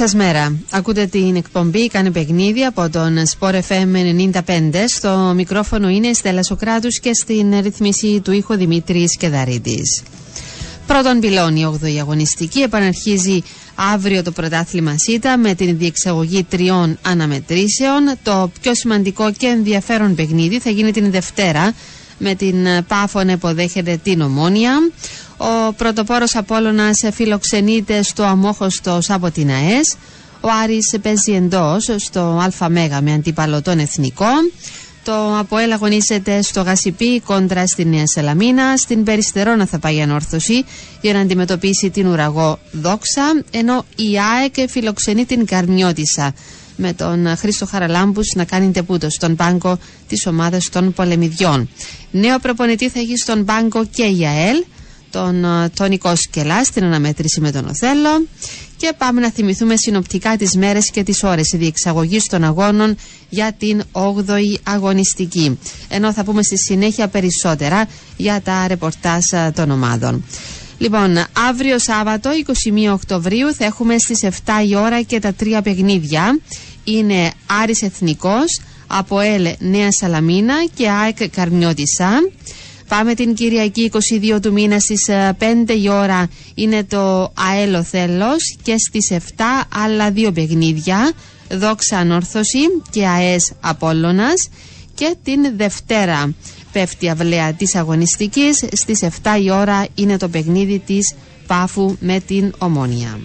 σας μέρα. Ακούτε την εκπομπή «Κάνε παιχνίδι» από τον Sport FM 95. Στο μικρόφωνο είναι η Στέλλα Σοκράτους και στην ρυθμίση του ήχου Δημήτρης Κεδαρίτης. Πρώτον πυλώνει 8η αγωνιστική. Επαναρχίζει αύριο το πρωτάθλημα ΣΥΤΑ με την διεξαγωγή τριών αναμετρήσεων. Το πιο σημαντικό και ενδιαφέρον παιχνίδι θα γίνει την Δευτέρα με την Πάφο να υποδέχεται την Ομόνια. Ο πρωτοπόρος Απόλλωνας φιλοξενείται στο Αμόχωστος από την ΑΕΣ. Ο Άρης παίζει εντός στο ΑΜ με αντίπαλο τον Εθνικό. Το Αποέλ αγωνίζεται στο Γασιπί κόντρα στη Νέα Σελαμίνα. Στην Περιστερώνα θα πάει η ανόρθωση για να αντιμετωπίσει την ουραγό Δόξα. Ενώ η ΑΕΚ φιλοξενεί την Καρνιώτησα με τον Χρήστο Χαραλάμπους να κάνει τεπούτο στον πάγκο της ομάδας των πολεμιδιών. Νέο προπονητή θα έχει στον πάγκο και η ΑΕΛ τον ε, Τόνι Κόσκελα στην αναμέτρηση με τον Οθέλο και πάμε να θυμηθούμε συνοπτικά τις μέρες και τις ώρες διεξαγωγής των αγώνων για την 8η αγωνιστική. Ενώ θα πούμε στη συνέχεια περισσότερα για τα ρεπορτάζ ε, των ομάδων. Λοιπόν, αύριο Σάββατο 21 Οκτωβρίου θα έχουμε στις 7 η ώρα και τα τρία παιχνίδια. Είναι Άρης Εθνικός, Αποέλ Νέας Σαλαμίνα και ΑΕΚ Καρμιώτισσα. Πάμε την Κυριακή 22 του μήνα στις 5 η ώρα είναι το ΑΕΛΟ Θέλος και στις 7 άλλα δύο παιχνίδια. Δόξα Ανόρθωση και ΑΕΣ Απόλλωνας. Και την Δευτέρα πέφτει αυλαία της αγωνιστικής. Στις 7 η ώρα είναι το παιχνίδι της Πάφου με την Ομόνια.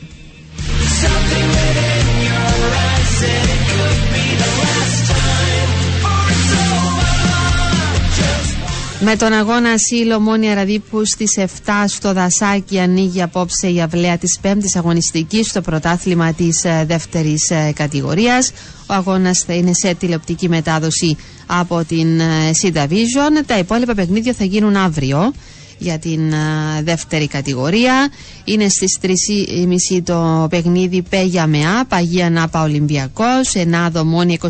Με τον αγώνα Ασύλο Μόνια Ραδίπου στις 7 στο Δασάκι ανοίγει απόψε η αυλαία της 5η αγωνιστικής στο πρωτάθλημα της δεύτερης κατηγορίας. Ο αγώνας θα είναι σε τηλεοπτική μετάδοση από την Σίντα Vision. Τα υπόλοιπα παιχνίδια θα γίνουν αύριο για την α, δεύτερη κατηγορία. Είναι στις 3.30 το παιχνίδι Πέγια ΜΕΑ, Παγία Νάπα Ολυμπιακός, Ενάδο Μόνη 29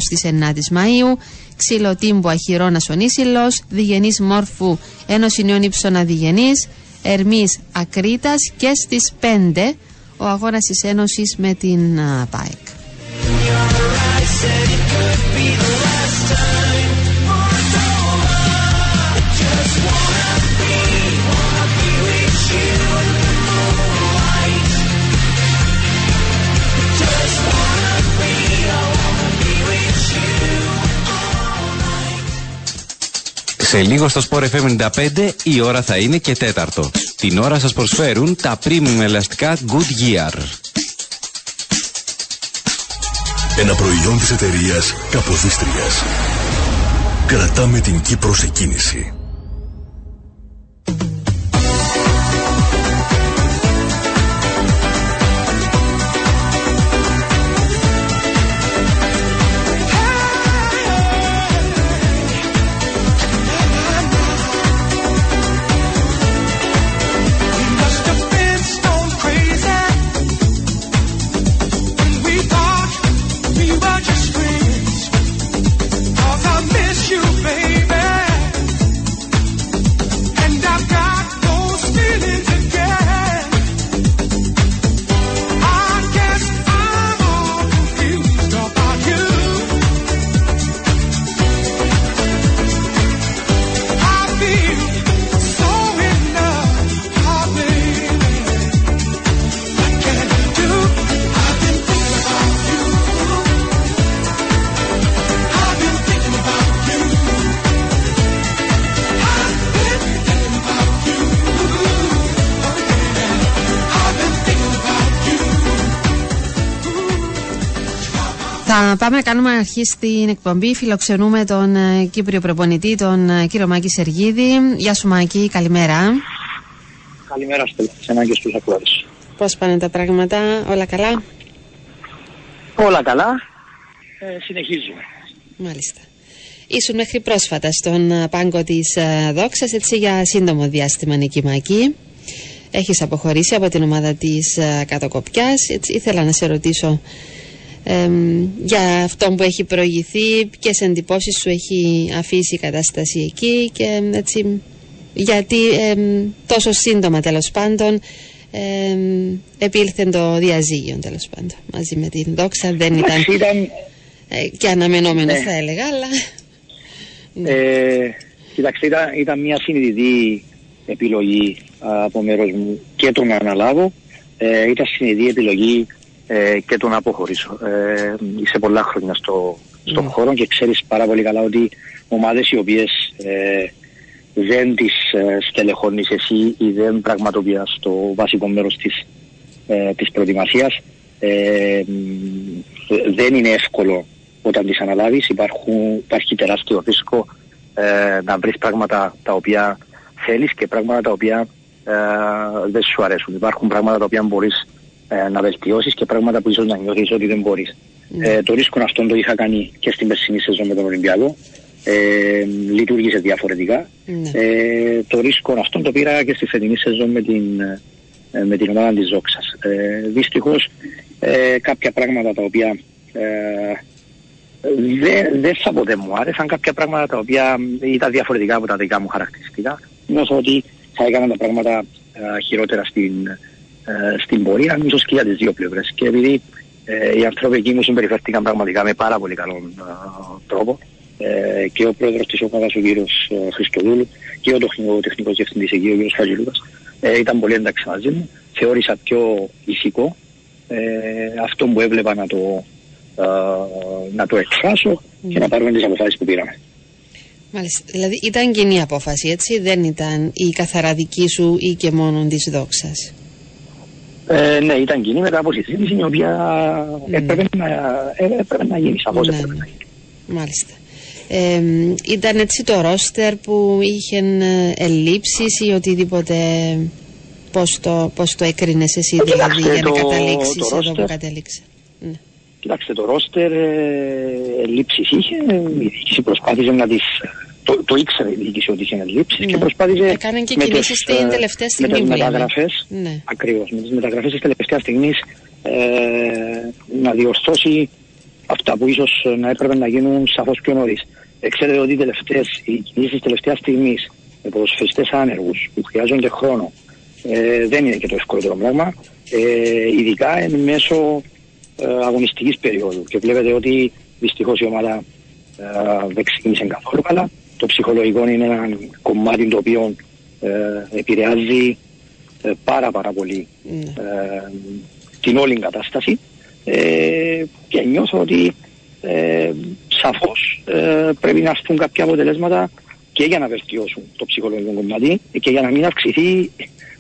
Μαΐου, Ξυλοτύμπου Αχυρώνας Ονίσιλος, Διγενής Μόρφου Ένωση Νέων Ήψων Αδιγενής, Ερμής Ακρίτας και στις 5 ο αγώνας της Ένωσης με την α, ΠΑΕΚ. Σε λίγο στο Sport FM 95 η ώρα θα είναι και τέταρτο. Την ώρα σας προσφέρουν τα premium ελαστικά Goodyear. Ένα προϊόν της εταιρείας Καποδίστριας. Κρατάμε την Κύπρο σε κίνηση. Πάμε, κάνουμε αρχή στην εκπομπή. Φιλοξενούμε τον ε, Κύπριο προπονητή, τον ε, κύριο Μάκη Σεργίδη. Γεια σου Μάκη, καλημέρα. Καλημέρα στο σένα και στους ακροατές. Πώς πάνε τα πράγματα, όλα καλά; Όλα καλά. Ε, συνεχίζουμε. Μάλιστα. Ήσουν μέχρι πρόσφατα στον ε, πάγκο της ε, Δόξας, έτσι για σύντομο διάστημα Νίκη Μάκη. Έχεις αποχωρήσει από την ομάδα της ε, Κατοκοπιάς. Έτσι, ήθελα να σε ρωτήσω εμ, για αυτό που έχει προηγηθεί, ποιες εντυπώσεις σου έχει αφήσει η κατάσταση εκεί και εμ, έτσι γιατί εμ, τόσο σύντομα τέλος πάντων εμ, επήλθε το διαζύγιο τέλος πάντων μαζί με την Δόξα δεν ήταν Εντάξει, ήταν, ε, και αναμενόμενο Ναι. θα έλεγα, αλλά ε, κοιτάξτε, ήταν, ήταν μια συνειδητή επιλογή α, από μέρος μου και το να αναλάβω. Ε, ήταν συνειδητή επιλογή ε, και το να αποχωρήσω. Ε, είσαι πολλά χρόνια στο, στον Ναι. χώρο και ξέρεις πάρα πολύ καλά ότι ομάδες οι οποίες ε, δεν τις ε, στελεχώνεις εσύ ή δεν πραγματοποιάς το βασικό μέρος της, ε, της προετοιμασίας ε, μ, δεν είναι εύκολο όταν τις αναλάβεις. Υπάρχουν, υπάρχει τεράστιο ρίσκο ε, να βρεις πράγματα τα οποία θέλεις και πράγματα τα οποία ε, δεν σου αρέσουν. Υπάρχουν πράγματα τα οποία μπορείς ε, να βελτιώσεις και πράγματα που ίσως να νιώθεις ότι δεν μπορείς. Ε, το ρίσκο αυτό το είχα κάνει και στην περσινή σεζόν με τον Ολυμπιακό. Ε, λειτουργήσε διαφορετικά. Ναι. Ε, το ρίσκο αυτό το πήρα και στη φετινή σεζόν με την, ε, με την ομάδα της Ζόξας. Ε, δυστυχώς ε, κάποια πράγματα τα οποία ε, δεν δεν θα ποτέ μου άρεσαν, κάποια πράγματα τα οποία ήταν διαφορετικά από τα δικά μου χαρακτηριστικά. Νιώθω ότι θα έκανα τα πράγματα ε, χειρότερα στην, ε, στην πορεία, ίσως και για τις δύο πλευρές. Και επειδή ε, οι άνθρωποι εκεί μου συμπεριφέρθηκαν πραγματικά με πάρα πολύ καλό ε, τρόπο ε, και ο πρόεδρος της ομάδας ο κύριος ε, Χριστοδούλου και ο, τεχνικό, ο τεχνικός διευθυντής εκεί ο κύριος Χατζηλούκας ε, ήταν πολύ εντάξει μαζί μου. Θεώρησα πιο ηθικό ε, αυτό που έβλεπα να το, ε, να το εκφράσω και να πάρουμε τις αποφάσεις που πήραμε. Μάλιστα. Δηλαδή ήταν κοινή απόφαση, έτσι; Δεν ήταν η καθαρά δική σου ή και μόνο της δόξας; Ε, ναι, ήταν κοινή μετά από συζήτηση η οποία Ναι. έπρεπε, να, ε, έπρεπε να γίνει, σαφώς Ναι, έπρεπε ναι. να γίνει. Μάλιστα. Ε, ήταν έτσι το ρόστερ που είχε ε, ελλείψεις ή οτιδήποτε πώς το, πώς το έκρινες εσύ Ε, δηλαδή κοιτάξτε, για να το- καταλήξεις το εδώ που roster- κατέληξε. Ναι. Κοιτάξτε, το ρόστερ ε, ελλείψεις είχε, η διοίκηση προσπάθησε να τις... Το, το ήξερε η διοίκηση ότι είχε ελλείψεις Ναι. και προσπάθησε Έκαναν και με κινήσεις τις, στην ε, τελευταία στιγμή Με τις που λέμε. μεταγραφές, Ναι. ακριβώς, με τις μεταγραφές της τελευταίας στιγμής ε, να διορθώσει αυτά που ίσως ε, να έπρεπε να γίνουν σαφώς πιο νωρίς. Ε, ξέρετε ότι οι, τελευταίες, οι κινήσεις τελευταίας στιγμής με ποδοσφαιριστές άνεργους που χρειάζονται χρόνο ε, δεν είναι και το ευκολότερο πράγμα, ε, ειδικά εν μέσω ε, αγωνιστικής περίοδου. Και βλέπετε ότι δυστυχώς η ομάδα ε, δεν ξεκίνησε καθόλου καλά. Το ψυχολογικό είναι ένα κομμάτι το οποίο ε, επηρεάζει ε, πάρα πάρα πολύ Ναι. ε, την όλη κατάσταση ε, και νιώθω ότι ε, σαφώς ε, πρέπει να έρθουν κάποια αποτελέσματα και για να βελτιώσουν το ψυχολογικό κομμάτι και για να μην αυξηθεί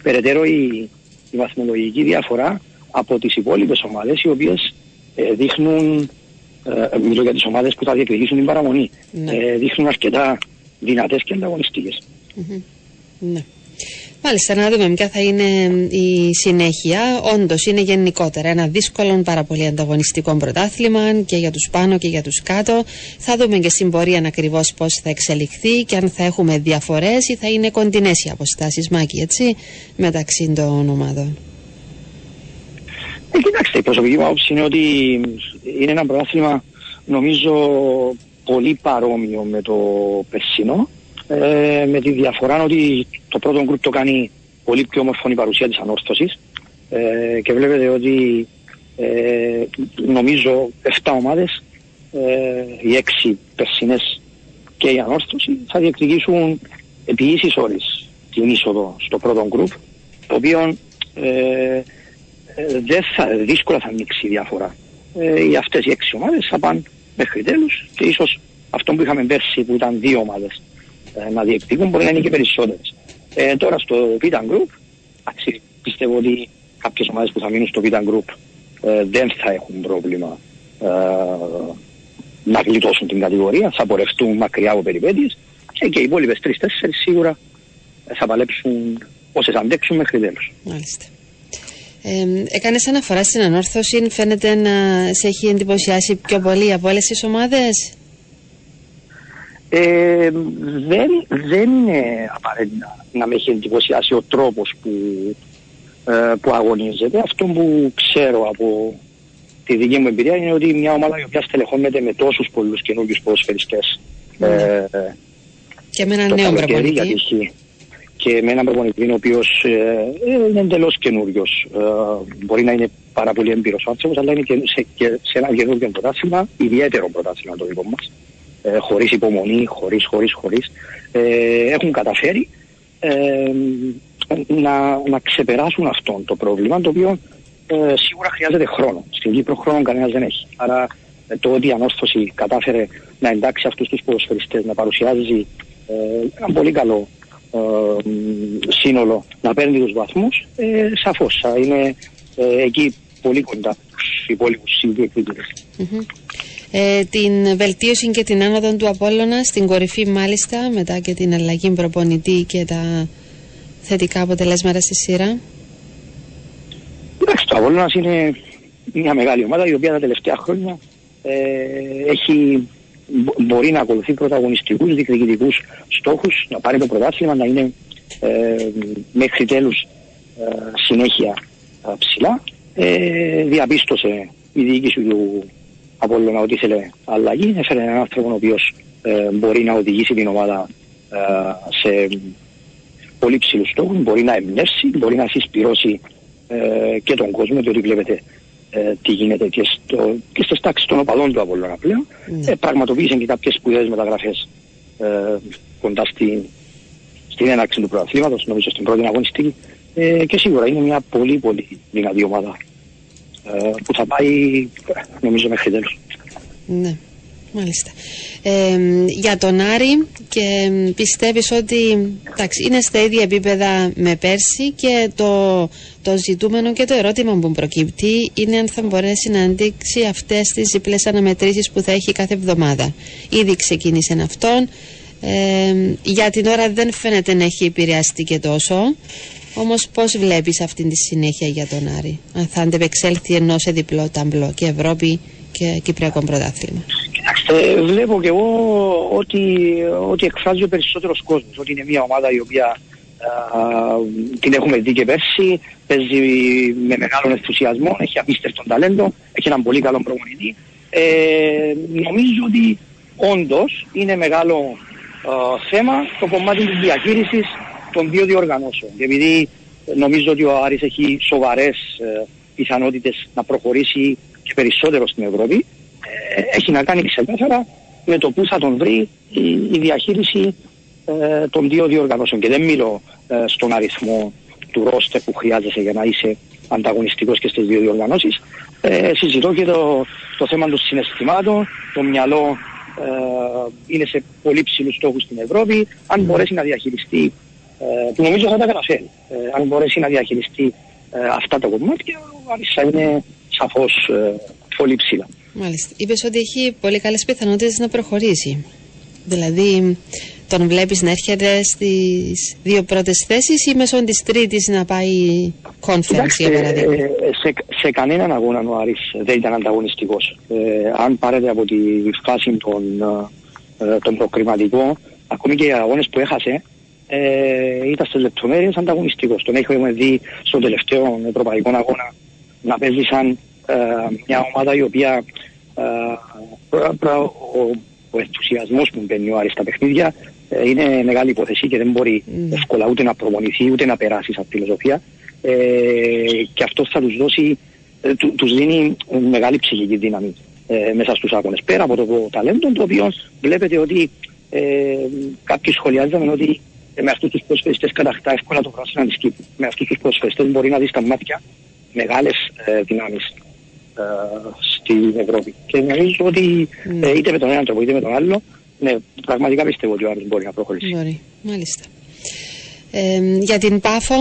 περαιτέρω η, η βαθμολογική διαφορά από τις υπόλοιπες ομάδες οι οποίες ε, δείχνουν ε, μιλώ για τις ομάδες που θα διεκδικήσουν την παραμονή, Ναι. ε, δείχνουν αρκετά δυνατές και ανταγωνιστικές. Ναι. Μάλιστα, να δούμε ποια θα είναι η συνέχεια. Όντως, είναι γενικότερα ένα δύσκολο, πάρα πολύ ανταγωνιστικό πρωτάθλημα και για τους πάνω και για τους κάτω. Θα δούμε και στην πορεία ακριβώς πώς θα εξελιχθεί και αν θα έχουμε διαφορές ή θα είναι κοντινές οι αποστάσεις, Μάκη, έτσι, μεταξύ των ομάδων. Ε, κοιτάξτε, η προσωπική μου άποψη είναι ότι είναι ένα πρωτάθλημα νομίζω πολύ παρόμοιο με το περσινό. Ε, με τη διαφορά ότι το πρώτο γκρουπ το κάνει πολύ πιο όμορφο η παρουσία της ανόρθωσης ε, και βλέπετε ότι ε, νομίζω 7 ομάδες, ε, οι 6 περσινές και η ανόρθωση θα διεκδικήσουν επί ίσης ώρες την είσοδο στο πρώτο γκρουπ το οποίο ε, ε, δεν θα, δύσκολα θα ανοίξει η διαφορά. Ε, οι αυτές οι έξι ομάδες θα πάνε μέχρι τέλους και ίσως αυτό που είχαμε πέρσι που ήταν δύο ομάδες ε, να διεκδικούν μπορεί να είναι και περισσότερες. Ε, τώρα στο Vita Group, εντάξει, πιστεύω ότι κάποιες ομάδες που θα μείνουν στο Vita Group ε, δεν θα έχουν πρόβλημα ε, να γλιτώσουν την κατηγορία, θα πορευτούν μακριά από περιπέτειες και, και οι υπόλοιπες τρεις-τέσσερις σίγουρα ε, θα παλέψουν όσες αντέξουν μέχρι τέλους. Μάλιστα. Ε, Έκανες αναφορά στην ανόρθωση, φαίνεται να σε έχει εντυπωσιάσει πιο πολύ από όλες τις ομάδες; Ε, δεν, δεν είναι απαραίτητα να με έχει εντυπωσιάσει ο τρόπος που, ε, που αγωνίζεται. Αυτό που ξέρω από τη δική μου εμπειρία είναι ότι μια ομάδα η οποία στελεχώνεται με τόσους πολλούς καινούργιους ποδοσφαιριστές ε, Και με έναν το νέο καλοκαίρι, προπονητή. Γιατί έχει και με έναν προπονητή ο οποίος ε, είναι εντελώς καινούριος. μπορεί να είναι πάρα πολύ έμπειρος άνθρωπος, αλλά είναι και σε, και σε ένα καινούργιο πρωτάθλημα, ιδιαίτερο πρωτάθλημα το δικό μας. Ε, χωρίς υπομονή, χωρίς, χωρίς, χωρίς. Ε, έχουν καταφέρει ε, να, να ξεπεράσουν αυτό το πρόβλημα, το οποίο ε, σίγουρα χρειάζεται χρόνο. Στην Κύπρο χρόνο κανένας δεν έχει. Άρα ε, το ότι η ανόρθωση κατάφερε να εντάξει αυτούς τους ποδοσφαιριστές, να παρουσιάζει ε, ένα πολύ καλό ε, μ, σύνολο να παίρνει τους βαθμούς, ε, σαφώς θα είναι ε, εκεί πολύ κοντά στους υπόλοιπους συνδιεκδικητές. Μμμ. Ε, την βελτίωση και την άνοδο του Απόλλωνα στην κορυφή μάλιστα μετά και την αλλαγή προπονητή και τα θετικά αποτελέσματα στη σειρά; Εντάξει, το Αβόλωνας είναι μια μεγάλη ομάδα η οποία τα τελευταία χρόνια ε, έχει, μπο- μπορεί να ακολουθεί πρωταγωνιστικούς, διεκδικητικούς στόχους, να πάρει το πρωτάθλημα, να είναι ε, μέχρι τέλους ε, συνέχεια ε, ψηλά. Ε, διαπίστωσε η διοίκηση του Απόλλωνα ότι ήθελε αλλαγή, έφερε έναν άνθρωπο ο οποίος ε, μπορεί να οδηγήσει την ομάδα ε, σε πολύ ψηλούς στόχους, μπορεί να εμπνεύσει, μπορεί να συσπηρώσει ε, και τον κόσμο, διότι βλέπετε ε, τι γίνεται και, στο, και στις τάξεις των οπαδών του Απόλλωνα πλέον. Ναι. Ε, πραγματοποίησε και κάποιες σπουδαίες μεταγραφές ε, κοντά στην, στην έναρξη του πρωταθλήματος, νομίζω στην πρώτη αγωνιστική. Ε, και σίγουρα είναι μια πολύ πολύ δυνατή ομάδα ε, που θα πάει νομίζω μέχρι τέλος. Ναι, μάλιστα. Ε, για τον Άρη και μ, πιστεύεις ότι εντάξει, είναι στα ίδια επίπεδα με πέρσι και το, το ζητούμενο και το ερώτημα που προκύπτει είναι αν θα μπορέσει να αντίξει αυτές τις διπλές αναμετρήσεις που θα έχει κάθε εβδομάδα. Ήδη ξεκίνησε αυτόν. Ε, για την ώρα δεν φαίνεται να έχει επηρεαστεί και τόσο. Όμως πώς βλέπεις αυτή τη συνέχεια για τον Άρη. Αν θα αντεπεξέλθει ενώ σε διπλό ταμπλό και Ευρώπη και Κυπριακό πρωτάθλημα; Κοιτάξτε, βλέπω και εγώ ότι, ότι εκφράζει ο περισσότερος κόσμος, ότι είναι μια ομάδα η οποία α, την έχουμε δει και πέρσι, παίζει με μεγάλο ενθουσιασμό, έχει απίστευτο ταλέντο, έχει έναν πολύ καλό προπονητή. Ε, νομίζω ότι όντως είναι μεγάλο α, θέμα το κομμάτι της διαχείρισης των δύο διοργανώσεων. Και επειδή νομίζω ότι ο Άρης έχει σοβαρές ε, πιθανότητες να προχωρήσει και περισσότερο στην Ευρώπη, ε, έχει να κάνει ξεκάθαρα με το πού θα τον βρει η, η διαχείριση ε, των δύο διοργανώσεων. Και δεν μιλώ ε, στον αριθμό του ρόστερ που χρειάζεσαι για να είσαι ανταγωνιστικός και στις δύο διοργανώσεις. Ε, συζητώ και το, το θέμα των συναισθημάτων, το μυαλό ε, είναι σε πολύ ψηλούς στόχους στην Ευρώπη, αν μπορέσει να διαχειριστεί, ε, που νομίζω θα τα καταφέρει, ε, αν μπορέσει να διαχειριστεί ε, αυτά τα κομμάτια, ο Άρης θα είναι σαφώς ε, πολύ ψηλά. Μάλιστα. Είπες ότι έχει πολύ καλές πιθανότητες να προχωρήσει. Δηλαδή, τον βλέπεις να έρχεται στις δύο πρώτες θέσεις ή μέσω της τρίτης να πάει conference, για παράδειγμα; ε, σε, σε κανέναν αγώνα ο Άρης δεν ήταν ανταγωνιστικός. Ε, αν πάρετε από τη φάση των, ε, των προκριματικών, ακόμη και οι αγώνες που έχασε, ε, ήταν στις λεπτομέρειες ανταγωνιστικός. Τον έχουμε δει στον τελευταίο ευρωπαϊκό αγώνα να παίζει σαν ε, μια ομάδα η οποία ε, πρα- πρα- ο, ο ενθουσιασμός που μπαίνει ο Άρης στα παιχνίδια ε, είναι μεγάλη υπόθεση και δεν μπορεί εύκολα ούτε να προμονηθεί ούτε να περάσει σαν φιλοσοφία ε, και αυτό θα τους δώσει, ε, του, τους δίνει ε, μεγάλη ψυχική δύναμη ε, μέσα στους αγώνες. Πέρα από το ταλέντο το οποίο βλέπετε ότι ε, κάποιοι σχολιάζαμε ότι ε, με αυτούς τους προσφεστές κατακτά εύκολα το πράσινο της Κύπρου. Με αυτούς τους προσφεστές μπορεί να δεις στα μάτια μεγάλες ε, δυνάμεις ε, στην Ευρώπη. Και νομίζω ότι ε, είτε με τον έναν τρόπο είτε με τον άλλο, ναι, πραγματικά πιστεύω ότι ο Άρης μπορεί να προχωρήσει. Μπορεί, μάλιστα. Ε, για την Πάφο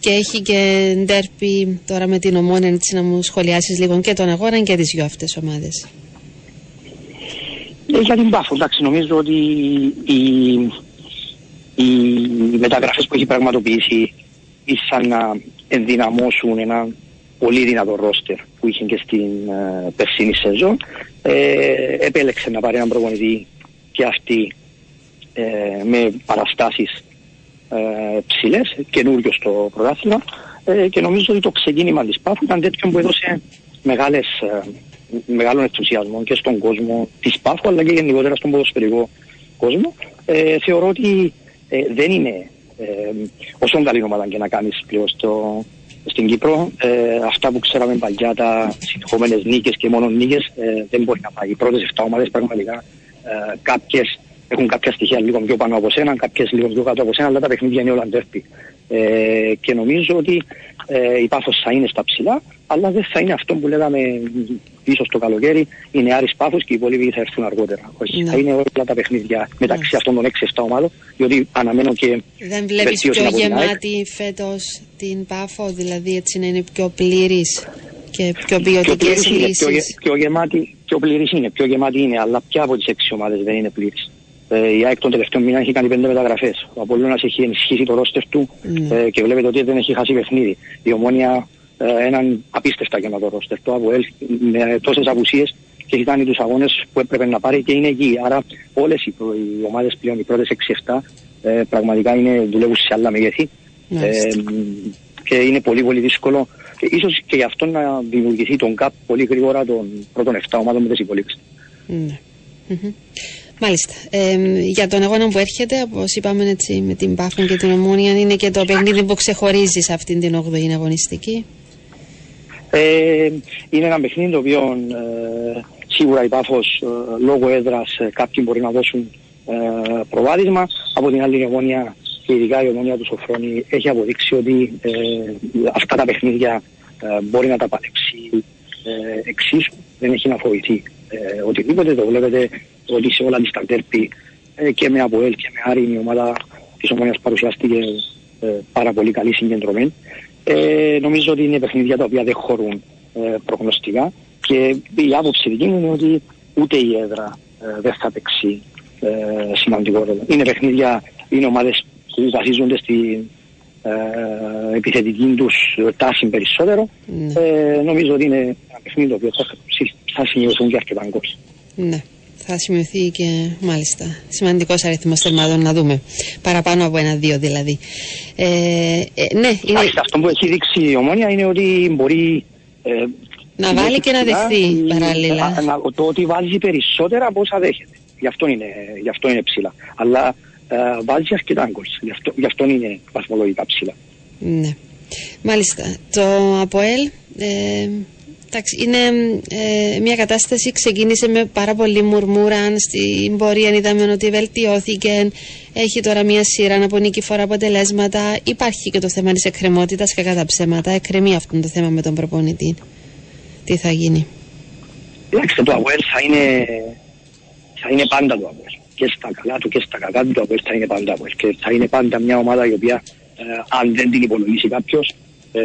και έχει και ντέρπι τώρα με την Ομόνια έτσι να μου σχολιάσεις λίγο και τον αγώνα και τις δυο αυτές ομάδες. Ε, για την Πάφο, εντάξει, νομίζω ότι οι, οι μεταγραφές που έχει πραγματοποιήσει ήσαν να ενδυναμώσουν ένα πολύ δυνατό ρόστερ που είχε και στην ε, περσίνη σεζόν. Ε, επέλεξε να πάρει έναν προπονητή και αυτή ε, με παραστάσεις ε, ψηλές, καινούριο στο πρωτάθλημα ε, και νομίζω ότι το ξεκίνημα της Πάφου ήταν τέτοιο που έδωσε μεγάλες, ε, μεγάλων ενθουσιασμών και στον κόσμο της Πάφου αλλά και γενικότερα στον ποδοσφαιρικό κόσμο. Ε, θεωρώ ότι ε, δεν είναι ε, όσο καλή ομάδα και να κάνεις πλέον στο, στην Κύπρο ε, αυτά που ξέραμε παλιά τα συνεχόμενες νίκες και μόνος νίκες ε, δεν μπορεί να πάει. Οι πρώτες 7 ομάδες πραγματικά ε, κάποιες έχουν κάποια στοιχεία λίγο πιο πάνω από σένα, κάποιες λίγο πιο κάτω από σένα, αλλά τα παιχνίδια είναι όλα ντέρπι. Ε, και νομίζω ότι ε, η Πάφος θα είναι στα ψηλά, αλλά δεν θα είναι αυτό που λέγαμε πίσω στο καλοκαίρι, είναι Άρης Πάφος και οι υπόλοιποι θα έρθουν αργότερα. Όχι, Ναι. θα είναι όλα τα παιχνίδια μεταξύ αυτών των 6-7 ομάδων, διότι αναμένω και Δεν βλέπεις βελτίωση πιο από την ΑΕΚ. γεμάτη φέτος την Πάφο, δηλαδή έτσι να είναι πιο πλήρης και πιο Πιο ποιοτικές πλήρης είναι, πιο, γε- λύσεις. πιο γεμάτη, πιο πλήρης είναι, πιο γεμάτη είναι, αλλά ποια από τις έξι ομάδες δεν είναι πλήρης. Ε, η ΑΕΚ τον τελευταίο μήνα έχει κάνει πέντε μεταγραφές. Ο Απολλώνας έχει ενισχύσει το ρόστερ του Ναι. ε, και βλέπετε ότι δεν έχει χάσει παιχνίδι. Η Ομόνια ε, έναν απίστευτα γεμάτο ρόστερ. Το ΑΒΟΕΛ με τόσες απουσίες και έχει κάνει τους αγώνες που έπρεπε να πάρει και είναι εκεί. Άρα όλες οι, προ- οι ομάδες πλέον, οι πρώτες 6-7 ε, πραγματικά είναι, δουλεύουν σε άλλα μεγέθη. Μάλιστα. Ε, και είναι πολύ πολύ δύσκολο και ίσως και γι' αυτό να δημιουργηθεί τον ΚΑΠ πολύ γρήγορα των πρώτων 7 ομάδων με τις υπόλοιπες. Ναι. Μμμ. Μάλιστα. Ε, για τον αγώνα που έρχεται, όπως είπαμε έτσι, με την Πάφο και την Ομόνια, είναι και το παιχνίδι που ξεχωρίζει σε αυτήν την 8η αγωνιστική. Ε, είναι ένα παιχνίδι το οποίο ε, σίγουρα η Πάφος ε, λόγω έδρας ε, κάποιοι μπορεί να δώσουν ε, προβάδισμα. Από την άλλη η Ομόνια και ειδικά η Ομόνια του Σοφρόνη έχει αποδείξει ότι ε, αυτά τα παιχνίδια ε, μπορεί να τα παλέψει ε, εξίσου. Δεν έχει να φοβηθεί ε, οτιδήποτε. Το βλέπετε ότι σε όλα τις τα τέρπη ε, και με Αποέλ και με Άρη η ομάδα της Ομόνιας παρουσιάστηκε ε, πάρα πολύ καλή συγκεντρωμένη. Ε, νομίζω ότι είναι παιχνίδια τα οποία δεν χωρούν ε, προγνωστικά και η άποψη δική μου είναι ότι ούτε η έδρα ε, δεν θα παίξει ε, σημαντικό ρόλο. Είναι παιχνίδια, είναι ομάδες που βασίζονται στην ε, επιθετική τους τάση περισσότερο. Ναι. Ε, νομίζω ότι είναι ένα παιχνίδι το οποίο θα, θα σημειωθούν και αρκετά γκολ. Ναι. Θα σημειωθεί και μάλιστα σημαντικός αριθμός θερμάτων να δούμε. Παραπάνω από ένα-δύο δηλαδή. Ε, ε, ναι, είναι, Εντάξει, Αυτό που έχει δείξει η ομόνια είναι ότι μπορεί ε, Να βάλει και να ψηλά, δεχθεί η- παράλληλα. α- να- το ότι βάζει περισσότερα από όσα δέχεται. Γι' αυτό είναι, γι αυτό είναι ψηλά. Αλλά ε, βάζει αρκετά γκολ. Γι' αυτό, γι' αυτό είναι βαθμολογικά ψηλά. Ναι. Μάλιστα. Το ΑΠΟΕΛ ε, εντάξει, είναι ε, μια κατάσταση ξεκίνησε με πάρα πολύ μουρμούρα στην πορεία είδαμε ότι βελτιώθηκε. Έχει τώρα μια σειρά από νικηφόρα αποτελέσματα. Υπάρχει και το θέμα της εκκρεμότητας και κατά ψέματα. Εκκρεμεί αυτό το θέμα με τον προπονητή. Τι θα γίνει; Κοιτάξτε, το ΑΒΕΛ θα είναι, θα είναι πάντα το ΑΒΕΛ. Και στα καλά του και στα κακά του το ΑΒΕΛ θα είναι πάντα ΑΒΕΛ. Και θα είναι πάντα μια ομάδα η οποία, ε, αν δεν την υπολογίσει κάποιος, ε,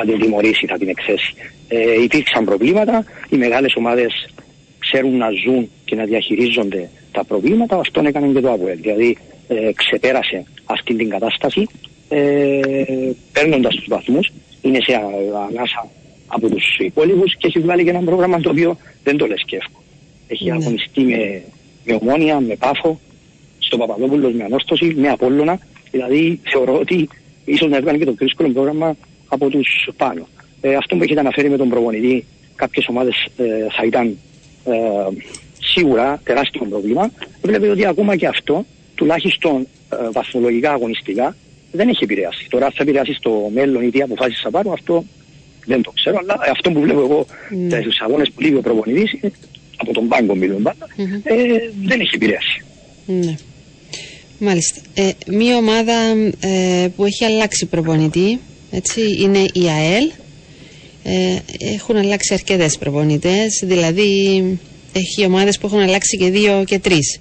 θα την τιμωρήσει, θα την εξέσει. Ε, υπήρξαν προβλήματα, οι μεγάλες ομάδες ξέρουν να ζουν και να διαχειρίζονται τα προβλήματα, αυτόν έκανε και το ΑΒΟΕΛ. Δηλαδή ε, ξεπέρασε αυτή την κατάσταση ε, παίρνοντας τους βαθμούς, είναι σε α- ανάσα από τους υπόλοιπους και έχεις βγάλει και ένα πρόγραμμα το οποίο δεν το λες και εύκολο. Έχει Ναι. αγωνιστεί με, με ομόνια, με πάφο, στο Παπαδόπουλος με ανόρθωση, με Απόλλωνα. Δηλαδή θεωρώ ότι ίσως να έβγαλε και το πιο δύσκολο πρόγραμμα από τους πάνω. Ε, αυτό που έχετε αναφέρει με τον προπονητή, κάποιες ομάδες ε, θα ήταν ε, σίγουρα τεράστιο πρόβλημα. Βλέπετε ότι ακόμα και αυτό, τουλάχιστον ε, βαθμολογικά αγωνιστικά, δεν έχει επηρεάσει. Τώρα αν θα επηρεάσει στο μέλλον ή τι αποφάσεις θα πάρω, αυτό δεν το ξέρω, αλλά αυτό που βλέπω εγώ Ναι. στους αγώνες που λείπει ο προπονητής, ε, από τον πάγκο μιλούμε πάντα, ε, δεν έχει επηρεάσει. Ναι. Μάλιστα. Ε, μία ομάδα ε, που έχει αλλάξει προπονητή έτσι, είναι η ΑΕΛ. Ε, έχουν αλλάξει αρκετές προπονητές. Δηλαδή, έχει ομάδες που έχουν αλλάξει και δύο και τρεις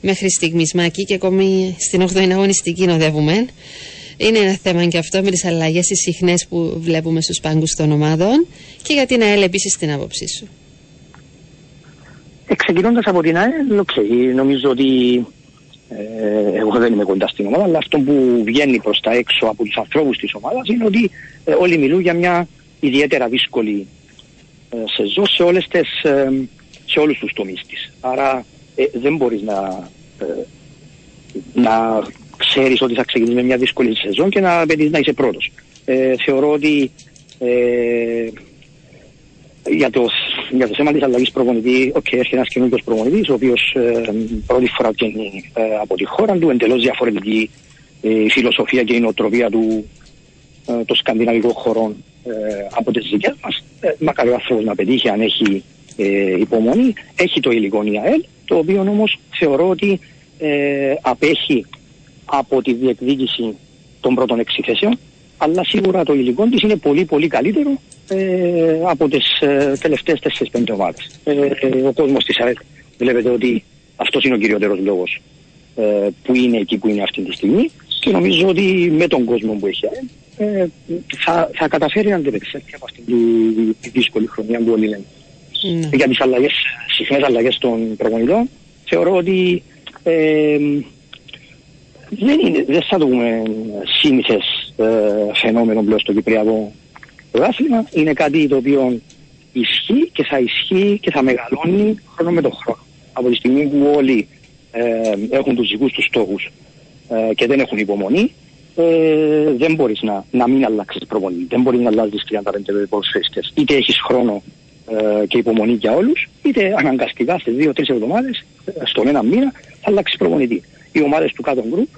μέχρι στιγμής. Μα εκεί και ακόμη στην 8η αγωνιστική οδεύουμε. Είναι ένα θέμα και αυτό με τις αλλαγές τις συχνές που βλέπουμε στους πάγκους των ομάδων. Και για την ΑΕΛ, επίσης, την άποψή σου. Ε, ξεκινώντας από την ΑΕΛ, οκ, νομίζω ότι ε, εγώ δεν είμαι κοντά στην ομάδα, αλλά αυτό που βγαίνει προς τα έξω από τους ανθρώπους της ομάδας είναι ότι ε, όλοι μιλούν για μια ιδιαίτερα δύσκολη ε, σεζόν σε, όλες τις, ε, σε όλους τους τομείς της. Άρα ε, δεν μπορείς να, ε, να ξέρεις ότι θα ξεκινήσεις με μια δύσκολη σεζόν και να απαιτείς να είσαι πρώτος. Ε, θεωρώ ότι ε, για το, για το θέμα της αλλαγής προπονητή, οκ, έρχεται ένας καινούργιος προπονητής, ο οποίος ε, πρώτη φορά βγαίνει ε, από τη χώρα του, εντελώς διαφορετική ε, η φιλοσοφία και η νοοτροπία του ε, των σκανδιναβικών χωρών ε, από τις δικές μας. Ε, μακάρι ο άνθρωπος να πετύχει αν έχει ε, υπομονή. Έχει το υλικό η ΑΕΛ, το οποίο όμως θεωρώ ότι ε, απέχει από τη διεκδίκηση των πρώτων έξι θέσεων, αλλά σίγουρα το υλικό της είναι πολύ πολύ καλύτερο ε, από τις ε, τελευταίες 4-5 ομάδες. Ε, ε, ο κόσμος της ΑΕΛ βλέπετε ότι αυτός είναι ο κυριότερος λόγος ε, που είναι εκεί που είναι αυτή τη στιγμή και νομίζω ότι με τον κόσμο που έχει η ΑΕΛ ε, θα, θα καταφέρει να αντεπεξέλθει από αυτή τη, τη δύσκολη χρονιά που όλοι λένε. Ναι. Για τις αλλαγές, συχνές αλλαγές των προπονητών θεωρώ ότι ε, δεν, είναι, δεν θα το πούμε σύνηθες ε, φαινόμενο πλέον στο Κυπριακό πρωτάθλημα. Είναι κάτι το οποίο ισχύει και θα ισχύει και θα μεγαλώνει χρόνο με τον χρόνο. Από τη στιγμή που όλοι ε, έχουν τους δικούς τους στόχους ε, και δεν έχουν υπομονή, ε, δεν μπορείς να, να μην αλλάξεις προπονητή. Δεν μπορείς να αλλάζεις 35 ποδοσφαιριστές. Είτε έχεις χρόνο ε, και υπομονή για όλους, είτε αναγκαστικά σε 2-3 εβδομάδες, ε, στον ένα μήνα, θα αλλάξεις προπονητή. Οι ομάδες του κάτω γκρουπ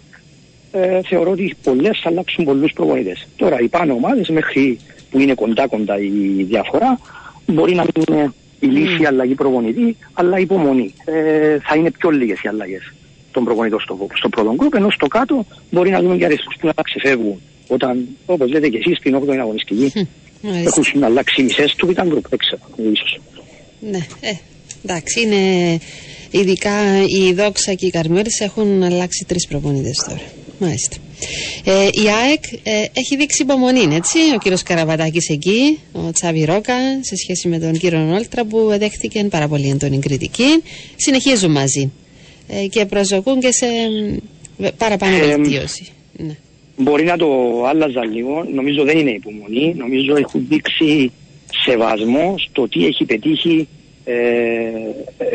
ε, θεωρώ ότι πολλές θα αλλάξουν πολλούς προπονητές. Τώρα οι πάνω ομάδες μέχρι που είναι κοντά κοντά η διαφορά μπορεί να μην είναι η λύση η αλλαγή προπονητή, αλλά υπομονή. Ε, θα είναι πιο λίγες οι αλλαγές των προπονητών στο, στο πρώτο γκρουπ, ενώ στο κάτω μπορεί να δούμε και αριθμούς που να ξεφεύγουν. Όταν, όπως λέτε και εσείς, στην 8η αγωνιστική, Μάλιστα. έχουν αλλάξει οι μισές του ήταν γκρουπ, δεν ξέρω, ίσως. Ναι, ε, εντάξει, είναι ειδικά η Δόξα και οι Καρμιώρες έχουν αλλάξει τρεις προπονητές τώρα. Μάλιστα. Ε, η ΑΕΚ ε, έχει δείξει υπομονή, έτσι. Ο κύριος Καραβατάκης εκεί, ο Τσάβη Ρόκα, σε σχέση με τον κύριο Νόλτρα που δέχτηκαν πάρα πολύ έντονη κριτική. Συνεχίζουν μαζί ε, και προσδοκούν και σε ε, παραπάνω Ε, βελτίωση. Ναι. Μπορεί να το άλλαζα λίγο, νομίζω δεν είναι υπομονή, νομίζω έχουν δείξει σεβασμό στο τι έχει πετύχει ε,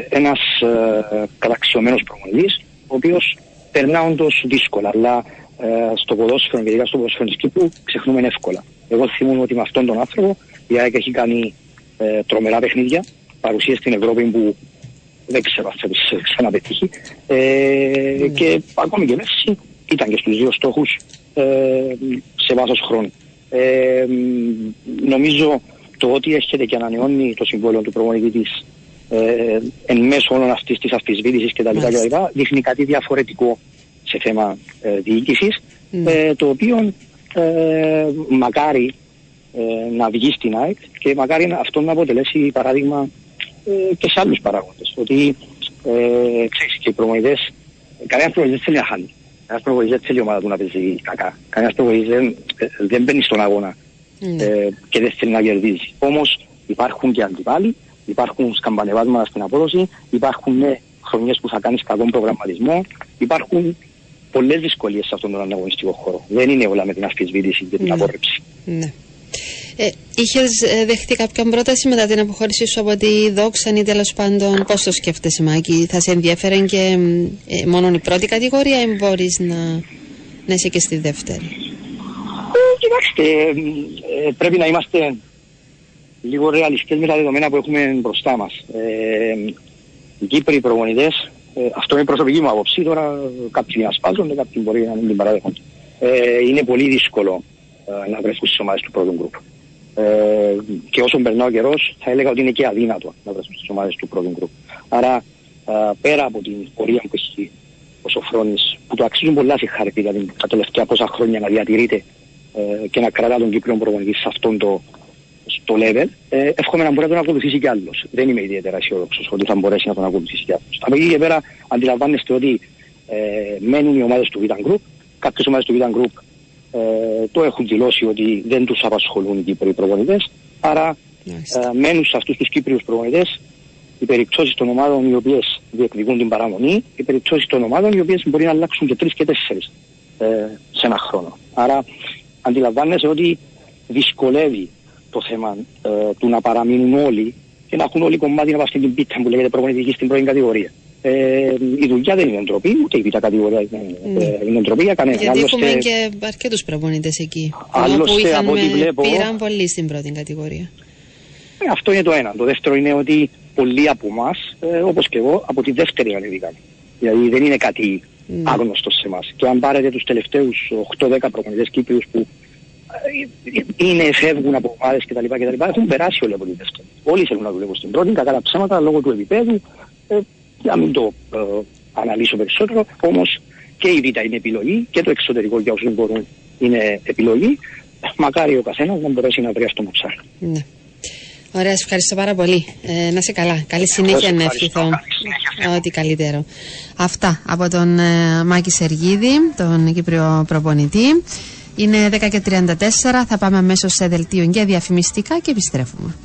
ένας ε, καταξιωμένος προπονητής, ο οποίος περνά όντως δύσκολα, αλλά ε, στο ποδόσφαιρο και ειδικά στο ποδόσφαιρο της Κύπρου ξεχνούμε εύκολα. Εγώ θυμούμαι ότι με αυτόν τον άνθρωπο η ΑΕΚ έχει κάνει ε, τρομερά παιχνίδια, παρουσία στην Ευρώπη που δεν ξέρω αν θα τις ξαναπετύχει. Ε, Και ακόμη και πέρσι ήταν και στους δύο στόχους ε, σε βάθος χρόνου. Ε, νομίζω το ότι έρχεται και ανανεώνει το συμβόλαιο του προπονητή της ε, εν μέσω όλων αυτής της αμφισβήτησης κτλ. Μάλιστα. κτλ. δείχνει κάτι διαφορετικό σε θέμα ε, διοίκησης Ναι. ε, το οποίο ε, μακάρι ε, να βγει στην ΑΕΚ και μακάρι να- αυτό να αποτελέσει παράδειγμα ε, και σε άλλους παράγοντες. Ότι ε, ξέρεις και οι προμονητές, κανένας προμονητής δεν θέλει να χάνει. Κανένας προπονητής δεν θέλει η ομάδα του να παίζει κακά. Κανένας προπονητής δεν, ε, δεν μπαίνει στον αγώνα Ναι. ε, και δεν θέλει να κερδίζει. Όμως υπάρχουν και αντιπάλοι, υπάρχουν σκαμπανεβάσματα στην απόδοση, υπάρχουν ναι, χρονιές που θα κάνεις κακό προγραμματισμό, υπάρχουν πολλές δυσκολίες σε αυτόν τον ανταγωνιστικό χώρο. Δεν είναι όλα με την αμφισβήτηση και την Ναι. απόρρεψη. Ναι. Ε, Είχες δεχτεί κάποια πρόταση μετά την αποχώρησή σου από τη Δόξαν ή τέλος πάντων πώς το σκέφτεσαι, Μάκη, θα σε ενδιαφέρει και μ, ε, μόνο η πρώτη κατηγορία ή μπορείς να, να είσαι και στη δεύτερη; Ε, κοιτάξτε, ε, ε, πρέπει να είμαστε λίγο ρεαλιστές με τα δεδομένα που έχουμε μπροστά μας. Ε, οι Κύπροι προπονητές, ε, αυτό είναι η προσωπική μου άποψη, τώρα κάποιοι την ασπάζονται, κάποιοι μπορεί να μην την παραδέχονται. Ε, είναι πολύ δύσκολο ε, να βρεθούν στις ομάδες του πρώτου γκρουπ. Ε, και όσο περνά ο καιρός θα έλεγα ότι είναι και αδύνατο να βρεθούν στις ομάδες του πρώτου γκρουπ. Άρα ε, πέρα από την πορεία που έχει ο Σοφρόνης, που το αξίζουν πολλά συγχαρητήρια δηλαδή, τα τελευταία πόσα χρόνια να διατηρείται ε, και να κρατά τον Κύπριο προπονητής σε αυτόν το, στο level, ε, εύχομαι να μπορεί να τον ακολουθήσει κι άλλος. Δεν είμαι ιδιαίτερα αισιόδοξος ότι θα μπορέσει να τον ακολουθήσει κι άλλος. Από εκεί και πέρα αντιλαμβάνεστε ότι ε, μένουν οι ομάδες του Vitan Group. Κάποιες ομάδες του Vitan Group ε, το έχουν δηλώσει ότι δεν τους απασχολούν οι Κύπροι προπονητές. Άρα Μάλιστα. ε, μένουν σε αυτούς τους Κύπριους προπονητές οι περιπτώσεις των ομάδων οι οποίες διεκδικούν την παραμονή, οι περιπτώσεις των ομάδων οι οποίες μπορεί να αλλάξουν και τρεις και τέσσερις ε, σε ένα χρόνο. Άρα αντιλαμβάνεσαι ότι δυσκολεύει το θέμα ε, του να παραμείνουν όλοι και να έχουν όλοι κομμάτι να πάνε στην πίτα που λέγεται προπονητική στην πρώτη κατηγορία. Ε, η δουλειά δεν είναι ντροπή, ούτε η πίτα κατηγορία είναι, Ναι. ε, είναι ντροπή για κανέναν. Γιατί Άλλωστε, έχουμε και αρκετούς προπονητές εκεί. Άλλωστε, που είχαν από ό,τι με- βλέπω- πήραν πολύ στην πρώτη κατηγορία. Ε, αυτό είναι το ένα. Το δεύτερο είναι ότι πολλοί από εμάς, ε, όπως και εγώ, από τη δεύτερη ανεβήκαν. Δηλαδή δεν είναι κάτι Ναι. άγνωστο σε εμάς. Και αν πάρετε τους τελευταίους 8-10 προπονητές Κύπριους που ε, είναι, φεύγουν από ομάδε κτλ, κτλ. Έχουν περάσει όλοι από τη δεύτερη. Όλοι θέλουν να δουλεύουν στην πρώτη, κακά τα ψέματα λόγω του επίπεδου. Ε, για να μην το ε, αναλύσω περισσότερο, όμως και η Β' είναι επιλογή και το εξωτερικό για όσους μπορούν είναι επιλογή. Μακάρι ο καθένας να μπορέσει να βρει αυτό που ψάχνει. Ναι. Ωραία, σε ευχαριστώ πάρα πολύ. Ε, να είσαι καλά. Καλή συνέχεια σε να ευχαριστώ. ευχηθώ. Καλή συνέχεια. Ό,τι καλύτερο. Αυτά από τον ε, Μάκη Σεργίδη, τον Κύπριο προπονητή. Είναι 10 και 34. Θα πάμε αμέσως σε δελτίο για διαφημιστικά και επιστρέφουμε.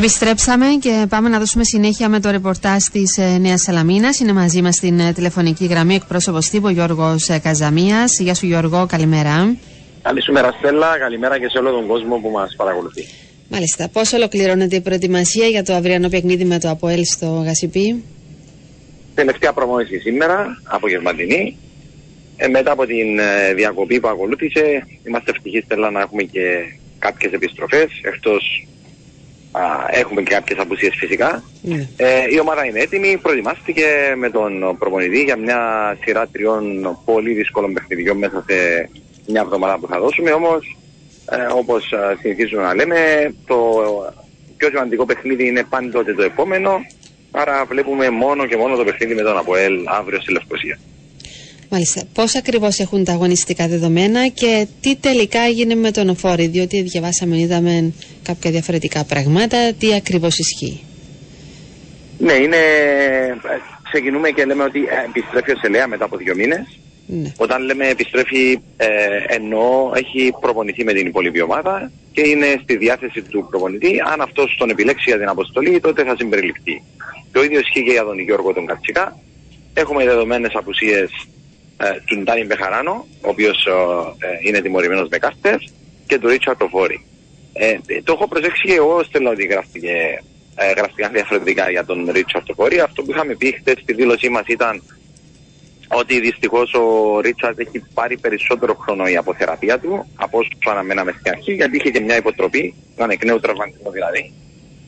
Επιστρέψαμε και πάμε να δώσουμε συνέχεια με το ρεπορτάζ της ε, Νέας Σαλαμίνας. Είναι μαζί μας στην ε, τηλεφωνική γραμμή εκπρόσωπος τύπου Γιώργος Καζαμίας. Γεια σου, Γιώργο, καλημέρα. Καλησπέρα Στέλλα, καλημέρα και σε όλο τον κόσμο που μας παρακολουθεί. Μάλιστα. Πώς ολοκληρώνεται η προετοιμασία για το αυριανό παιχνίδι με το Αποέλ στο Γασιπί; Τελευταία προμόνηση σήμερα, απογευματινή. Ε, μετά από την ε, διακοπή που ακολούθησε, είμαστε ευτυχείς Στέλλα να έχουμε και κάποιες επιστροφές, εκτός α, έχουμε και κάποιες απουσίες φυσικά. Ναι. Ε, η ομάδα είναι έτοιμη, προετοιμάστηκε με τον προπονητή για μια σειρά τριών πολύ δύσκολων παιχνιδιών μέσα σε μια εβδομάδα που θα δώσουμε. Όμως, ε, όπως ε, συνηθίζουμε να λέμε, το πιο σημαντικό παιχνίδι είναι πάντοτε το επόμενο. Άρα βλέπουμε μόνο και μόνο το παιχνίδι με τον Αποέλ αύριο στη Λευκοσία. Μάλιστα. Πώς ακριβώς έχουν τα αγωνιστικά δεδομένα και τι τελικά έγινε με τον Οφόρη, διότι διαβάσαμε, είδαμε κάποια διαφορετικά πράγματα. Τι ακριβώς ισχύει; Ναι, είναι... ε, ξεκινούμε και λέμε ότι ε, επιστρέφει ο Σελέα μετά από δύο μήνες. Ναι. Όταν λέμε επιστρέφει, ε, εννοώ έχει προπονηθεί με την υπόλοιπη ομάδα και είναι στη διάθεση του προπονητή. Αν αυτός τον επιλέξει για την αποστολή, τότε θα συμπεριληφθεί. Το ίδιο ισχύει και για τον Γιώργο τον Καρτσικά. Έχουμε δεδομένες απουσίες ε, του Ντάνι Μπεχαράνο, ο οποίος ε, ε, είναι τιμωρημένος με κάστες, και του Ρίτσαρτ Τοφόρη. Ε, το έχω προσέξει και εγώ στέλνω ότι γράφτηκε, ε, γράφτηκαν διαφορετικά για τον Ρίτσαρτ Τοφόρη. Αυτό που είχαμε πει χτες στη δήλωσή μας ήταν ότι δυστυχώς ο Ρίτσαρτ έχει πάρει περισσότερο χρόνο η αποθεραπεία του από όσο αναμέναμε στην αρχή, γιατί είχε και μια υποτροπή, έναν εκ νέου τραυματισμό δηλαδή.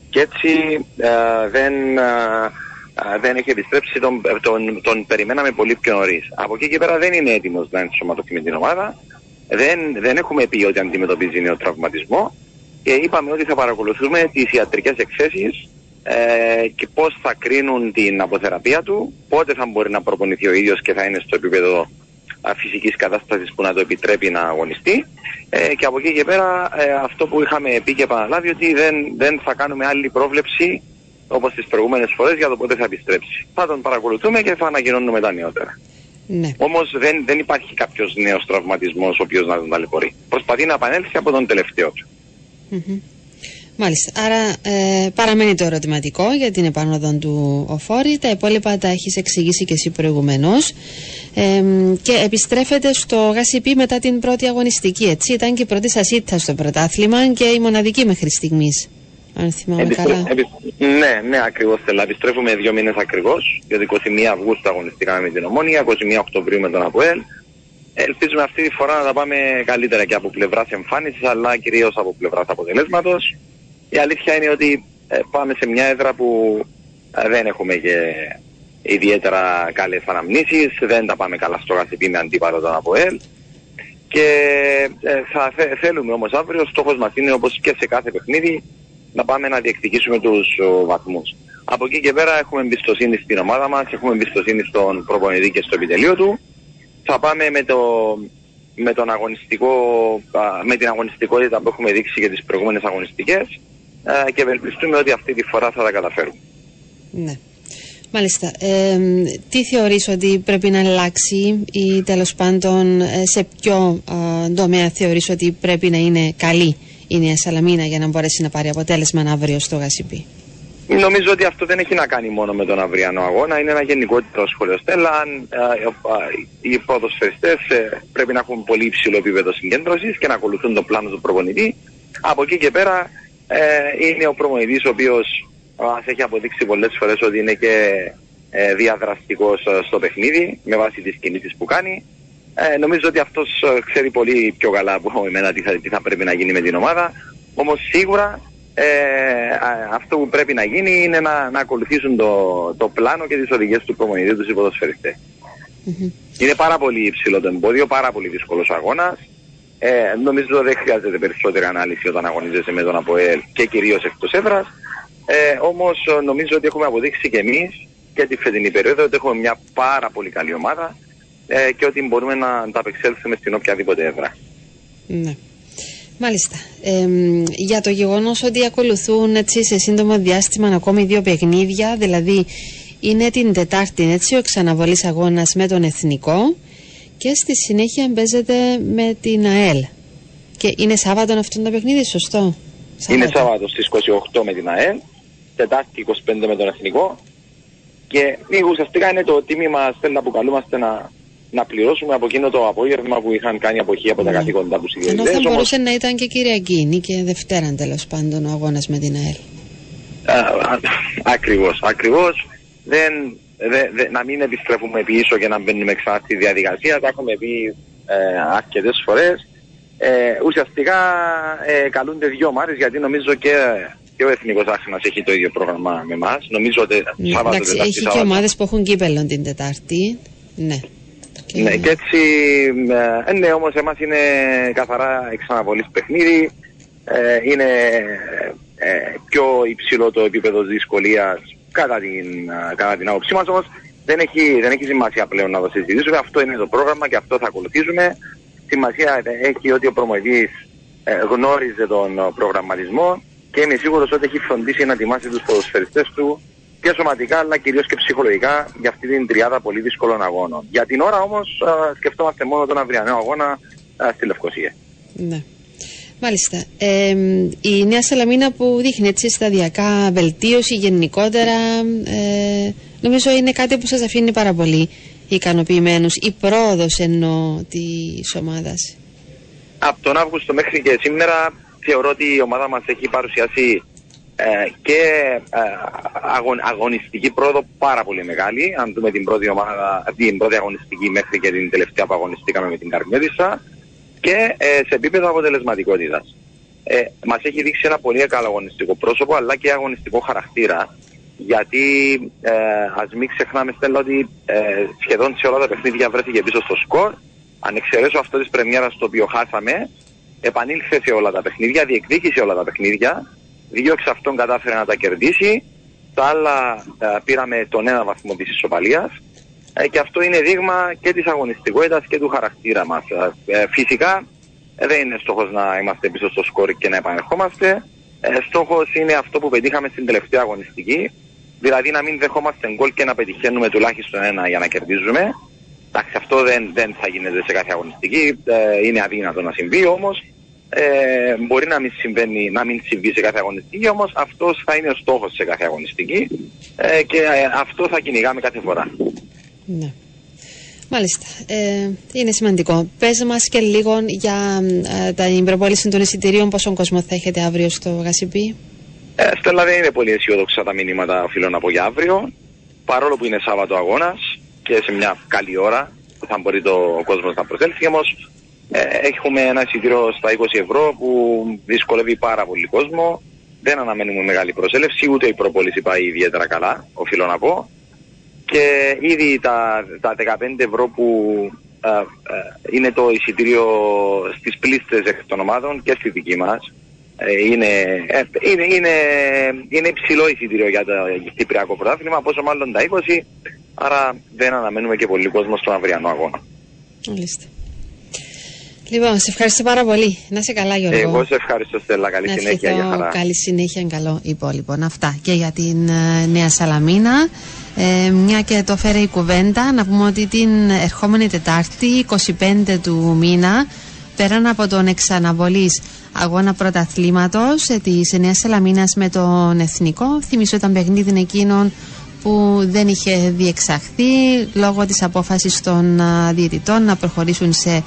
Και έτσι ε, δεν, ε, ε, δεν έχει επιστρέψει, τον, τον, τον περιμέναμε πολύ πιο νωρίς. Από εκεί και πέρα δεν είναι έτοιμος να ενσωματωθεί με την ομάδα. Δεν, δεν έχουμε πει ότι αντιμετωπίζει νέο τραυματισμό και είπαμε ότι θα παρακολουθούμε τις ιατρικές εκθέσεις ε, και πώς θα κρίνουν την αποθεραπεία του, πότε θα μπορεί να προπονηθεί ο ίδιος και θα είναι στο επίπεδο α, φυσικής κατάστασης που να το επιτρέπει να αγωνιστεί ε, και από εκεί και πέρα ε, αυτό που είχαμε πει και επαναλάβει ότι δεν, δεν θα κάνουμε άλλη πρόβλεψη όπως τις προηγούμενες φορές για το πότε θα επιστρέψει. Θα τον παρακολουθούμε και θα ανακοινώνουμε τα νεότερα. Ναι. Όμως δεν, δεν υπάρχει κάποιος νέος τραυματισμός ο οποίος να τον ταλαιπωρεί. Προσπαθεί να επανέλθει από τον τελευταίο του. Μμμ. Μάλιστα. Άρα ε, παραμένει το ερωτηματικό για την επάνωδο του Οφόρη. Τα υπόλοιπα τα έχεις εξηγήσει και εσύ προηγουμένως. Ε, και επιστρέφετε στο ΓΑΣΥΠ μετά την πρώτη αγωνιστική, έτσι. Ήταν και η πρώτη σας ήττα στο πρωτάθλημα και η μοναδική μέχρι στιγμής. Αν θυμάμαι Επιστρέ- καλά. επι- Ναι, ναι, ακριβώς θέλω. Επιστρέφουμε δύο μήνες ακριβώς, γιατί 21 Αυγούστου αγωνιστήκαμε με την Ομόνια, 21 Οκτωβρίου με τον ΑΠΟΕΛ. Ελπίζουμε αυτή τη φορά να τα πάμε καλύτερα και από πλευράς εμφάνισης, αλλά κυρίως από πλευράς αποτελέσματος. Η αλήθεια είναι ότι ε, πάμε σε μια έδρα που ε, δεν έχουμε και ιδιαίτερα καλές αναμνήσεις, δεν τα πάμε καλά στο γασιπί με αντίπαλο τον ΑΠΟΕΛ. Και ε, θα θε- θέλουμε όμως αύριο, ο στόχος μας είναι όπως και σε κάθε παιχνίδι να πάμε να διεκδικήσουμε τους ο, βαθμούς. Από εκεί και πέρα έχουμε εμπιστοσύνη στην ομάδα μας, έχουμε εμπιστοσύνη στον προπονητή και στο επιτελείο του. Θα πάμε με, το, με, τον αγωνιστικό, α, με την αγωνιστικότητα που έχουμε δείξει για τις προηγούμενες αγωνιστικές α, και ευελπιστούμε ότι αυτή τη φορά θα τα καταφέρουμε. Ναι. Μάλιστα. Ε, τι θεωρείς ότι πρέπει να αλλάξει ή τέλος πάντων ε, σε ποιο ε, τομέα θεωρείς ότι πρέπει να είναι καλή; Η Νέα Σαλαμίνα για να μπορέσει να πάρει αποτέλεσμα αύριο στο ΓΑΣΥΠΗ. Νομίζω ότι αυτό δεν έχει να κάνει μόνο με τον αυριανό αγώνα, είναι ένα γενικότερο σχολείο. Στέλλα, αν ε, ε, οι ποδοσφαιριστές ε, πρέπει να έχουν πολύ υψηλό επίπεδο συγκέντρωσης και να ακολουθούν το πλάνο του προπονητή. Από εκεί και πέρα ε, είναι ο προπονητής ο οποίος μας έχει αποδείξει πολλές φορές ότι είναι και ε, διαδραστικός ε, στο παιχνίδι με βάση τις κινήσεις που κάνει. Ε, νομίζω ότι αυτός ε, ξέρει πολύ πιο καλά από εμένα τι θα, τι θα πρέπει να γίνει με την ομάδα. Όμως σίγουρα ε, α- αυτό που πρέπει να γίνει είναι να, να ακολουθήσουν το, το πλάνο και τις οδηγίες του προμονητή τους οι ποδοσφαιριστές. Είναι πάρα πολύ υψηλό το εμπόδιο, πάρα πολύ δύσκολος αγώνας. Ε, νομίζω δεν χρειάζεται περισσότερη ανάλυση όταν αγωνίζεσαι με τον ΑΠΟΕΛ και κυρίως εκτός έδρας. Ε, όμως ε, νομίζω ότι έχουμε αποδείξει και εμείς και τη φετινή περίοδο ότι έχουμε μια πάρα πολύ καλή ομάδα ε, και ότι μπορούμε να ανταπεξέλθουμε στην οποιαδήποτε έδρα. Ναι. Μάλιστα. Ε, για το γεγονός ότι ακολουθούν έτσι, σε σύντομο διάστημα ακόμη δύο παιχνίδια, δηλαδή είναι την Τετάρτη έτσι, ο ξαναβολής αγώνας με τον Εθνικό και στη συνέχεια παίζεται με την ΑΕΛ. Και είναι Σάββατο αυτό το παιχνίδι, σωστό; Είναι Σάββατο στις 28 με την ΑΕΛ, Τετάρτη 25 με τον Εθνικό και ε, ουσιαστικά είναι το τίμημα στέλνα που καλούμαστε να, να πληρώσουμε από εκείνο το απόγευμα που είχαν κάνει αποχή από τα καθήκοντά τους οι Ενώ θα διαιτητές. Όμως, μπορούσε να ήταν και Κυριακή ή και Δευτέρα τέλος πάντων ο αγώνας με την ΑΕΛ. α, α, ακριβώς, ακριβώς. Δεν, δε, δε, να μην επιστρέφουμε πίσω και να μπαίνουμε ξανά στη διαδικασία. Τα έχουμε πει ε, αρκετές φορές. Ε, ουσιαστικά ε, καλούνται δύο ομάδες γιατί νομίζω και, και ο Εθνικός Άξονας έχει το ίδιο πρόγραμμα με εμάς. Νομίζω ότι Ναι, Σάββατο, εντάξει, Τετάρτη, έχει και Σάββατο. ομάδες που έχουν κύπελο την Τετάρτη. Ναι. Και- Ναι, και έτσι, ε, ναι, όμως εμάς είναι καθαρά εξαναβολής παιχνίδι, ε, είναι ε, πιο υψηλό το επίπεδο δυσκολίας κατά την, ε, κατά την άποψή μας, όμως δεν έχει, δεν έχει σημασία πλέον να το συζητήσουμε, αυτό είναι το πρόγραμμα και αυτό θα ακολουθήσουμε. Σημασία έχει ότι ο προμοητής ε, γνώριζε τον ε, προγραμματισμό και είμαι σίγουρος ότι έχει φροντίσει να ετοιμάσει τους ποδοσφαιριστές του και σωματικά αλλά κυρίως και ψυχολογικά για αυτή την τριάδα πολύ δύσκολων αγώνων. Για την ώρα όμως α, σκεφτόμαστε μόνο τον αυριανό αγώνα α, στη Λευκοσία. Ναι. Μάλιστα. Ε, η Νέα Σαλαμίνα που δείχνει έτσι σταδιακά βελτίωση γενικότερα, ε, νομίζω είναι κάτι που σας αφήνει πάρα πολύ ικανοποιημένους. Η πρόοδος εννοώ της ομάδας. Από τον Αύγουστο μέχρι και σήμερα θεωρώ ότι η ομάδα μας έχει παρουσιάσει ε, και ε, αγων, αγωνιστική πρόοδο πάρα πολύ μεγάλη. Αν δούμε την πρώτη, ομάδα, την πρώτη αγωνιστική μέχρι και την τελευταία που αγωνιστήκαμε με την Καρμιώτισσα και ε, σε επίπεδο αποτελεσματικότητας. Ε, μας έχει δείξει ένα πολύ καλό αγωνιστικό πρόσωπο αλλά και αγωνιστικό χαρακτήρα γιατί ε, ας μην ξεχνάμε Στέλλα ότι ε, σχεδόν σε όλα τα παιχνίδια βρέθηκε πίσω στο σκορ αν εξαιρέσω αυτό της πρεμιέρας το οποίο χάσαμε επανήλθε σε όλα τα παιχνίδια, διεκδίκησε όλα τα παιχνίδια δύο εξ αυτών κατάφερε να τα κερδίσει τα άλλα ε, πήραμε τον ένα βαθμό της ισοπαλίας ε, και αυτό είναι δείγμα και της αγωνιστικότητας και του χαρακτήρα μας. Ε, φυσικά ε, δεν είναι στόχος να είμαστε πίσω στο σκορ και να επανερχόμαστε. Ε, στόχος είναι αυτό που πετύχαμε στην τελευταία αγωνιστική, δηλαδή να μην δεχόμαστε γκολ και να πετυχαίνουμε τουλάχιστον ένα για να κερδίζουμε. Εντάξει, αυτό δεν, δεν θα γίνεται σε κάθε αγωνιστική, ε, είναι αδύνατο να συμβεί όμως. Ε, μπορεί να μην, συμβαίνει, να μην συμβεί σε κάθε αγωνιστική, όμως αυτός θα είναι ο στόχος σε κάθε αγωνιστική ε, και ε, αυτό θα κυνηγάμε κάθε φορά. Ναι. Μάλιστα. Ε, είναι σημαντικό. Πες μας και λίγο για ε, τα προπόληση των εισιτηρίων, πόσο κόσμο θα έχετε αύριο στο Γασιμπή. Ε, Στέλλα δεν είναι πολύ αισιόδοξα τα μηνύματα οφείλω να πω για αύριο. Παρόλο που είναι Σάββατο αγώνας και σε μια καλή ώρα που θα μπορεί το, ο κόσμος να προσέλθει, όμως ε, έχουμε ένα εισιτήριο στα 20 ευρώ που δυσκολεύει πάρα πολύ κόσμο. Δεν αναμένουμε μεγάλη προσέλευση, ούτε η προπόληση πάει ιδιαίτερα καλά, οφείλω να πω. Και ήδη τα, τα 15 ευρώ που ε, ε, είναι το εισιτήριο στις πλήστες εκ των ομάδων και στη δική μας, ε, είναι, ε, είναι, είναι, είναι υψηλό εισιτήριο για το Κυπριακό Πρωτάθλημα, πόσο μάλλον τα 20, άρα δεν αναμένουμε και πολύ κόσμο στον αυριανό αγώνα. Μάλιστα. Λοιπόν, σε ευχαριστώ πάρα πολύ. Να είσαι καλά, Γιώργο. Εγώ σε ευχαριστώ, Στέλλα. Καλή να συνέχεια. Για ευχηθώ χαρά. καλή συνέχεια, καλό υπόλοιπο. Αυτά και για την ε, Νέα Σαλαμίνα. Ε, μια και το φέρε η κουβέντα, να πούμε ότι την ερχόμενη Τετάρτη, 25 του μήνα, πέραν από τον εξαναβολής αγώνα πρωταθλήματος ε, της Νέας Σαλαμίνας με τον Εθνικό, θυμίσω ήταν παιχνίδι εκείνων που δεν είχε διεξαχθεί λόγω της απόφασης των α, διαιτητών να προχωρήσουν σε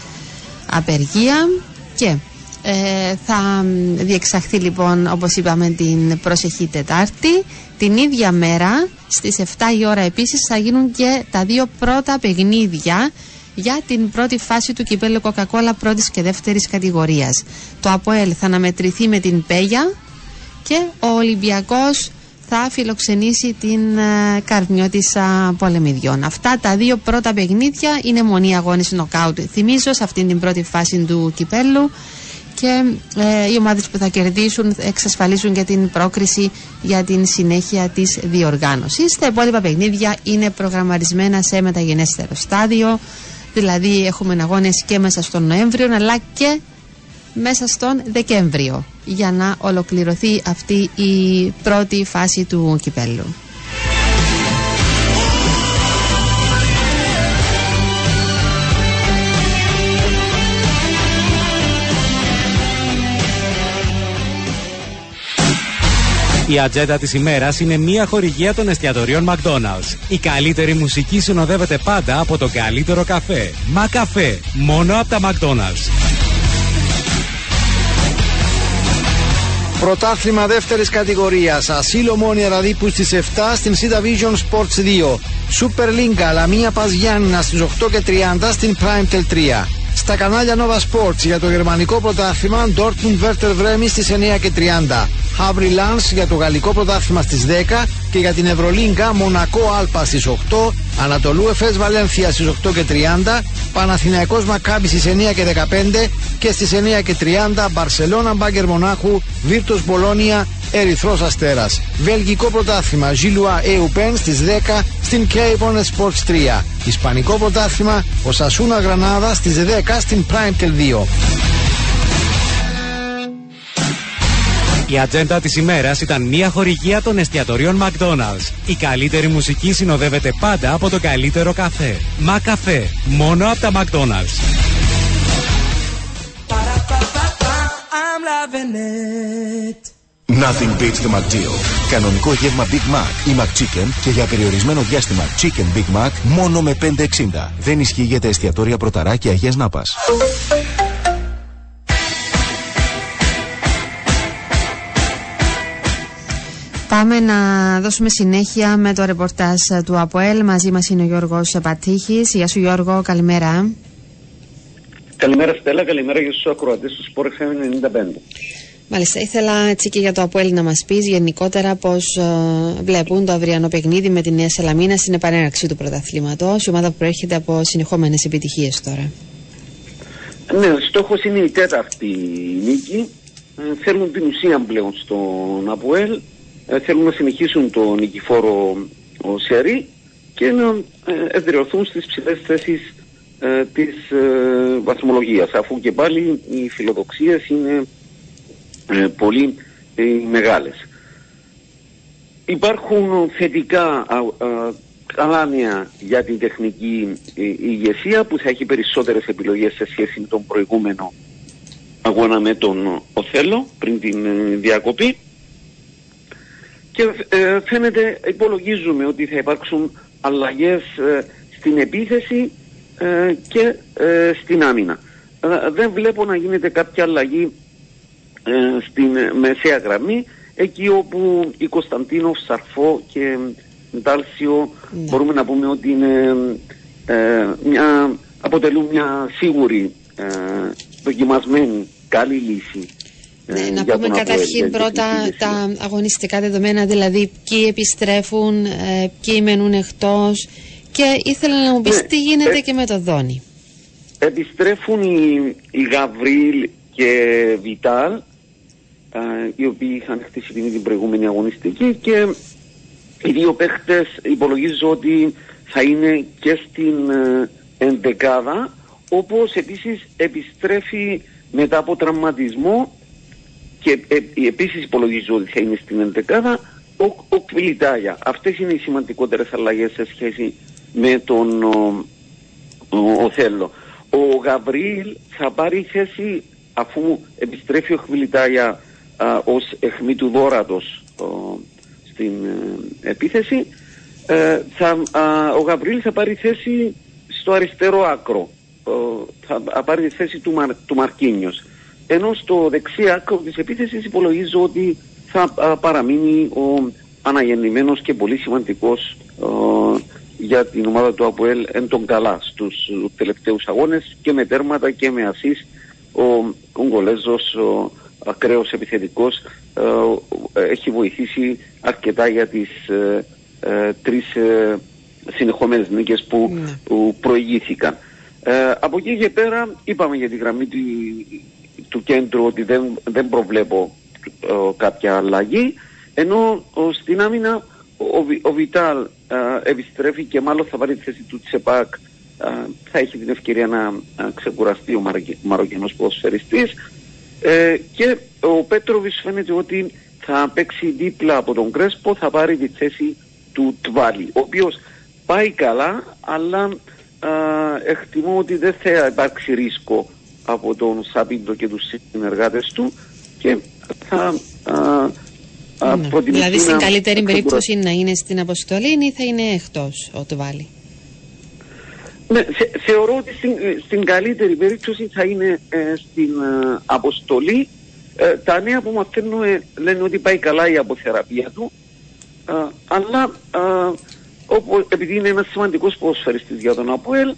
απεργία και ε, θα μ, διεξαχθεί λοιπόν όπως είπαμε την προσεχή Τετάρτη την ίδια μέρα στις 7 η ώρα επίσης θα γίνουν και τα δύο πρώτα παιχνίδια για την πρώτη φάση του κυπέλου Coca-Cola πρώτης και δεύτερης κατηγορίας. Το ΑΠΟΕΛ θα αναμετρηθεί με την Πέγια και ο Ολυμπιακός θα φιλοξενήσει την ε, Καρμιώτισσα Πολεμιδιών. Αυτά τα δύο πρώτα παιχνίδια είναι μονή αγώνες νοκάουτ. Θυμίζω σε αυτήν την πρώτη φάση του κυπέλου και ε, οι ομάδες που θα κερδίσουν θα εξασφαλίσουν και την πρόκριση για την συνέχεια της διοργάνωσης. Τα υπόλοιπα παιχνίδια είναι προγραμματισμένα σε μεταγενέστερο στάδιο, δηλαδή έχουμε αγώνες και μέσα στον Νοέμβριο αλλά και μέσα στον Δεκέμβριο για να ολοκληρωθεί αυτή η πρώτη φάση του κυπέλου. Η ατζέντα της ημέρας είναι μια χορηγία των εστιατορίων McDonald's. Η καλύτερη μουσική συνοδεύεται πάντα από το καλύτερο καφέ. Μα καφέ, μόνο από τα McDonald's. Πρωτάθλημα δεύτερης κατηγορίας. Ασύλο Μόνη Ραδίπου στις 7 στην Sita Vision Sports 2. Super Linga Λαμία Πα Γιάννηνα στις 8 και 30 στην Prime Tel 3. Στα κανάλια Nova Sports για το γερμανικό πρωτάθλημα Dortmund Werder Βρέμι στις 9 και 30. Havri Lans για το γαλλικό πρωτάθλημα στις 10 και για την Ευρωλίγκα Μονακό Άλπα στις 8, Ανατολού Εφές Βαλένθια στις 8 και 30, Παναθηναϊκός Μακάμπι στις 9 και 15 και στις 9 και 30 Μπαρσελώνα Μπάγκερ Μονάχου, Βίρτος Μπολόνια, Ερυθρός Αστέρας. Βελγικό πρωτάθλημα Ζιλουά Εουπέν στις 10 στην Κέιπον Sports 3. Ισπανικό πρωτάθλημα ο Σασούνα Γρανάδα στις 10 στην Prime Tel 2. Η ατζέντα της ημέρας ήταν μια χορηγία των εστιατορίων McDonald's. Η καλύτερη μουσική συνοδεύεται πάντα από το καλύτερο καφέ. Μα καφέ, μόνο από τα McDonald's. I'm loving it. Nothing beats the McDeal. Κανονικό γεύμα Big Mac ή McChicken και για περιορισμένο διάστημα Chicken Big Mac μόνο με 5,60. Δεν ισχύει για τα εστιατόρια Πρωταρά και Αγίας Νάπας. Πάμε να δώσουμε συνέχεια με το ρεπορτάζ του ΑΠΟΕΛ. Μαζί μας είναι ο Γιώργος Πατήχης. Γεια σου Γιώργο, καλημέρα. Καλημέρα Στέλλα, καλημέρα για στους ακροατές του Sport FM 95. Μάλιστα, ήθελα έτσι και για το ΑΠΟΕΛ να μας πεις γενικότερα πώς ε, βλέπουν το αυριανό παιχνίδι με τη Νέα Σελαμίνα στην επανέναρξη του πρωταθλήματος, η ομάδα που προέρχεται από συνεχόμενες επιτυχίες τώρα. Ναι, ο στόχος είναι η τέταρτη νίκη. Ε, θέλουν την ουσία πλέον στον ΑΠΟΕΛ. Ε, θέλουν να συνεχίσουν το νικηφόρο ο Σερί και να ε, εδραιωθούν στις ψηλές θέσεις ε, της ε, βαθμολογίας αφού και πάλι οι φιλοδοξίες είναι ε, πολύ ε, μεγάλες. Υπάρχουν θετικά α, α, καλά νέα για την τεχνική ε, ηγεσία που θα έχει περισσότερες επιλογές σε σχέση με τον προηγούμενο αγώνα με τον Οθέλο πριν την ε, διακοπή και ε, φαίνεται υπολογίζουμε ότι θα υπάρξουν αλλαγές ε, στην επίθεση ε, και ε, στην άμυνα. Ε, δεν βλέπω να γίνεται κάποια αλλαγή ε, στην ε, μεσαία γραμμή εκεί όπου η Κωνσταντίνο, Σαρφό και Ντάλσιο μπορούμε να πούμε ότι είναι, ε, μια, αποτελούν μια σίγουρη ε, δοκιμασμένη καλή λύση ε, Ναι, να για πούμε τον Αποέλ, καταρχήν για την πρώτα τεχνική ηγεσία. τα αγωνιστικά δεδομένα, δηλαδή ποιοι επιστρέφουν, ε, ποιοι μένουν εκτός και ήθελα να μου πεις Ναι, τι γίνεται ε, και με το Δόνι. Επιστρέφουν οι, οι Γαβρίλ και Βιτάλ α, οι οποίοι είχαν χτίσει την, την προηγούμενη αγωνιστική και οι δύο παίχτες υπολογίζω ότι θα είναι και στην ε, ενδεκάδα όπως επίσης επιστρέφει μετά από τραυματισμό και ε, επίσης υπολογίζω ότι θα είναι στην ενδεκάδα ο, ο Κβιλιτάγια. Αυτές είναι οι σημαντικότερες αλλαγές σε σχέση με τον ο, ο, ο Θέλο. Ο Γαβρίλ θα πάρει θέση αφού επιστρέφει ο Χβιλιτάγια α, ως εχμή του δόρατος ο, στην ε, επίθεση ε, θα, α, ο Γαβρίλ θα πάρει θέση στο αριστερό άκρο Ο, θα α, πάρει τη θέση του, Μαρ, του Μαρκίνιος. Ενώ στο δεξί άκρο της επίθεσης υπολογίζω ότι θα α, παραμείνει ο αναγεννημένος και πολύ σημαντικός ο, για την ομάδα του ΑΠΟΕΛ εν τον καλά στους ε, τελευταίους αγώνες και με τέρματα και με ασίς ο Ουγγολέζος ο ακραίος επιθετικός ε, ε, έχει βοηθήσει αρκετά για τις ε, ε, τρεις ε, συνεχόμενες νίκες που, που προηγήθηκαν. Ε, από εκεί και πέρα είπαμε για τη γραμμή του, του κέντρου ότι δεν, δεν προβλέπω ε, κάποια αλλαγή ενώ ο, στην άμυνα ο, Βι- ο Βιτάλ ε, επιστρέφει και μάλλον θα πάρει τη θέση του Τσεπάκ ε, θα έχει την ευκαιρία να ε, ξεκουραστεί ο Μαροκι- Μαροκινός ποδοσφαιριστής ε, και ο Πέτροβις φαίνεται ότι θα παίξει δίπλα από τον Κρέσπο θα πάρει τη θέση του Τβάλι ο οποίος πάει καλά αλλά α, εκτιμώ ότι δεν θα υπάρξει ρίσκο από τον Σαπίντο και τους συνεργάτες του και θα α, α, Ναι. προτιμηθεί Δηλαδή στην να καλύτερη ξεκουραστεί. περίπτωση να είναι στην αποστολή ή θα είναι εκτός ο Τουβάλι. Ναι, θε- θεωρώ ότι στην, στην καλύτερη περίπτωση θα είναι ε, στην ε, αποστολή. Ε, τα νέα που μαθαίνουμε λένε ότι πάει καλά η αποθεραπεία του. Ε, αλλά ε, όπως, επειδή είναι ένας σημαντικός ποδοσφαιριστής για τον ΑΠΟΕΛ,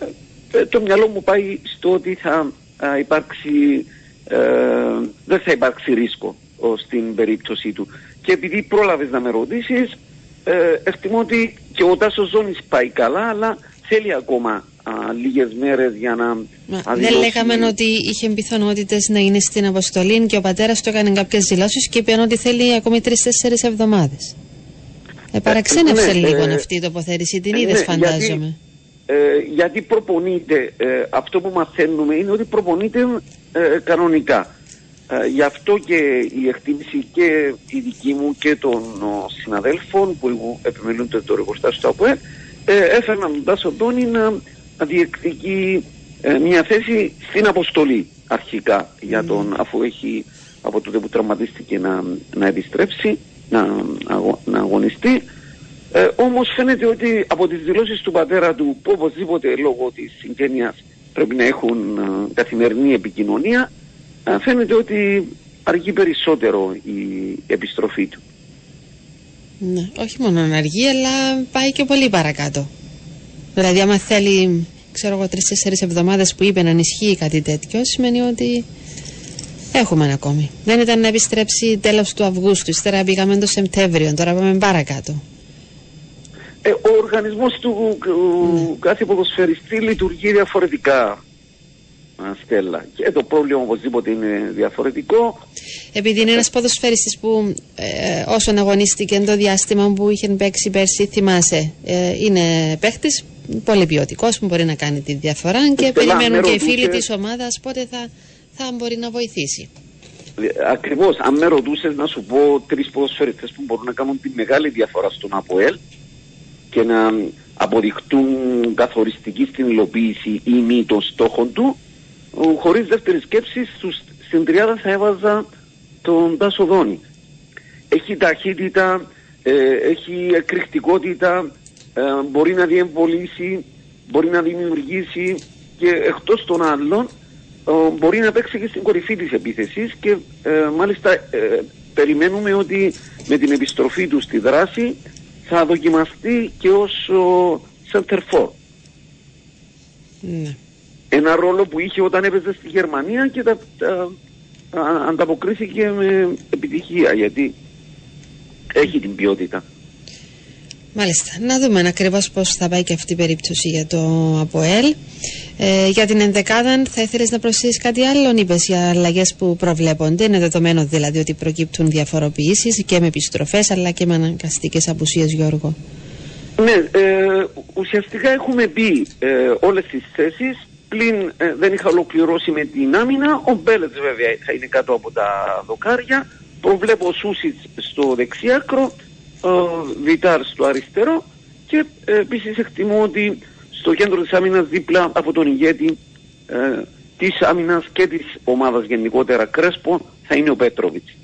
ε, ε, το μυαλό μου πάει στο ότι θα ε, υπάρξει, ε, δεν θα υπάρξει ρίσκο ο, στην περίπτωση του. Και επειδή πρόλαβες να με ρωτήσεις, ε, εκτιμώ ότι και ο Τάσος Ζώνης πάει καλά, αλλά θέλει ακόμα α, λίγες μέρες για να Μα, δεν αδειλώσει- λέγαμε ότι είχε πιθανότητες να είναι στην αποστολή και ο πατέρας του έκανε κάποιες δηλώσεις και είπε ότι θέλει ακόμη τρει-τέσσερι εβδομάδες. Ε, παραξένευσε ναι, λίγο ε, αυτή η τοποθέτηση. Την ε, είδες, ναι, φαντάζομαι. Ε, γιατί προπονείται, ε, αυτό που μαθαίνουμε είναι ότι προπονείται ε, κανονικά. Ε, γι' αυτό και η εκτίμηση και η δική μου και των ο, συναδέλφων που επιμελούνται το εργοστάσιο του ΑΠΟΕ ε, έφερναν τον Τάσο Ντόνι να διεκδικεί ε, μια θέση στην αποστολή αρχικά για τον, αφού έχει από τότε που τραυματίστηκε να, να επιστρέψει, να, αγω- να αγωνιστεί. Ε, όμως φαίνεται ότι από τις δηλώσεις του πατέρα του που οπωσδήποτε λόγω της συγγένειας πρέπει να έχουν ε, καθημερινή επικοινωνία ε, φαίνεται ότι αργεί περισσότερο η επιστροφή του. Ναι, όχι μόνο να αργεί, αλλά πάει και πολύ παρακάτω. Δηλαδή, άμα θέλει, ξέρω εγώ, τρει-τέσσερι εβδομάδες που είπε να ισχύει κάτι τέτοιο, σημαίνει ότι έχουμε ένα ακόμη. Δεν ήταν να επιστρέψει τέλος του Αυγούστου, ύστερα πήγαμε το Σεπτέμβριο, τώρα πάμε παρακάτω. Ε, ο οργανισμός του του κάθε ποδοσφαιριστή λειτουργεί διαφορετικά, α, Στέλλα. Και το πρόβλημα οπωσδήποτε είναι διαφορετικό. Επειδή είναι ένας ποδοσφαιριστής που ε, όσον αγωνίστηκε το διάστημα που είχε παίξει πέρσι, θυμάσαι, ε, είναι παίχτης πολύ ποιοτικός που μπορεί να κάνει τη διαφορά και Στella, περιμένουν με και οι φίλοι ρωτούσες- της ομάδας πότε θα, θα μπορεί να βοηθήσει. Ε, Ακριβώς, αν με ρωτούσες να σου πω τρεις ποδοσφαιριστές που μπορούν να κάνουν τη μεγάλη διαφορά στον ΑΠΟΕΛ και να αποδειχτούν καθοριστική στην υλοποίηση ή μη των στόχων του, ο, χωρίς δεύτερη σκέψη στους, στην τριάδα θα έβαζα τον Τάσο Δόνη. Έχει ταχύτητα, ε, έχει εκρηκτικότητα, ε, μπορεί να διεμβολήσει, μπορεί να δημιουργήσει και εκτός των άλλων ε, μπορεί να παίξει και στην κορυφή της επίθεσης και ε, μάλιστα ε, περιμένουμε ότι με την επιστροφή του στη δράση θα δοκιμαστεί και ως ο, center for. Ναι. Ένα ρόλο που είχε όταν έπαιζε στη Γερμανία και τα, τα- α- ανταποκρίθηκε με επιτυχία γιατί έχει την ποιότητα. Μάλιστα. Να δούμε ακριβώς πώς θα πάει και αυτή η περίπτωση για το ΑΠΟΕΛ. Ε, για την ενδεκάδα, θα ήθελες να προσθέσεις κάτι άλλο, είπες για αλλαγές που προβλέπονται. Είναι δεδομένο δηλαδή ότι προκύπτουν διαφοροποιήσεις και με επιστροφές αλλά και με αναγκαστικές απουσίες, Γιώργο. Ναι, ε, ουσιαστικά έχουμε πει ε, όλες τις θέσεις, πλην ε, δεν είχα ολοκληρώσει με την άμυνα, ο Μπέλετς βέβαια θα είναι κάτω από τα δοκάρια, προβλέπω Σούσιτς στο δεξιάκρο, ε, Βιτάρ στο αριστερό και ε, επίσης εκτιμώ ότι στο κέντρο της άμυνας δίπλα από τον ηγέτη ε, της άμυνας και της ομάδας γενικότερα Κρέσπο θα είναι ο Πέτροβιτς.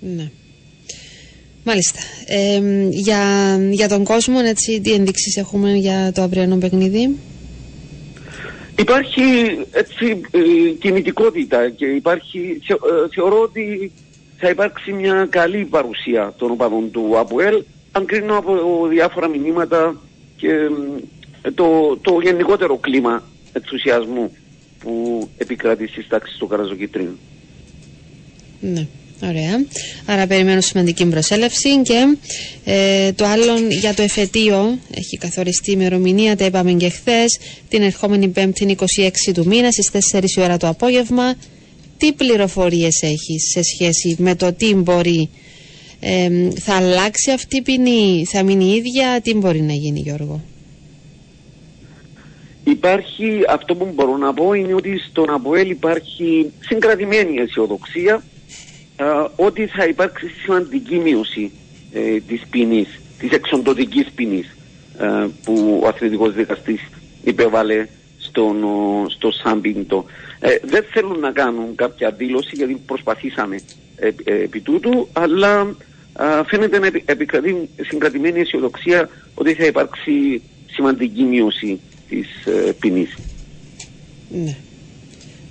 Ναι. Μάλιστα. Ε, για, για τον κόσμο, έτσι, τι ενδείξεις έχουμε για το αυριανό παιχνίδι; Υπάρχει έτσι ε, κινητικότητα και υπάρχει, θε- ε, θεωρώ ότι θα υπάρξει μια καλή παρουσία των οπαδών του ΑΠΟΕΛ αν κρίνω από διάφορα μηνύματα και ε, το, το γενικότερο κλίμα ενθουσιασμού που επικρατεί στις τάξεις του Καραζοκιτρίνου. Ναι. Ωραία. Άρα περιμένω σημαντική προσέλευση και ε, το άλλο για το εφετείο έχει καθοριστεί η ημερομηνία, τα είπαμε και χθες, την ερχόμενη Πέμπτη είναι 26 του μήνα στις 4 η ώρα το απόγευμα. Τι πληροφορίες έχεις σε σχέση με το τι μπορεί, ε, θα αλλάξει αυτή η ποινή, θα μείνει η ίδια, τι μπορεί να γίνει Γιώργο; Υπάρχει, αυτό που μπορώ να πω είναι ότι στον ΑΠΟΕΛ υπάρχει συγκρατημένη αισιοδοξία α, ότι θα υπάρξει σημαντική μείωση ε, της ποινής, της εξοντοτικής ποινής ε, που ο αθλητικός δικαστής υπέβαλε στον, ο, στο Σάμπιντο. Ε, δεν θέλουν να κάνουν κάποια δήλωση γιατί προσπαθήσαμε ε, ε, επί τούτου, αλλά α, φαίνεται να επι- επικρατεί συγκρατημένη αισιοδοξία ότι θα υπάρξει σημαντική μείωση της ε, ποινής. Ναι.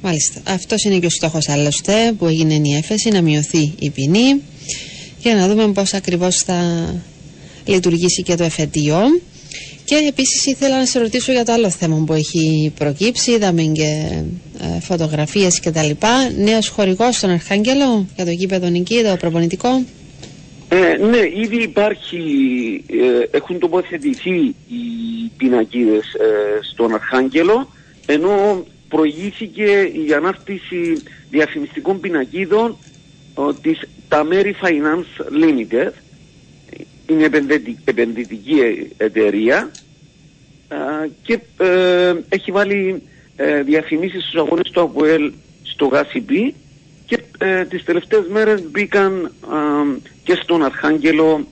Μάλιστα. Αυτός είναι και ο στόχος άλλωστε που έγινε η έφεση, να μειωθεί η ποινή για να δούμε πώς ακριβώς θα λειτουργήσει και το εφετείο. Και επίσης ήθελα να σε ρωτήσω για το άλλο θέμα που έχει προκύψει. Είδαμε και ε, φωτογραφίες κτλ. Νέος χορηγός στον Αρχάγγελο για το γήπεδο νική, το προπονητικό. Ε, ναι, ήδη υπάρχει, ε, έχουν τοποθετηθεί οι πινακίδες ε, στον Αρχάγγελο, ενώ προηγήθηκε η ανάρτηση διαφημιστικών πινακίδων ε, της Tameri Finance Limited, είναι επενδυτη- επενδυτική ε- εταιρεία ε, και ε, έχει βάλει ε, διαφημίσεις στους αγώνες του ΑΠΟΕΛ στο ΓΑΣΙΠΗ και ε, τις τελευταίες μέρες μπήκαν α, και στον Αρχάγγελο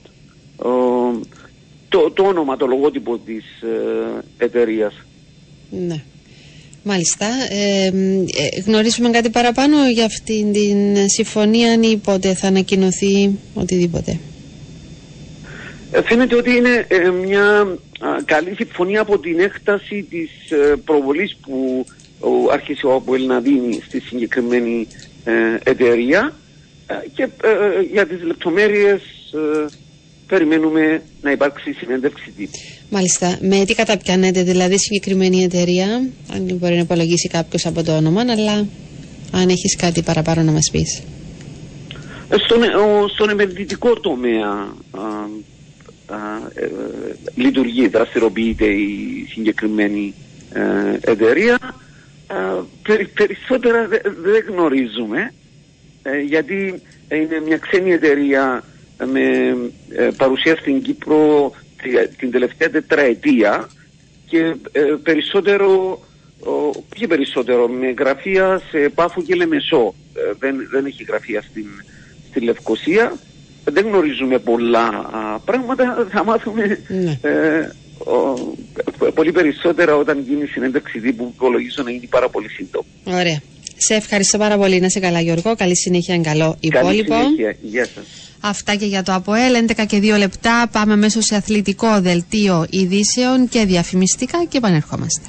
ε, το, το όνομα, το λογότυπο της ε, εταιρείας. Ναι. Μάλιστα. Ε, ε, γνωρίζουμε κάτι παραπάνω για αυτήν την συμφωνία ή πότε θα ανακοινωθεί οτιδήποτε; Ε, Φαίνεται ότι είναι ε, μια α, καλή συμφωνία από την έκταση της ε, προβολής που ο, άρχισε ο Αποέλ να δίνει στη συγκεκριμένη ε, εταιρεία ε, και ε, για τις λεπτομέρειες ε, περιμένουμε να υπάρξει συνέντευξη τύπου. Μάλιστα. Με τι καταπιάνεται δηλαδή συγκεκριμένη εταιρεία, αν μπορεί να υπολογίσει κάποιος από το όνομα, αλλά αν έχεις κάτι παραπάνω να μας πεις. Ε, Στον, ε, ο- στον επενδυτικό τομέα α, α, ε, λειτουργεί, δραστηριοποιείται η συγκεκριμένη ε, εταιρεία. Α, περι- περισσότερα δε- δεν γνωρίζουμε ε, γιατί είναι μια ξένη εταιρεία με ε, παρουσία στην Κύπρο τη- την τελευταία τετραετία και ε, περισσότερο, ο, πιο περισσότερο με γραφεία σε Πάφο και Λεμεσό. Ε, δεν, δεν έχει γραφεία στην, στη Λευκοσία. Δεν γνωρίζουμε πολλά α, πράγματα. Θα μάθουμε Ναι. ε, ο- πολύ περισσότερα όταν γίνει η συνέντευξη τύπου που υπολογίζω να γίνει πάρα πολύ σύντομο. Ωραία. Σε ευχαριστώ πάρα πολύ. Να σε καλά, Γιώργο. Καλή συνέχεια, καλό Καλή υπόλοιπο. συνέχεια. Γεια σας. Αυτά και για το ΑΠΟΕΛ. 11 και 2 λεπτά. Πάμε μέσω σε αθλητικό δελτίο ειδήσεων και διαφημιστικά και επανερχόμαστε.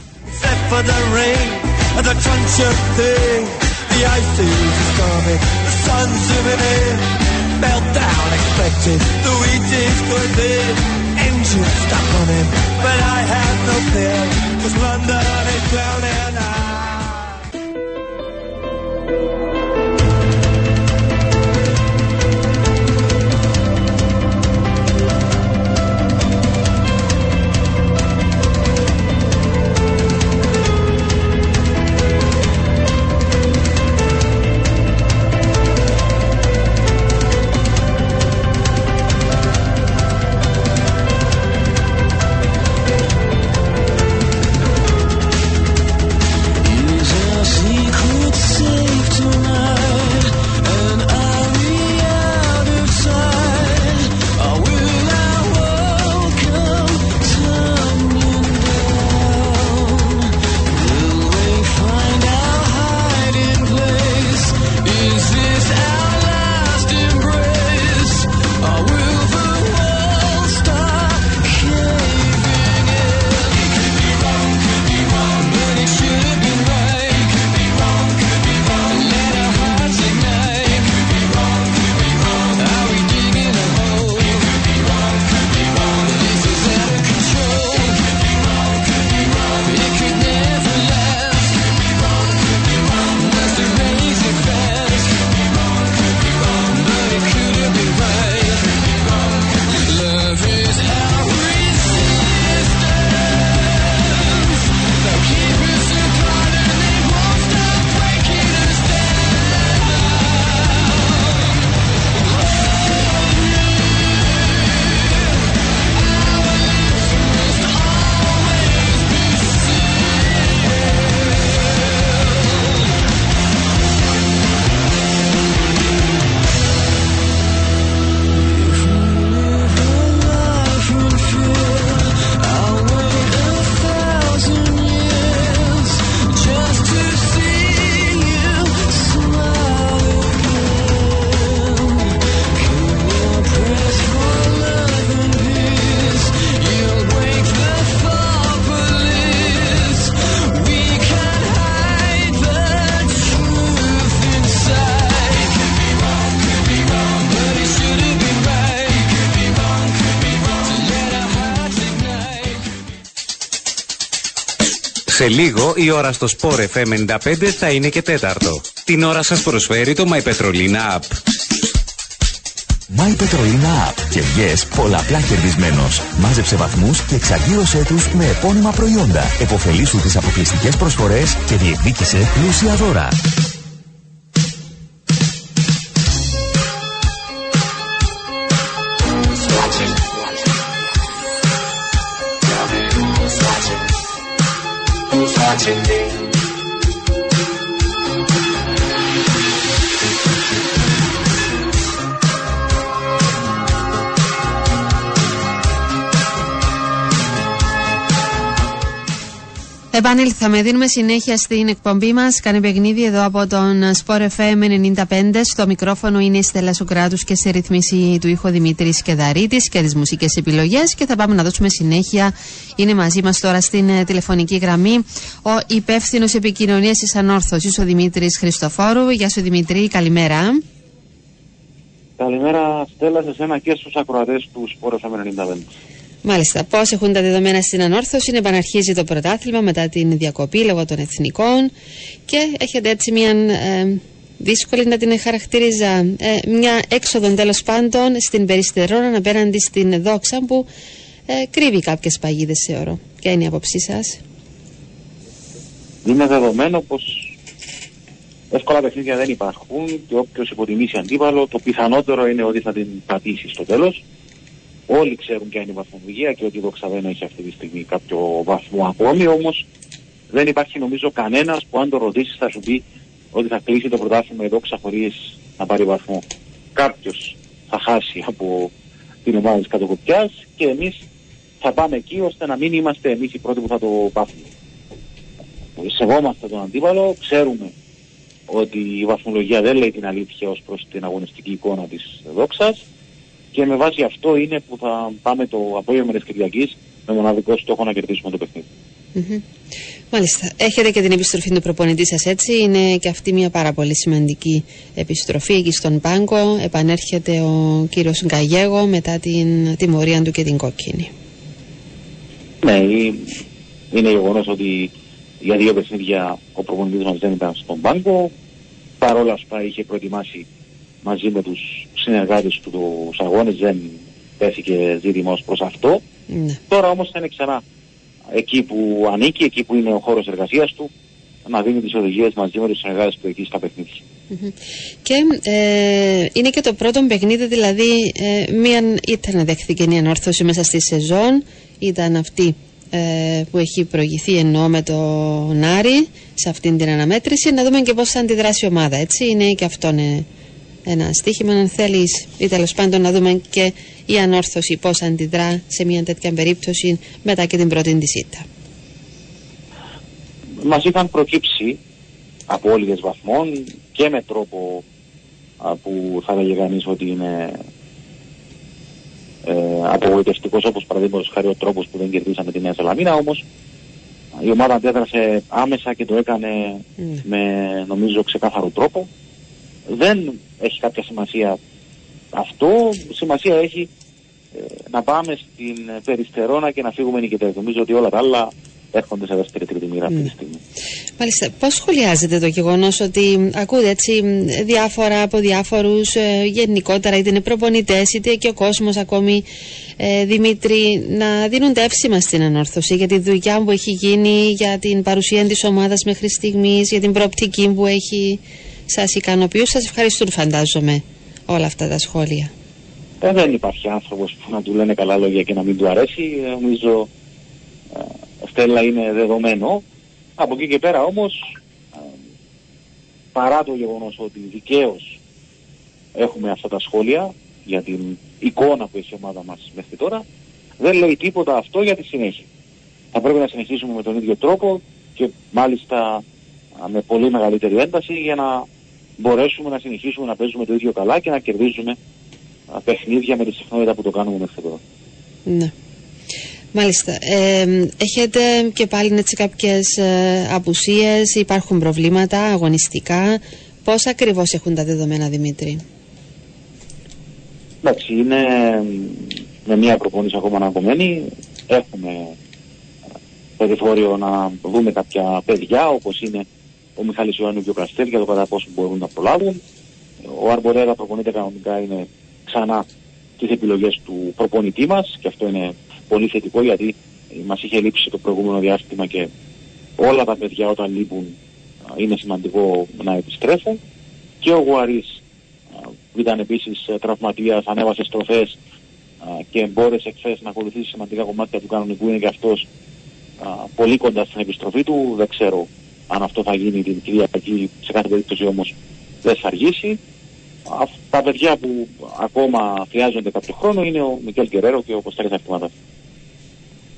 Η ώρα στο Sport FM 95 θα είναι και τέταρτο. Την ώρα σας προσφέρει το My Petrolina App. My Petrolina App. Και yes, πολλαπλά κερδισμένος. Μάζεψε βαθμούς και εξαγγείλωσέ τους με επώνυμα προϊόντα. Εποφελήσου τις αποκλειστικές προσφορές και διεκδίκησε πλούσια δώρα. watching me. Επανήλθαμε, δίνουμε συνέχεια στην εκπομπή μας. Κάνει παιχνίδι εδώ από τον Sport FM 95. Στο μικρόφωνο είναι η Στέλλα Σοκράτου και σε ρυθμίση του ήχο Δημήτρης Κεδαρίτης και τις μουσικές επιλογές. Και θα πάμε να δώσουμε συνέχεια. Είναι μαζί μας τώρα στην ε, τηλεφωνική γραμμή ο υπεύθυνος επικοινωνίας της Ανόρθωσης, ο Δημήτρης Χριστοφόρου. Γεια σου, Δημήτρη, καλημέρα. Καλημέρα Στέλλα σε σένα και στους ακροατές του Sport FM 95. Μάλιστα. Πώς έχουν τα δεδομένα στην Ανόρθωση, επαναρχίζει το πρωτάθλημα μετά την διακοπή λόγω των εθνικών και έχετε έτσι μια ε, δύσκολη να την χαρακτηρίζα. Ε, μια έξοδο τέλος πάντων στην Περιστερώνα απέναντι στην Δόξα που ε, κρύβει κάποιες παγίδες, θεωρώ. Ποια είναι η άποψή σας; Είναι δεδομένο πως εύκολα παιχνίδια δεν υπάρχουν και όποιος υποτιμήσει αντίπαλο το πιθανότερο είναι ότι θα την πατήσει στο τέλος. Όλοι ξέρουν ποια είναι η βαθμολογία και ότι η Δόξα δεν έχει αυτή τη στιγμή κάποιο βαθμό ακόμη, όμως δεν υπάρχει νομίζω κανένας που αν το ρωτήσει θα σου πει ότι θα κλείσει το πρωτάθλημα η Δόξα χωρίς να πάρει βαθμό. Κάποιος θα χάσει από την ομάδα της κατοκοπιάς και εμείς θα πάμε εκεί ώστε να μην είμαστε εμείς οι πρώτοι που θα το πάθουμε. Σεβόμαστε τον αντίπαλο, ξέρουμε ότι η βαθμολογία δεν λέει την αλήθεια ως προς την αγωνιστική εικόνα της δόξας και με βάση αυτό είναι που θα πάμε το απόγευμα της Κυριακής με μοναδικό στόχο να κερδίσουμε το παιχνίδι. Μμμ. Μάλιστα. Έχετε και την επιστροφή του προπονητή σας, έτσι. Είναι και αυτή μια πάρα πολύ σημαντική επιστροφή εκεί στον πάγκο. Επανέρχεται ο κύριος Γκαγέγο μετά την τιμωρία του και την κόκκινη. Ναι, η- είναι γεγονός ότι για δύο παιχνίδια ο προπονητής μας δεν ήταν στον πάγκο. Παρ' όλα αυτά είχε προετοιμάσει μαζί με τους συνεργάτες του τους αγώνες, δεν τέθηκε ζήτημα ως προς αυτό. Ναι. Τώρα όμως θα είναι ξανά εκεί που ανήκει, εκεί που είναι ο χώρος εργασίας του, να δίνει τις οδηγίες μαζί με τους συνεργάτες του εκεί στα παιχνίδια. Μμμ. Και ε, είναι και το πρώτο παιχνίδι, δηλαδή ε, μία ήταν δέχθηκε η ανόρθωση μέσα στη σεζόν, ήταν αυτή ε, που έχει προηγηθεί εννοώ με τον Άρη σε αυτήν την αναμέτρηση. Να δούμε και πώς θα αντιδράσει η ομάδα, έτσι. Είναι και αυτό ε, ένα στοίχημα, αν θέλεις, ή τέλος πάντων να δούμε και η ανόρθωση πώς αντιδρά σε μια τέτοια περίπτωση μετά και την πρώτη της ήττα. Μας είχαν προκύψει απώλειες βαθμών και με τρόπο α, που θα έλεγε κανείς ότι είναι ε, απογοητευτικός όπως παραδείγματος χάρη ο τρόπος που δεν κερδίσαμε τη Νέα Σαλαμίνα όμως η ομάδα αντέδρασε άμεσα και το έκανε Ναι. με νομίζω ξεκάθαρο τρόπο. Δεν έχει κάποια σημασία αυτό. Σημασία έχει ε, να πάμε στην Περιστερώνα και να φύγουμε νικητές. Νομίζω ότι όλα τα άλλα έρχονται σε δεύτερη τρίτη μοίρα αυτή τη στιγμή. Μάλιστα, πώς σχολιάζετε το γεγονός ότι ακούτε έτσι μ, διάφορα από διάφορους ε, γενικότερα είτε είναι προπονητές είτε και ο κόσμος ακόμη ε, Δημήτρη να δίνουν εύσημα στην ανόρθωση για τη δουλειά που έχει γίνει, για την παρουσία της ομάδας μέχρι στιγμής, για την προοπτική που έχει σας ικανοποιούν. Σας ευχαριστούν φαντάζομαι όλα αυτά τα σχόλια. Ε, δεν υπάρχει άνθρωπος που να του λένε καλά λόγια και να μην του αρέσει. Ε, Νομίζω ε, Στέλλα είναι δεδομένο. Από εκεί και πέρα όμως ε, παρά το γεγονός ότι δικαίως έχουμε αυτά τα σχόλια για την εικόνα που έχει η ομάδα μας μέχρι τώρα δεν λέει τίποτα αυτό για τη συνέχεια. Θα πρέπει να συνεχίσουμε με τον ίδιο τρόπο και μάλιστα α, με πολύ μεγαλύτερη ένταση για να μπορέσουμε να συνεχίσουμε να παίζουμε το ίδιο καλά και να κερδίζουμε α, παιχνίδια με τη συχνότητα που το κάνουμε μέχρι τώρα. Ναι. Μάλιστα. Ε, έχετε και πάλι έτσι κάποιες ε, απουσίες, υπάρχουν προβλήματα αγωνιστικά. Πώς ακριβώς έχουν τα δεδομένα, Δημήτρη; Εντάξει, είναι με μία προπόνηση ακόμα αναγκωμένη. Έχουμε α, περιθώριο να δούμε κάποια παιδιά όπως είναι ο Μιχάλης Ιωάννου και ο Καστέλ για το κατά πόσο μπορούν να προλάβουν. Ο Αρμπορέδα προπονείται κανονικά είναι ξανά τις επιλογές του προπονητή μας και αυτό είναι πολύ θετικό γιατί μας είχε λείψει το προηγούμενο διάστημα και όλα τα παιδιά όταν λείπουν α, είναι σημαντικό να επιστρέφουν και ο Γουαρής α, που ήταν επίσης ε, τραυματίας, ανέβασε στροφές α, και μπόρεσε χθες να ακολουθήσει σημαντικά κομμάτια του κανονικού είναι και αυτός α, πολύ κοντά στην επιστροφή του. Δεν ξέρω αν αυτό θα γίνει την Κυριακή, σε κάθε περίπτωση όμως δεν θα αργήσει. Α, τα παιδιά που ακόμα χρειάζονται κάποιο χρόνο είναι ο Μικέλ Γκερέρο και ο Κωνσταντίνος Αρτημάτας.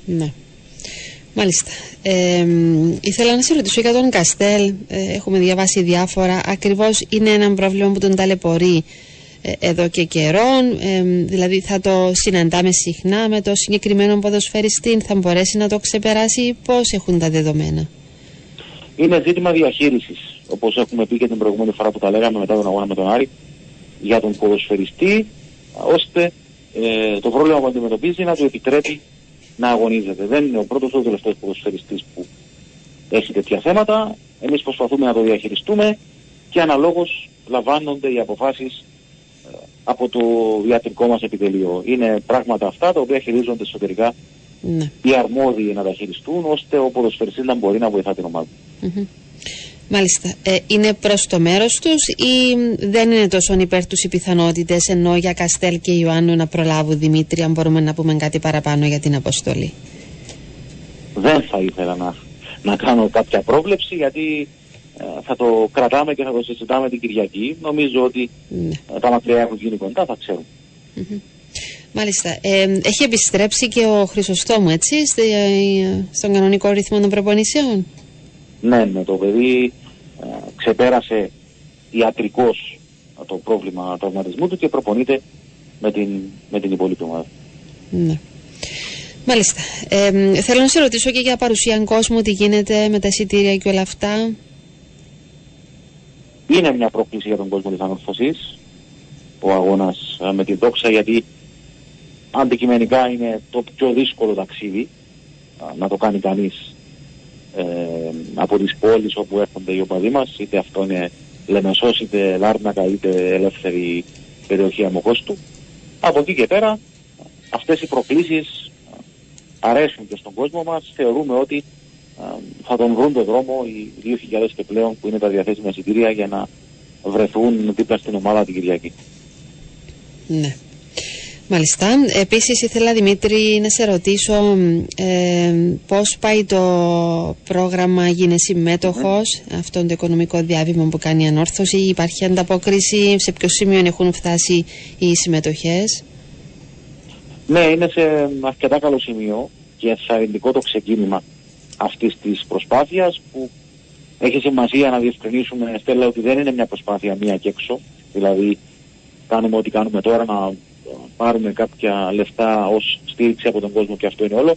Ναι. Μάλιστα. Ε, μ, ήθελα να σε ρωτήσω για τον Καστέλ. Ε, έχουμε διαβάσει διάφορα. Ακριβώς είναι ένα πρόβλημα που τον ταλαιπωρεί ε, εδώ και καιρό. Ε, μ, δηλαδή θα το συναντάμε συχνά με το συγκεκριμένο ποδοσφαιριστή. Θα μπορέσει να το ξεπεράσει. Πώς έχουν τα δεδομένα; Είναι ζήτημα διαχείρισης. Όπως έχουμε πει και την προηγούμενη φορά που τα λέγαμε μετά τον αγώνα με τον Άρη, για τον ποδοσφαιριστή, ώστε ε, το πρόβλημα που αντιμετωπίζει να του επιτρέπει να αγωνίζεται. Δεν είναι ο πρώτος ή ο τελευταίος ποδοσφαιριστής που έχει τέτοια θέματα. Εμείς προσπαθούμε να το διαχειριστούμε και αναλόγως λαμβάνονται οι αποφάσεις από το ιατρικό μας επιτελείο. Είναι πράγματα αυτά τα οποία χειρίζονται εσωτερικά Ναι. οι αρμόδιοι να τα χειριστούν, ώστε ο ποδοσφαιριστής να μπορεί να βοηθά την ομάδα. Μμμ. Μάλιστα. Ε, είναι προς το μέρος τους ή μ, δεν είναι τόσο υπέρ τους οι πιθανότητες ενώ για Καστέλ και Ιωάννου να προλάβουν Δημήτρη, αν μπορούμε να πούμε κάτι παραπάνω για την αποστολή; Δεν θα ήθελα να, να κάνω κάποια πρόβλεψη γιατί ε, θα το κρατάμε και θα το συζητάμε την Κυριακή. Νομίζω ότι Ναι. ε, τα μακριά έχουν γίνει κοντά, θα ξέρουμε. Μάλιστα. Ε, έχει επιστρέψει και ο Χρυσοστόμου, έτσι, στη- ε, στον κανονικό ρυθμό των προπονήσεων; Ναι, ναι, το παιδί ε, ξεπέρασε ιατρικός ε, το πρόβλημα τραυματισμού του και προπονείται με την, με την υπόλοιπη ομάδα. Ναι. Μάλιστα. Ε, θέλω να σε ρωτήσω και για παρουσία κόσμου, τι γίνεται με τα εισιτήρια και όλα αυτά. Είναι μια πρόκληση για τον κόσμο της ανορθωσής ο αγώνας ε, με την δόξα γιατί αντικειμενικά είναι το πιο δύσκολο ταξίδι ε, να το κάνει κανείς ε, από τις πόλεις όπου έρχονται οι οπαδοί μας είτε αυτό είναι Λεμεσός είτε Λάρνακα είτε ελεύθερη περιοχή Αμοχώστου από εκεί και πέρα αυτές οι προκλήσεις ε, αρέσουν και στον κόσμο μας θεωρούμε ότι ε, θα τον βρουν τον δρόμο οι 2.000 και πλέον που είναι τα διαθέσιμα εισιτήρια για να βρεθούν δίπλα στην ομάδα την Κυριακή. Ναι. Μάλιστα. Επίσης ήθελα Δημήτρη να σε ρωτήσω μ, ε, πώς πάει το πρόγραμμα Γίνε συμμέτοχος, αυτό το οικονομικό διάβημα που κάνει η ανόρθωση, υπάρχει ανταπόκριση, σε ποιο σημείο έχουν φτάσει οι συμμετοχές; Ναι, είναι σε αρκετά καλό σημείο και ενθαρρυντικό το ξεκίνημα αυτής της προσπάθειας που έχει σημασία να διευκρινίσουμε, Στέλλα, ότι δεν είναι μια προσπάθεια μία και έξω. Δηλαδή, κάνουμε ό,τι κάνουμε τώρα να ε, πάρουμε κάποια λεφτά ως στήριξη από τον κόσμο και αυτό είναι όλο.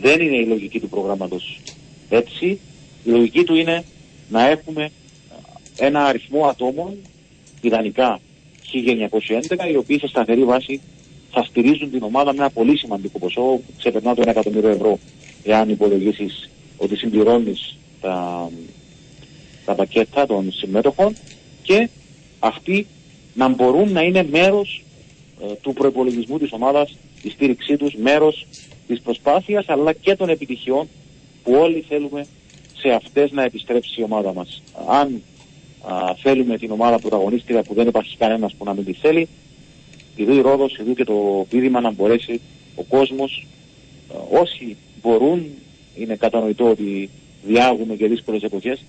Δεν είναι η λογική του προγράμματος έτσι. Η λογική του είναι να έχουμε ε, ένα αριθμό ατόμων, ιδανικά 1911, οι οποίοι σε σταθερή βάση θα στηρίζουν την ομάδα με ένα πολύ σημαντικό ποσό, που ξεπερνά το 1 εκατομμύριο ευρώ, εάν υπολογίσεις ότι συμπληρώνεις τα, τα πακέτα των συμμέτοχων και αυτοί να μπορούν να είναι μέρος ε, του προπολογισμού της ομάδας, η στήριξή τους, μέρος της προσπάθειας αλλά και των επιτυχιών που όλοι θέλουμε σε αυτές να επιστρέψει η ομάδα μας. Αν α, θέλουμε την ομάδα πρωταγωνίστρια που δεν υπάρχει κανένας που να μην τη θέλει, ειδού η Ρόδος, ειδού και το πείδημα να μπορέσει ο κόσμος, ε, όσοι μπορούν, είναι κατανοητό ότι διάγουμε και δύσκολες εποχές,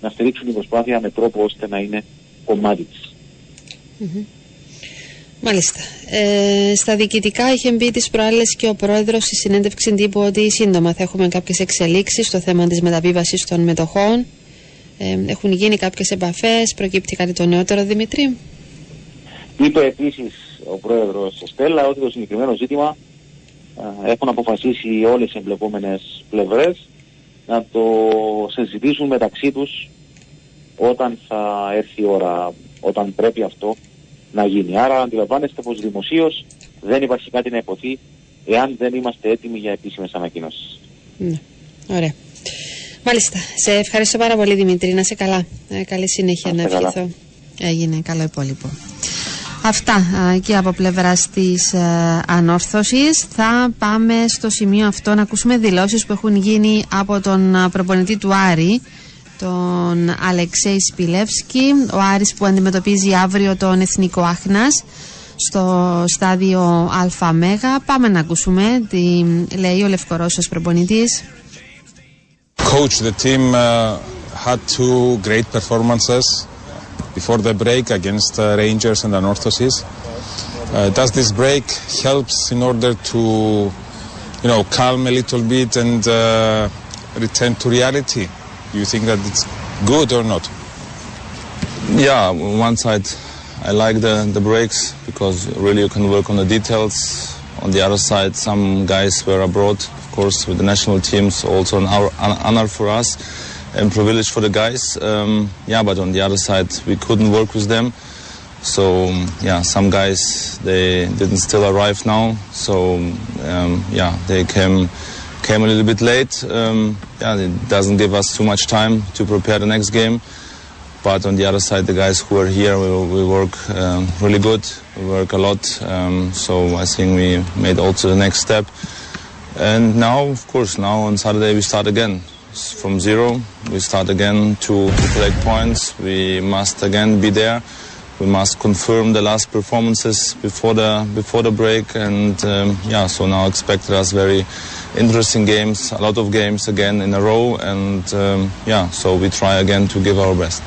να στηρίξουν την προσπάθεια με τρόπο ώστε να είναι κομμάτι της. Μμμ. Μάλιστα. Ε, στα διοικητικά είχε μπει τις προάλλες και ο πρόεδρος στη συνέντευξη τύπου ότι σύντομα θα έχουμε κάποιες εξελίξεις στο θέμα της μεταβίβασης των μετοχών. Ε, έχουν γίνει κάποιες επαφές, προκύπτει κάτι το νεότερο Δημητρή. Είπε επίσης ο πρόεδρος Στέλλα ότι το συγκεκριμένο ζήτημα α, έχουν αποφασίσει όλες οι εμπλεκόμενες πλευρές να το συζητήσουν μεταξύ τους όταν θα έρθει η ώρα, όταν πρέπει αυτό να γίνει. Άρα αντιλαμβάνεστε πως δημοσίως δεν υπάρχει κάτι να υποθεί εάν δεν είμαστε έτοιμοι για επίσημες ανακοινώσεις. Ναι. Ωραία. Μάλιστα. Σε ευχαριστώ πάρα πολύ Δημητρή. Να σε καλά. Ε, καλή συνέχεια Να να είστε καλά. ευχηθώ. Έγινε καλό υπόλοιπο. Αυτά α, και από πλευρά της ανόρθωσης. Θα πάμε στο σημείο αυτό να ακούσουμε δηλώσεις που έχουν γίνει από τον α, προπονητή του Άρη, τον Αλεξέη Σπιλεύσκη. Ο Άρης που αντιμετωπίζει αύριο τον Εθνικό Άχνας στο στάδιο ΑΜ. Πάμε να ακούσουμε τι λέει ο Λευκορώσος προπονητής. Coach, the team uh, had two great performances before the break against uh, Rangers and Anorthosis. Uh, does this break helps in order to you know, calm a little bit and uh, return to reality? You think that it's good or not? Yeah, on one side, I like the, the breaks because really you can work on the details. On the other side, some guys were abroad, of course, with the national teams, also an honor for us and privilege for the guys. Um, yeah, but on the other side, we couldn't work with them. So um, yeah, some guys they didn't still arrive now. So um, yeah, they came came a little bit late. Um, yeah, it doesn't give us too much time to prepare the next game. But on the other side, the guys who are here, we, we work um, really good. We work a lot. Um, so I think we made also the next step. And now, of course, now on Saturday we start again from zero. We start again to, to collect points. We must again be there. We must confirm the last performances before the before the break. And um, yeah, so now expect us very interesting games, a lot of games again in a row. And um, yeah, so we try again to give our best.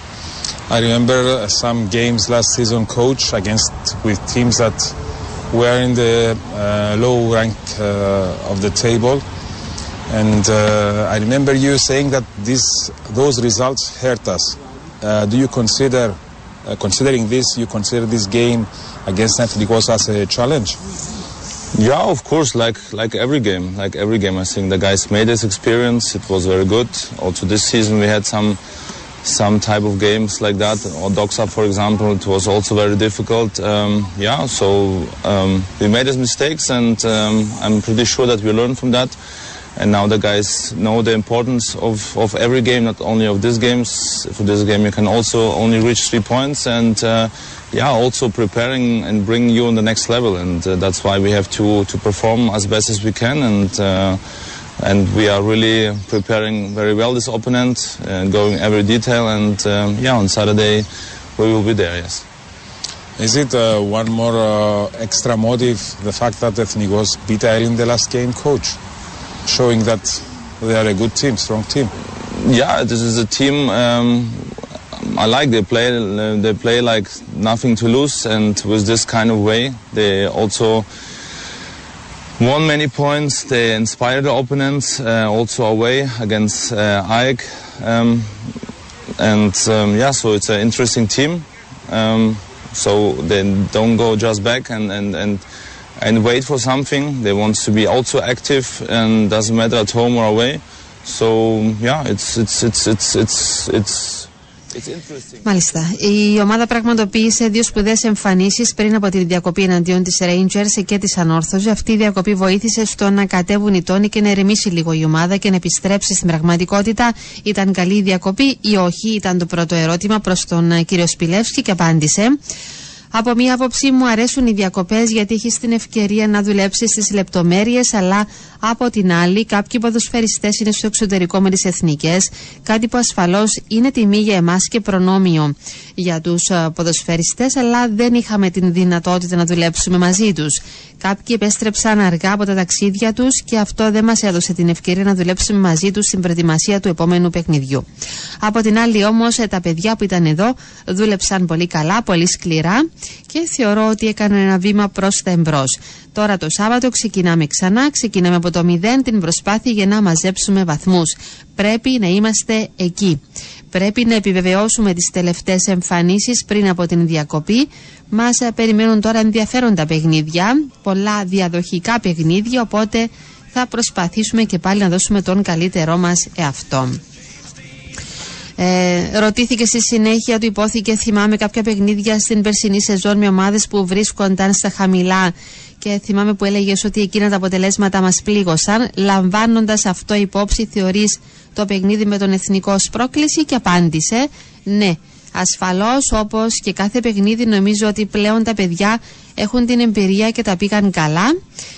I remember uh, some games last season, coach, against with teams that were in the uh, low rank uh, of the table, and uh, I remember you saying that this those results hurt us. Uh, do you consider, uh, considering this, you consider this game against Ethnicos as a challenge? Yeah, of course, like like every game, like every game. I think the guys made this experience. It was very good. Also this season we had some some type of games like that. Or Doxa, for example, it was also very difficult. Um, yeah, so um, we made these mistakes, and um, I'm pretty sure that we learned from that. And now the guys know the importance of, of every game, not only of these games. For this game, you can also only reach three points, and uh, yeah, also preparing and bringing you on the next level. And uh, that's why we have to to perform as best as we can. And uh, and we are really preparing very well this opponent, going every detail. And um, yeah, on Saturday we will be there. Yes. Is it uh, one more uh, extra motive, the fact that Ethnikos beat in the last game, coach? Showing that they are a good team, strong team. Yeah, this is a team. Um, I like they play. They play like nothing to lose, and with this kind of way, they also won many points. They inspired the opponents, uh, also away against uh. Um, and um, yeah, so it's an interesting team. Um, so they don't go just back and, and, and, and wait for something. They want to be also active and doesn't matter at home or away. So yeah, it's, it's, it's, it's, it's, it's, it's interesting. Μάλιστα. Η ομάδα πραγματοποίησε δύο σπουδαίες εμφανίσεις πριν από τη διακοπή εναντίον της Rangers και της Ανόρθωσης. Αυτή η διακοπή βοήθησε στο να κατέβουν οι τόνοι και να ερεμήσει λίγο η ομάδα και να επιστρέψει στην πραγματικότητα. Ήταν καλή η διακοπή ή όχι, ήταν το πρώτο ερώτημα προς τον ε, κύριο Σπιλεύσκη και απάντησε. Από μία άποψη μου αρέσουν οι διακοπές γιατί έχεις την ευκαιρία να δουλέψεις στις λεπτομέρειες, αλλά από την άλλη, κάποιοι ποδοσφαιριστές είναι στο εξωτερικό με τις εθνικές, κάτι που ασφαλώς είναι τιμή για εμάς και προνόμιο για τους ποδοσφαιριστές, αλλά δεν είχαμε την δυνατότητα να δουλέψουμε μαζί τους. Κάποιοι επέστρεψαν αργά από τα ταξίδια τους και αυτό δεν μας έδωσε την ευκαιρία να δουλέψουμε μαζί τους στην προετοιμασία του επόμενου παιχνιδιού. Από την άλλη, όμως, τα παιδιά που ήταν εδώ δούλεψαν πολύ καλά, πολύ σκληρά και θεωρώ ότι έκαναν ένα βήμα προς τα εμπρός. Τώρα το Σάββατο ξεκινάμε ξανά, ξεκινάμε από το μηδέν την προσπάθεια για να μαζέψουμε βαθμούς. Πρέπει να είμαστε εκεί. Πρέπει να επιβεβαιώσουμε τις τελευταίες εμφανίσεις πριν από την διακοπή. Μας περιμένουν τώρα ενδιαφέροντα παιχνίδια, πολλά διαδοχικά παιχνίδια, οπότε θα προσπαθήσουμε και πάλι να δώσουμε τον καλύτερό μας εαυτό. Ε, ρωτήθηκε στη συνέχεια του υπόθηκε θυμάμαι κάποια παιχνίδια στην περσινή σεζόν με ομάδες που βρίσκονταν στα χαμηλά και θυμάμαι που έλεγες ότι εκείνα τα αποτελέσματα μας πλήγωσαν λαμβάνοντας αυτό υπόψη θεωρείς το παιχνίδι με τον εθνικό ως πρόκληση και απάντησε ναι ασφαλώς όπως και κάθε παιχνίδι νομίζω ότι πλέον τα παιδιά έχουν την εμπειρία και τα πήγαν καλά.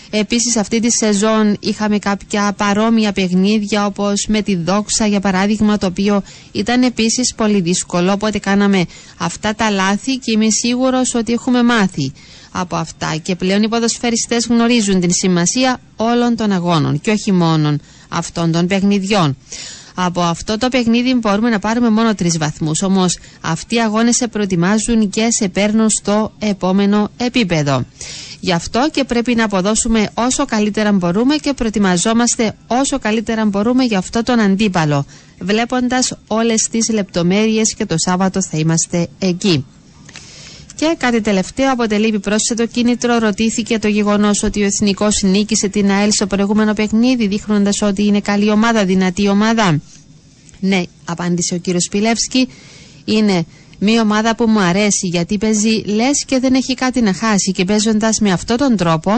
Επίσης αυτή τη σεζόν είχαμε κάποια παρόμοια παιχνίδια όπως με τη Δόξα για παράδειγμα το οποίο ήταν επίσης πολύ δύσκολο οπότε κάναμε αυτά τα λάθη και είμαι σίγουρος ότι έχουμε μάθει από αυτά και πλέον οι ποδοσφαιριστές γνωρίζουν την σημασία όλων των αγώνων και όχι μόνο αυτών των παιχνιδιών. Από αυτό το παιχνίδι μπορούμε να πάρουμε μόνο τρεις βαθμούς. Όμως αυτοί οι αγώνες σε προετοιμάζουν και σε παίρνουν στο επόμενο επίπεδο. Γι' αυτό και πρέπει να αποδώσουμε όσο καλύτερα μπορούμε και προετοιμαζόμαστε όσο καλύτερα μπορούμε για αυτό τον αντίπαλο, βλέποντας όλες τις λεπτομέρειες και το Σάββατο θα είμαστε εκεί. Και κάτι τελευταίο αποτελεί επιπρόσθετο κίνητρο. Ρωτήθηκε το γεγονός ότι ο Εθνικός νίκησε την ΑΕΛ στο προηγούμενο παιχνίδι, δείχνοντας ότι είναι καλή ομάδα, δυνατή ομάδα. Ναι, απάντησε ο κύριος Πιλεύσκη. Είναι μια ομάδα που μου αρέσει γιατί παίζει λες και δεν έχει κάτι να χάσει και παίζοντας με αυτόν τον τρόπο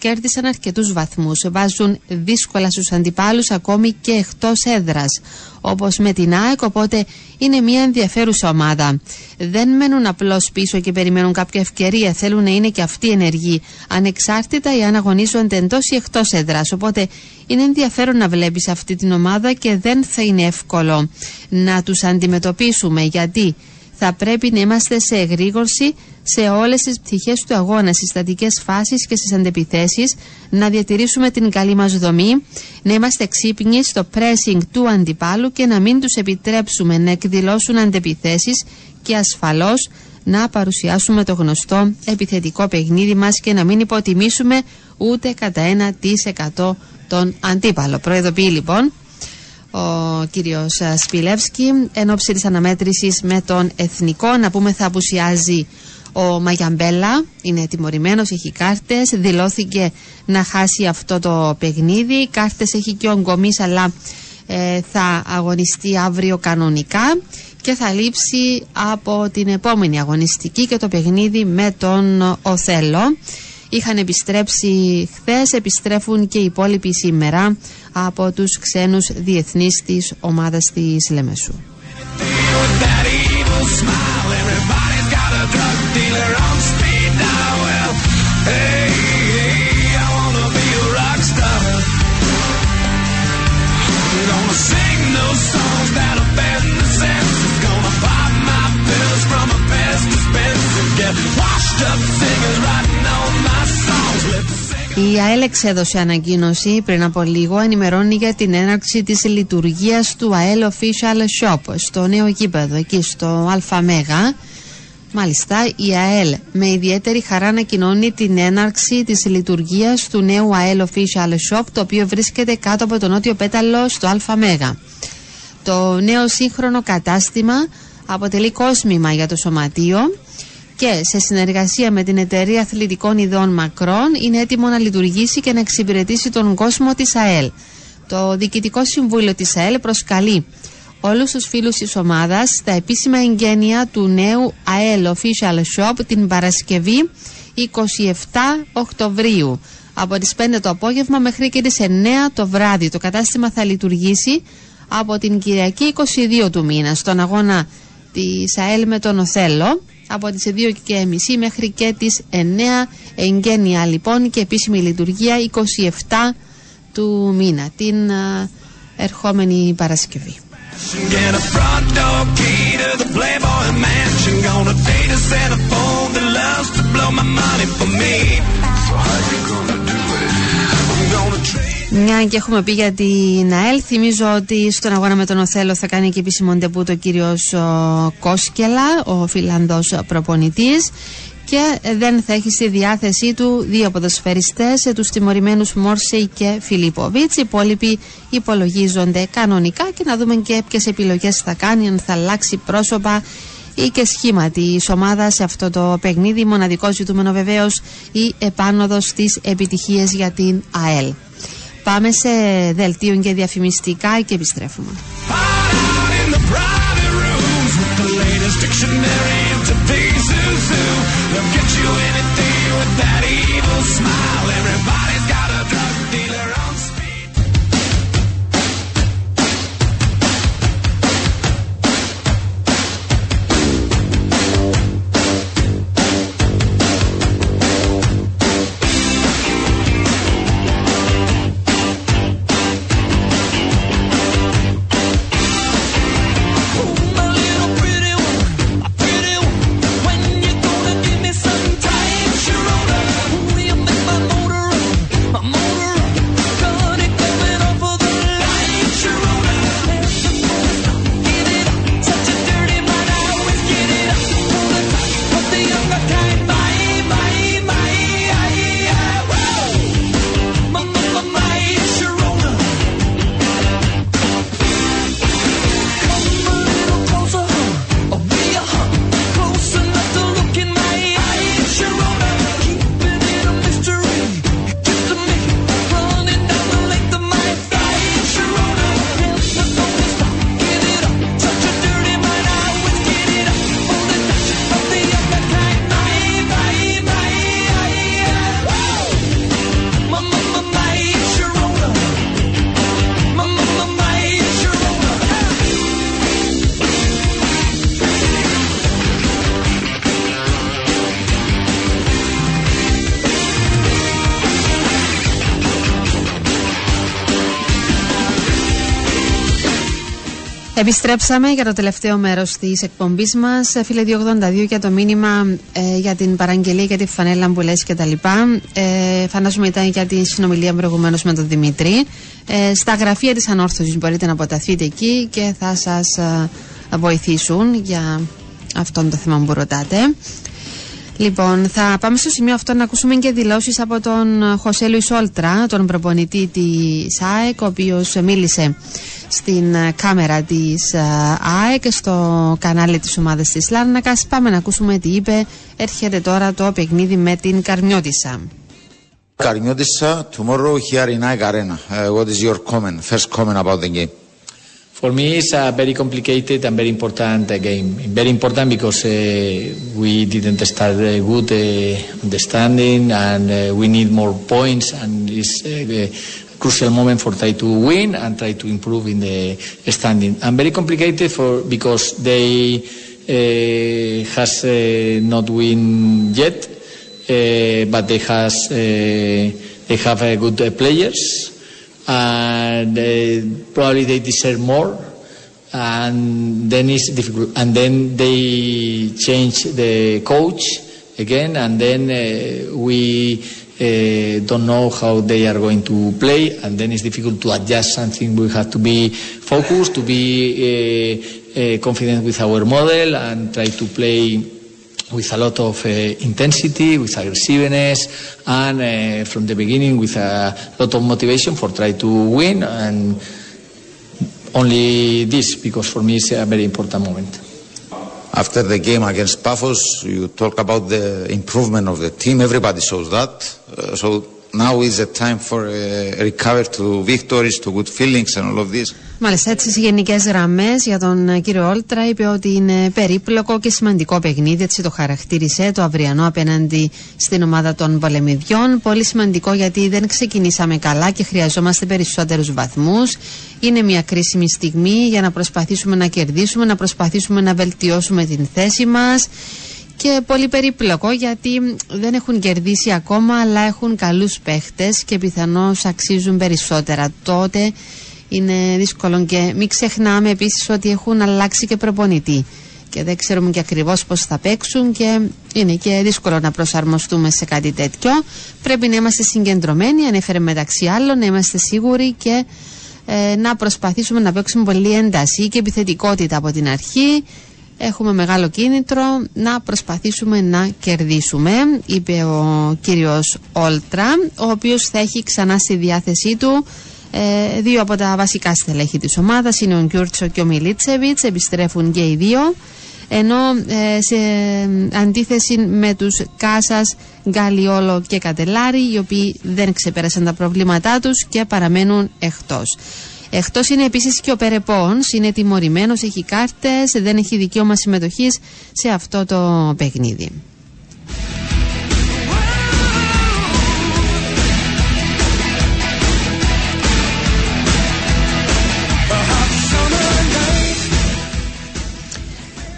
κέρδισαν αρκετούς βαθμούς. Βάζουν δύσκολα στους αντιπάλους ακόμη και εκτός έδρας. Όπως με την ΑΕΚ, οπότε είναι μια ενδιαφέρουσα ομάδα. Δεν μένουν απλώς πίσω και περιμένουν κάποια ευκαιρία. Θέλουν να είναι και αυτοί ενεργοί, ανεξάρτητα ή αν αγωνίζονται εντός ή εκτός έδρας. Οπότε είναι ενδιαφέρον να βλέπεις αυτή την ομάδα και δεν θα είναι εύκολο να τους αντιμετωπίσουμε γιατί θα πρέπει να είμαστε σε εγρήγορση σε όλες τις πτυχές του αγώνα, στις στατικές φάσεις και στις αντεπιθέσεις, να διατηρήσουμε την καλή μας δομή, να είμαστε ξύπνοι στο pressing του αντιπάλου και να μην τους επιτρέψουμε να εκδηλώσουν αντεπιθέσεις και ασφαλώς να παρουσιάσουμε το γνωστό επιθετικό παιχνίδι μας και να μην υποτιμήσουμε ούτε κατά 1% τον αντίπαλο. Προειδοποιεί λοιπόν ο κύριος Σπιλεύσκη εν ώψη της αναμέτρησης με τον Εθνικό να πούμε θα απουσιάζει ο Μαγιαμπέλα είναι τιμωρημένος, έχει κάρτες δηλώθηκε να χάσει αυτό το παιχνίδι. Κάρτες έχει και ο Γκομής αλλά ε, θα αγωνιστεί αύριο κανονικά και θα λείψει από την επόμενη αγωνιστική και το παιχνίδι με τον Οθέλο. Είχαν επιστρέψει χθες, επιστρέφουν και οι υπόλοιποι σήμερα από τους ξένους διεθνείς της ομάδας της Λεμεσού. Η ΑΕΛ εξέδωσε ανακοίνωση πριν από λίγο, ενημερώνει για την έναρξη της λειτουργίας του ΑΕΛ Official Shop στο νέο γήπεδο, εκεί στο ΑΜΕΓΑ. Μάλιστα, η ΑΕΛ με ιδιαίτερη χαρά ανακοινώνει την έναρξη της λειτουργίας του νέου ΑΕΛ Official Shop, το οποίο βρίσκεται κάτω από το νότιο πέταλο στο ΑΜΕΓΑ. Το νέο σύγχρονο κατάστημα αποτελεί κόσμημα για το σωματείο και σε συνεργασία με την εταιρεία αθλητικών ειδών Μακρόν είναι έτοιμο να λειτουργήσει και να εξυπηρετήσει τον κόσμο της ΑΕΛ. Το Διοικητικό Συμβούλιο της ΑΕΛ προσκαλεί όλους τους φίλους της ομάδας στα επίσημα εγγένεια του νέου ΑΕΛ Official Shop την Παρασκευή 27 Οκτωβρίου από τις 5 το απόγευμα μέχρι και τις 9 το βράδυ. Το κατάστημα θα λειτουργήσει από την Κυριακή 22 του μήνα στον αγώνα της ΑΕΛ με τον Οθέλο από τις 2 και μισή μέχρι και τις 9 εγγένεια λοιπόν και επίσημη λειτουργία 27 του μήνα την α, ερχόμενη Παρασκευή. Get a Μια και έχουμε πει για την ΑΕΛ, θυμίζω ότι στον αγώνα με τον Οθέλο θα κάνει και επίσημο ντεπού το κύριος Κόσκελα, ο Φιλανδός προπονητής και δεν θα έχει στη διάθεσή του δύο ποδοσφαιριστές, τους τιμωρημένους Μόρσεϊ και Φιλίπποβιτς. Οι υπόλοιποι υπολογίζονται κανονικά και να δούμε και ποιες επιλογές θα κάνει, αν θα αλλάξει πρόσωπα ή και σχήμα της ομάδας σε αυτό το παιχνίδι. Μοναδικό ζητούμενο βεβαίως η επάνωδος στι επιτυχίε για την ΑΕΛ πάμε σε δελτίο και διαφημιστικά και επιστρέφουμε. Επιστρέψαμε για το τελευταίο μέρος της εκπομπής μας. Φίλε 282 για το μήνυμα ε, για την παραγγελία για τη φανέλα μπουλές κτλ. Ε, φαντάζομαι ήταν για τη συνομιλία προηγουμένως με τον Δημήτρη. Ε, στα γραφεία της Ανόρθωσης μπορείτε να αποταθείτε εκεί και θα σας ε, βοηθήσουν για αυτό το θέμα που ρωτάτε. Λοιπόν, θα πάμε στο σημείο αυτό να ακούσουμε και δηλώσεις από τον Χωσέ Λουις Όλτρα, τον προπονητή της ΑΕΚ, ο οποίος μίλησε στην ε, κάμερα τη ΑΕΚ στο κανάλι τη ομάδα τη Λάρνακα. Πάμε να ακούσουμε τι είπε. Έρχεται τώρα το παιχνίδι με την Καρμιώτησα. Καρμιώτησα, tomorrow here in ΑΕΚ Arena. Uh, what is your comment, first comment about the game? For me, it's a very complicated and very important uh, game. Very important because uh, we didn't start uh, good uh, understanding and uh, we need more points and it's uh, a crucial moment for try to win and try to improve in the standing. And very complicated for because they uh, has uh, not win yet, uh, but they has uh, they have uh, good uh, players and uh, probably they deserve more and then it's difficult and then they change the coach again and then we uh, don't know how they are going to play and then it's difficult to adjust something we have to be focused to be uh, confident with our model and try to play with a lot of uh, intensity, with aggressiveness, and uh, from the beginning with a lot of motivation for try to win. And only this, because for me it's a very important moment. After the game against Paphos, you talk about the improvement of the team. Everybody shows that. Uh, so now is the time for uh, recover to victories, to good feelings and all of this. Μάλιστα, έτσι σε γενικές γραμμές για τον ε, κύριο Όλτρα είπε ότι είναι περίπλοκο και σημαντικό παιχνίδι, έτσι το χαρακτήρισε το αυριανό απέναντι στην ομάδα των πολεμιδιών. Πολύ σημαντικό γιατί δεν ξεκινήσαμε καλά και χρειαζόμαστε περισσότερους βαθμούς. Είναι μια κρίσιμη στιγμή για να προσπαθήσουμε να κερδίσουμε, να προσπαθήσουμε να βελτιώσουμε την θέση μας. Και πολύ περίπλοκο γιατί δεν έχουν κερδίσει ακόμα αλλά έχουν καλούς παίχτες και πιθανώς αξίζουν περισσότερα. Τότε είναι δύσκολο και μην ξεχνάμε επίσης ότι έχουν αλλάξει και προπονητή και δεν ξέρουμε και ακριβώς πώς θα παίξουν και είναι και δύσκολο να προσαρμοστούμε σε κάτι τέτοιο. Πρέπει να είμαστε συγκεντρωμένοι, ανέφερε μεταξύ άλλων, να είμαστε σίγουροι και ε, να προσπαθήσουμε να παίξουμε πολύ ένταση και επιθετικότητα από την αρχή. Έχουμε μεγάλο κίνητρο να προσπαθήσουμε να κερδίσουμε, είπε ο κύριος Όλτρα, ο οποίος θα έχει ξανά στη διάθεσή του ε, δύο από τα βασικά στελέχη της ομάδας είναι ο Γκιούρτσο και ο Μιλίτσεβιτς, επιστρέφουν και οι δύο ενώ ε, σε αντίθεση με τους Κάσας, Γκαλιόλο και Κατελάρη οι οποίοι δεν ξεπέρασαν τα προβλήματά τους και παραμένουν εκτός. Εκτός είναι επίσης και ο Περεπόνς, είναι τιμωρημένος, έχει κάρτες, δεν έχει δικαίωμα συμμετοχής σε αυτό το παιχνίδι.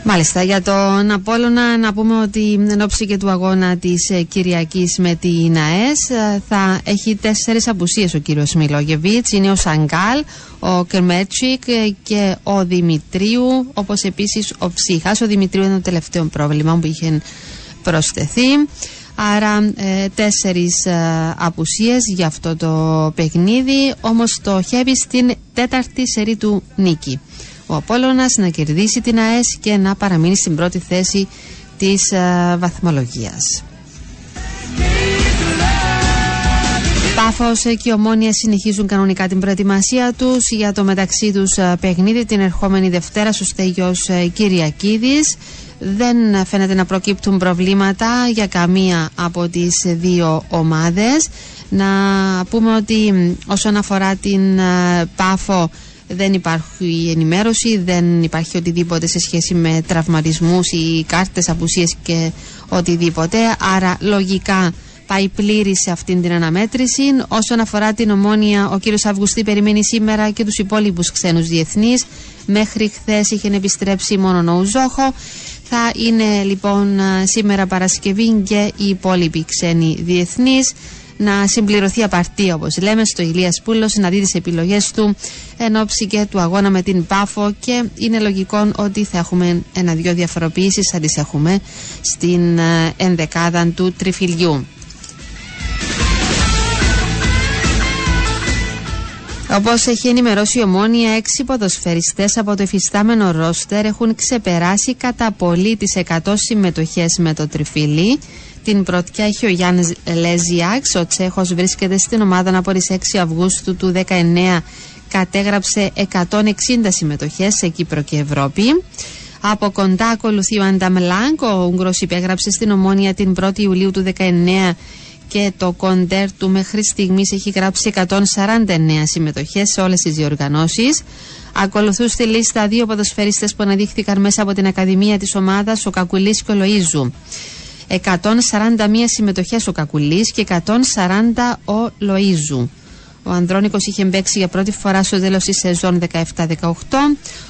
Μάλιστα, για τον Απόλλωνα να πούμε ότι εν ώψη και του αγώνα της ε, Κυριακής με την ΑΕΣ ε, θα έχει τέσσερις απουσίες ο κύριος Μιλόγεβιτς. Είναι ο Σαγκάλ, ο Κερμέτσικ ε, και ο Δημητρίου, όπως επίσης ο Ψύχας. Ο Δημητρίου είναι το τελευταίο πρόβλημα που είχε προσθεθεί. Άρα ε, τέσσερις ε, απουσίες για αυτό το παιχνίδι, όμως στοχεύει στην τέταρτη σερή του νίκη ο Απόλλωνας να κερδίσει την ΑΕΣ και να παραμείνει στην πρώτη θέση της ε, βαθμολογίας. Πάφος και Ομόνια συνεχίζουν κανονικά την προετοιμασία τους για το μεταξύ τους ε, παιχνίδι την ερχόμενη Δευτέρα στο Στέγιος ε, Κυριακίδης. Δεν φαίνεται να προκύπτουν προβλήματα για καμία από τις δύο ομάδες. Να πούμε ότι όσον αφορά την Πάφο δεν υπάρχει ενημέρωση, δεν υπάρχει οτιδήποτε σε σχέση με τραυματισμούς ή κάρτες απουσίες και οτιδήποτε. Άρα λογικά πάει πλήρης σε αυτήν την αναμέτρηση. Όσον αφορά την ομόνια, ο κύριος Αυγουστή περιμένει σήμερα και τους υπόλοιπους ξένους διεθνείς. Μέχρι χθες είχε επιστρέψει μόνο ο Ουζόχο. Θα είναι λοιπόν σήμερα Παρασκευή και οι υπόλοιποι ξένοι διεθνείς να συμπληρωθεί απαρτία όπως λέμε στο Ηλίας Πούλος να δει τις επιλογές του εν ώψη και του αγώνα με την Πάφο και είναι λογικό ότι θα έχουμε ένα-δυο διαφοροποιήσεις θα τις έχουμε στην ε, ενδεκάδα του τριφυλιού. Όπως έχει ενημερώσει η Ομόνια, έξι ποδοσφαιριστές από το εφιστάμενο ρόστερ έχουν ξεπεράσει κατά πολύ τις 100 συμμετοχές με το τριφύλι. Την πρωτιά έχει ο Γιάννης Λέζιαξ. Ο Τσέχος βρίσκεται στην ομάδα από τι 6 Αυγούστου του 19. Κατέγραψε 160 συμμετοχές σε Κύπρο και Ευρώπη. Από κοντά ακολουθεί ο Ανταμ Λάγκ. Ο Ούγγρος υπέγραψε στην Ομόνια την 1η Ιουλίου του 19 και το κοντέρ του μέχρι στιγμής έχει γράψει 149 συμμετοχές σε όλες τις διοργανώσεις. Ακολουθούν στη λίστα δύο ποδοσφαιριστές που αναδείχθηκαν μέσα από την Ακαδημία της ομάδας, ο Κακουλής και ο Λοΐζου. 141 συμμετοχές ο Κακουλής και 140 ο Λοΐζου. Ο Ανδρώνικος είχε μπέξει για πρώτη φορά στο τέλος της σεζόν 17-18.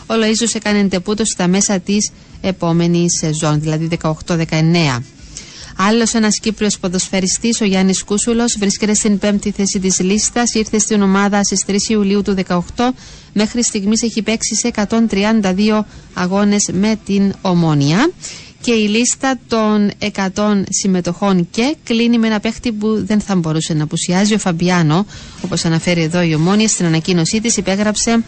Ο Λοΐζος έκανε τεπούτο στα μέσα της επόμενης σεζόν, δηλαδή 18-19. Άλλος ένας Κύπριος ποδοσφαιριστής, ο Γιάννης Κούσουλος, βρίσκεται στην πέμπτη θέση της λίστας. Ήρθε στην ομάδα στις 3 Ιουλίου του 2018. Μέχρι στιγμής έχει παίξει σε 132 αγώνες με την Ομόνια. Και η λίστα των 100 συμμετοχών και κλείνει με ένα παίχτη που δεν θα μπορούσε να απουσιάζει. Ο Φαμπιάνο, όπως αναφέρει εδώ η Ομόνια, στην ανακοίνωσή της υπέγραψε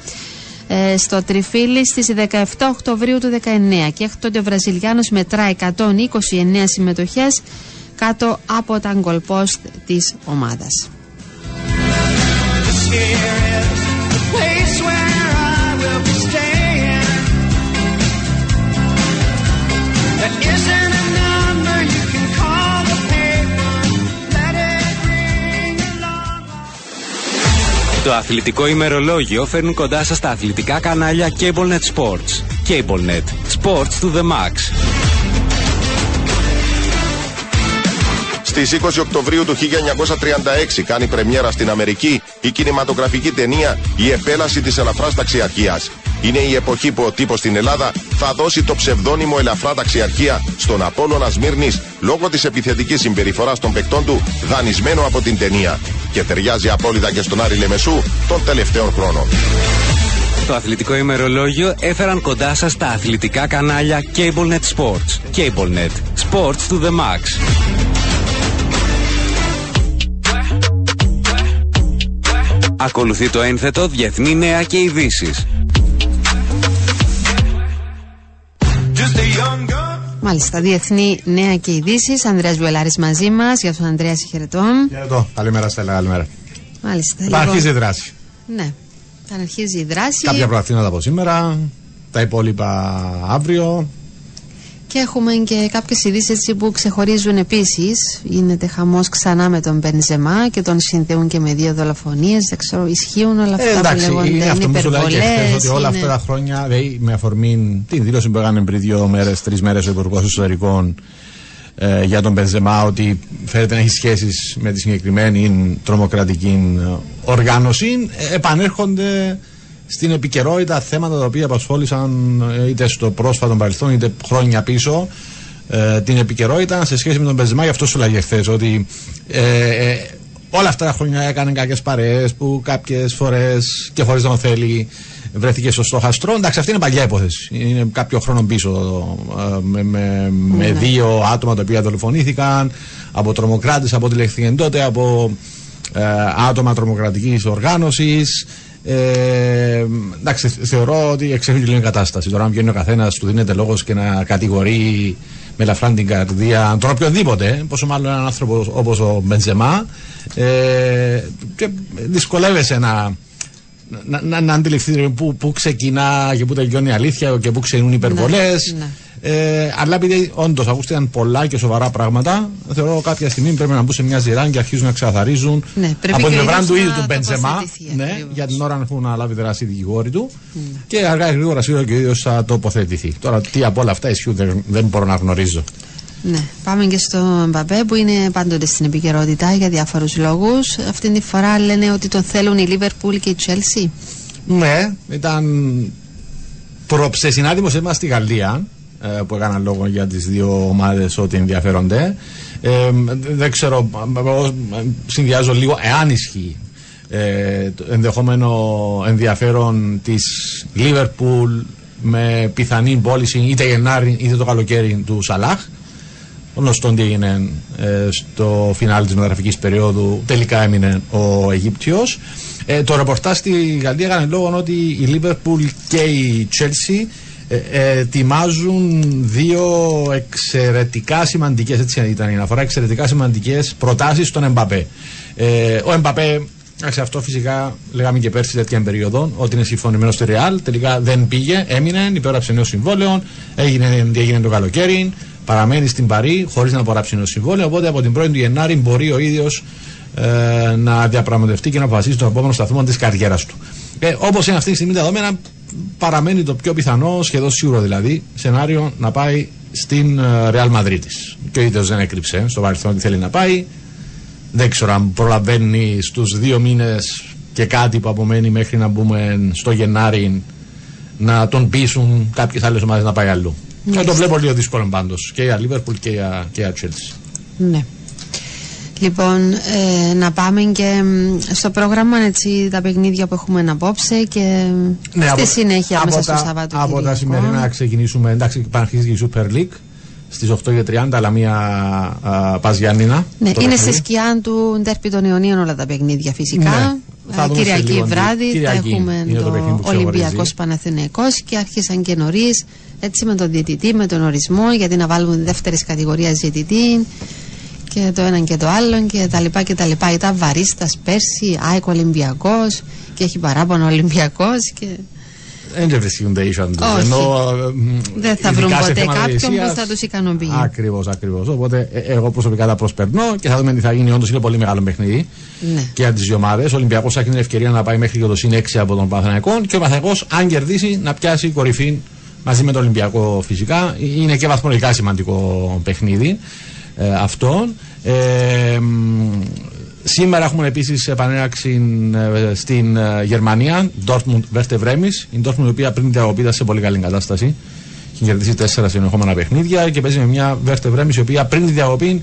ε, στο Τριφύλι στις 17 Οκτωβρίου του 19 και έκτοτε ο Βραζιλιάνος μετρά 129 συμμετοχές κάτω από τα goal post της ομάδας. Το αθλητικό ημερολόγιο φέρνουν κοντά σας τα αθλητικά κανάλια CableNet Sports. CableNet. Sports to the max. Στις 20 Οκτωβρίου του 1936 κάνει πρεμιέρα στην Αμερική η κινηματογραφική ταινία «Η επέλαση της ελαφράς ταξιαρχίας». Είναι η εποχή που ο τύπος στην Ελλάδα θα δώσει το ψευδόνυμο ελαφρά ταξιαρχία στον Απόλλωνα Σμύρνης λόγω της επιθετικής συμπεριφοράς των παικτών του δανεισμένο από την ταινία. Και ταιριάζει απόλυτα και στον Άρη Λεμεσού των τελευταίων χρόνων. Το αθλητικό ημερολόγιο έφεραν κοντά σας τα αθλητικά κανάλια CableNet Sports. CableNet. Sports to the max. Ακολουθεί το ένθετο Διεθνή Νέα και Ειδήσεις. Μάλιστα, διεθνή νέα και ειδήσεις. Ανδρέας Βουελάρης μαζί μας. Για τον Ανδρέας, συγχαιρετώ. Χαιρετώ. Καλημέρα, Στέλλα, καλημέρα. Μάλιστα. Θα αρχίζει η δράση. Ναι, θα αρχίζει η δράση. Κάποια προαθήματα από σήμερα, τα υπόλοιπα αύριο. Και έχουμε και κάποιες ειδήσεις που ξεχωρίζουν επίσης. Γίνεται χαμός ξανά με τον Μπενζεμά και τον συνδέουν και με δύο δολοφονίες. Δεν ξέρω, ισχύουν όλα αυτά Ε, εντάξει, που λέγονται. είναι αυτό που σου λέγα και υπερβολές, χθες, ότι όλα είναι- αυτά τα χρόνια, δηλαδή, με αφορμή την δήλωση που έκανε πριν δύο μέρες, τρεις μέρες ο Υπουργός Εσωτερικών ε, για τον Μπενζεμά, ότι φαίνεται να έχει σχέσεις με τη συγκεκριμένη τρομοκρατική ε, οργάνωση, ε, επανέρχονται στην επικαιρότητα θέματα τα οποία απασχόλησαν ε, είτε στο πρόσφατο παρελθόν είτε χρόνια πίσω ε, την επικαιρότητα σε σχέση με τον Μπενζεμά. Γι' αυτό σου λέγε χθες ότι ε, ε, όλα αυτά τα χρόνια έκανε κάποιες παρέες που κάποιες φορές και χωρίς να το θέλει βρέθηκε στο στόχαστρο. Εντάξει, αυτή είναι παλιά υπόθεση. Είναι κάποιο χρόνο πίσω ε, με, με, με δύο άτομα τα οποία δολοφονήθηκαν από τρομοκράτες, από ό,τι λέχθηκε τότε, από ε, άτομα τρομοκρατικής οργάνωσης. Ε, εντάξει, θεωρώ ότι εξελίχθηκε λίγο η κατάσταση. Τώρα, αν βγαίνει ο καθένας, του δίνεται λόγος και να κατηγορεί με ελαφρά την καρδία τον οποιοδήποτε, πόσο μάλλον έναν άνθρωπο όπως ο Μπεντζεμά, ε, και δυσκολεύεσαι να, να, να, να αντιληφθείς πού, πού ξεκινά και πού τελειώνει η αλήθεια και πού ξεκινούν οι υπερβολές. Ναι. Ε, αλλά επειδή όντως ακούστηκαν πολλά και σοβαρά πράγματα, θεωρώ κάποια στιγμή πρέπει να μπουν σε μια ζηρά και αρχίζουν να ξεκαθαρίζουν Ναι, πρέπει από και την ο πλευρά ίδιος του ίδιου να του Μπεντζεμά. τοποθετηθεί, Ναι, ακριβώς. για την ώρα έχουν να λάβει δράση οι δικηγόροι του. Και αργά ή γρήγορα σίγουρα και ο ίδιος θα τοποθετηθεί. Τώρα τι από όλα αυτά ισχύουν δεν, δεν μπορώ να γνωρίζω. Ναι, πάμε και στο Μπαμπέ που είναι πάντοτε στην επικαιρότητα για διάφορους λόγους. Αυτή τη φορά λένε ότι τον θέλουν η Λίβερπουλ και η Τσέλσι. Ναι, ήταν προψεσινά δημοσίευμα στη Γαλλία. Ε, που έκαναν λόγο για τις δύο ομάδες ότι ενδιαφέρονται. Ε, δεν ξέρω, εγώ συνδυάζω λίγο εάν ισχύει ε, το ενδεχόμενο ενδιαφέρον της Λίβερπουλ με πιθανή πώληση είτε Γενάρη είτε το καλοκαίρι του Σαλάχ. Γνωστό τι έγινε ε, στο φινάλι της μεταγραφικής περίοδου τελικά έμεινε ο Αιγύπτιος. Ε, το ρεπορτάζ στη Γαλλία έκανε λόγο ότι η Λίβερπουλ και η Chelsea ε, ε, ετοιμάζουν δύο εξαιρετικά σημαντικές, έτσι ήταν η αναφορά, εξαιρετικά σημαντικές προτάσεις στον Εμπαπέ. Ε, ο Εμπαπέ Εντάξει, αυτό φυσικά λέγαμε και πέρσι τέτοια περίοδο ότι είναι συμφωνημένος στη Ρεάλ. Τελικά δεν πήγε, έμεινε, υπέγραψε νέο συμβόλαιο, έγινε, έγινε το καλοκαίρι, παραμένει στην Παρή χωρίς να απογράψει νέο συμβόλαιο. Οπότε από την 1η του Γενάρη μπορεί ο ίδιος ε, να διαπραγματευτεί και να αποφασίσει τον επόμενο σταθμό της καριέρας του. Ε, Όπως είναι αυτή τη στιγμή τα δεδομένα, παραμένει το πιο πιθανό, σχεδόν σίγουρο δηλαδή, σενάριο να πάει στην ε, Real Madrid. Και ο ίδιος δεν έκρυψε στο παρελθόν ότι θέλει να πάει. Δεν ξέρω αν προλαβαίνει στους δύο μήνες και κάτι που απομένει μέχρι να μπούμε στο Γενάρη να τον πείσουν κάποιες άλλες ομάδες να πάει αλλού. Και το βλέπω λίγο δύσκολο πάντως και για Liverpool και για, και για Chelsea. Ναι. Λοιπόν, ε, να πάμε και μ, στο πρόγραμμα έτσι, τα παιχνίδια που έχουμε απόψε και Ναι, στη από- συνέχεια από μέσα τα- στο Σαββάτο. Από τα σημερινά να ξεκινήσουμε, εντάξει υπάρχει η Super League στις 8.30 αλλά μία α, πας Γιάννηνα. Ναι, το είναι παιχνίδι. στη σκιά του Ντέρπι των Ιωνίων όλα τα παιχνίδια φυσικά. Ναι. Θα Ε, δούμε σε Κυριακή λίγο, βράδυ Κυριακή θα έχουμε είναι το παιχνίδι το που ξεχωρίζει. Ολυμπιακός Παναθηναϊκός και άρχισαν και νωρίς έτσι με τον διαιτητή, με τον ορισμό γιατί να βάλουμε τη δεύτερη κατηγορία διαιτητή και το ένα και το άλλο και τα λοιπά και τα λοιπά. Ήταν βαρίστας πέρσι, ΑΕΚ Ολυμπιακός και έχει παράπονο ο Ολυμπιακός και Δεν βρίσκονται ίσια τους. Όχι. Ενώ, ε, μ, δεν θα ειδικά βρουν σε ποτέ θέματα κάποιον που ηγεσίας, θα τους ικανοποιεί. Ακριβώς, ακριβώς. Οπότε ε, εγώ προσωπικά τα προσπερνώ και θα δούμε τι θα γίνει. Όντως είναι πολύ μεγάλο παιχνίδι Ναι. και για τις δύο ομάδες. Ο Ολυμπιακός θα έχει την ευκαιρία να πάει μέχρι και το συν 6 από τον Παναθηναϊκό και ο Παναθηναϊκός αν κερδίσει να πιάσει κορυφή μαζί με τον Ολυμπιακό φυσικά. Είναι και βαθμολογικά σημαντικό παιχνίδι ε, αυτό. Ε, μ, Σήμερα έχουμε επίσης επανέναξη ε, στην ε, Γερμανία, Dortmund Werder Bremen. Η Dortmund η οποία πριν διακοπή ήταν σε πολύ καλή κατάσταση. Έχει κερδίσει τέσσερα συνεχόμενα παιχνίδια και παίζει με μια Werder Bremen η οποία πριν τη διακοπή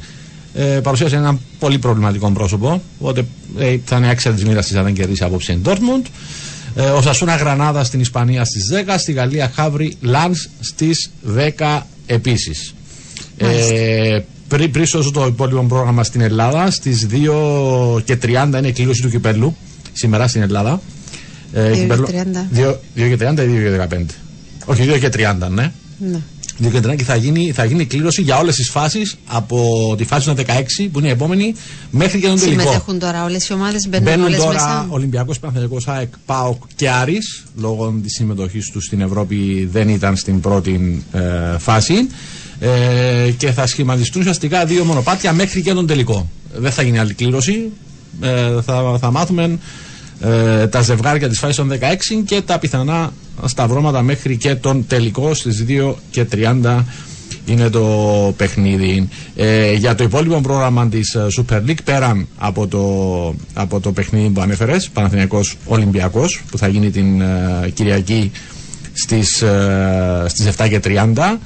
ε, παρουσίασε ένα πολύ προβληματικό πρόσωπο. Οπότε ε, θα είναι έξι τη μοίρα αν δεν κερδίσει απόψε η Dortmund. Ε, ο Σασούνα Γρανάδα στην Ισπανία στις 10, στη Γαλλία Χαύρι Λαν στις 10 επίσης. Ε, πριν πριν σώσω το υπόλοιπο πρόγραμμα στην Ελλάδα, στις 2 και 30 είναι η κλήρωση του κυπέλου. Σήμερα στην Ελλάδα. Ε, 2 και κυπέλλου- 30. 2 2 και 30 ή 2 και 15. Όχι, 2 και 30, ναι. Ναι. 2 και 30 και θα γίνει, θα γίνει κλήρωση για όλες τις φάσεις από τη φάση των 16 που είναι η επόμενη μέχρι και τον τελικό. Συμμετέχουν τώρα όλες οι ομάδες, μπαίνουν, Μπαίνουν όλες τώρα μέσα; Ολυμπιακός Παναθηναϊκός ΑΕΚ, ΠΑΟΚ και Άρης λόγω της συμμετοχής τους στην Ευρώπη δεν ήταν στην πρώτη ε, φάση ε, και θα σχηματιστούν ουσιαστικά δύο μονοπάτια μέχρι και τον τελικό. Δεν θα γίνει άλλη κλήρωση. Ε, θα, θα μάθουμε ε, τα ζευγάρια της φάσης των 16 και τα πιθανά σταυρώματα μέχρι και τον τελικό στις 2 και 30 είναι το παιχνίδι. Ε, για το υπόλοιπο πρόγραμμα της Super League, πέραν από το, από το παιχνίδι που ανέφερες, Παναθηναϊκός Ολυμπιακός, που θα γίνει την ε, Κυριακή στις, ε, στις 7 και 30.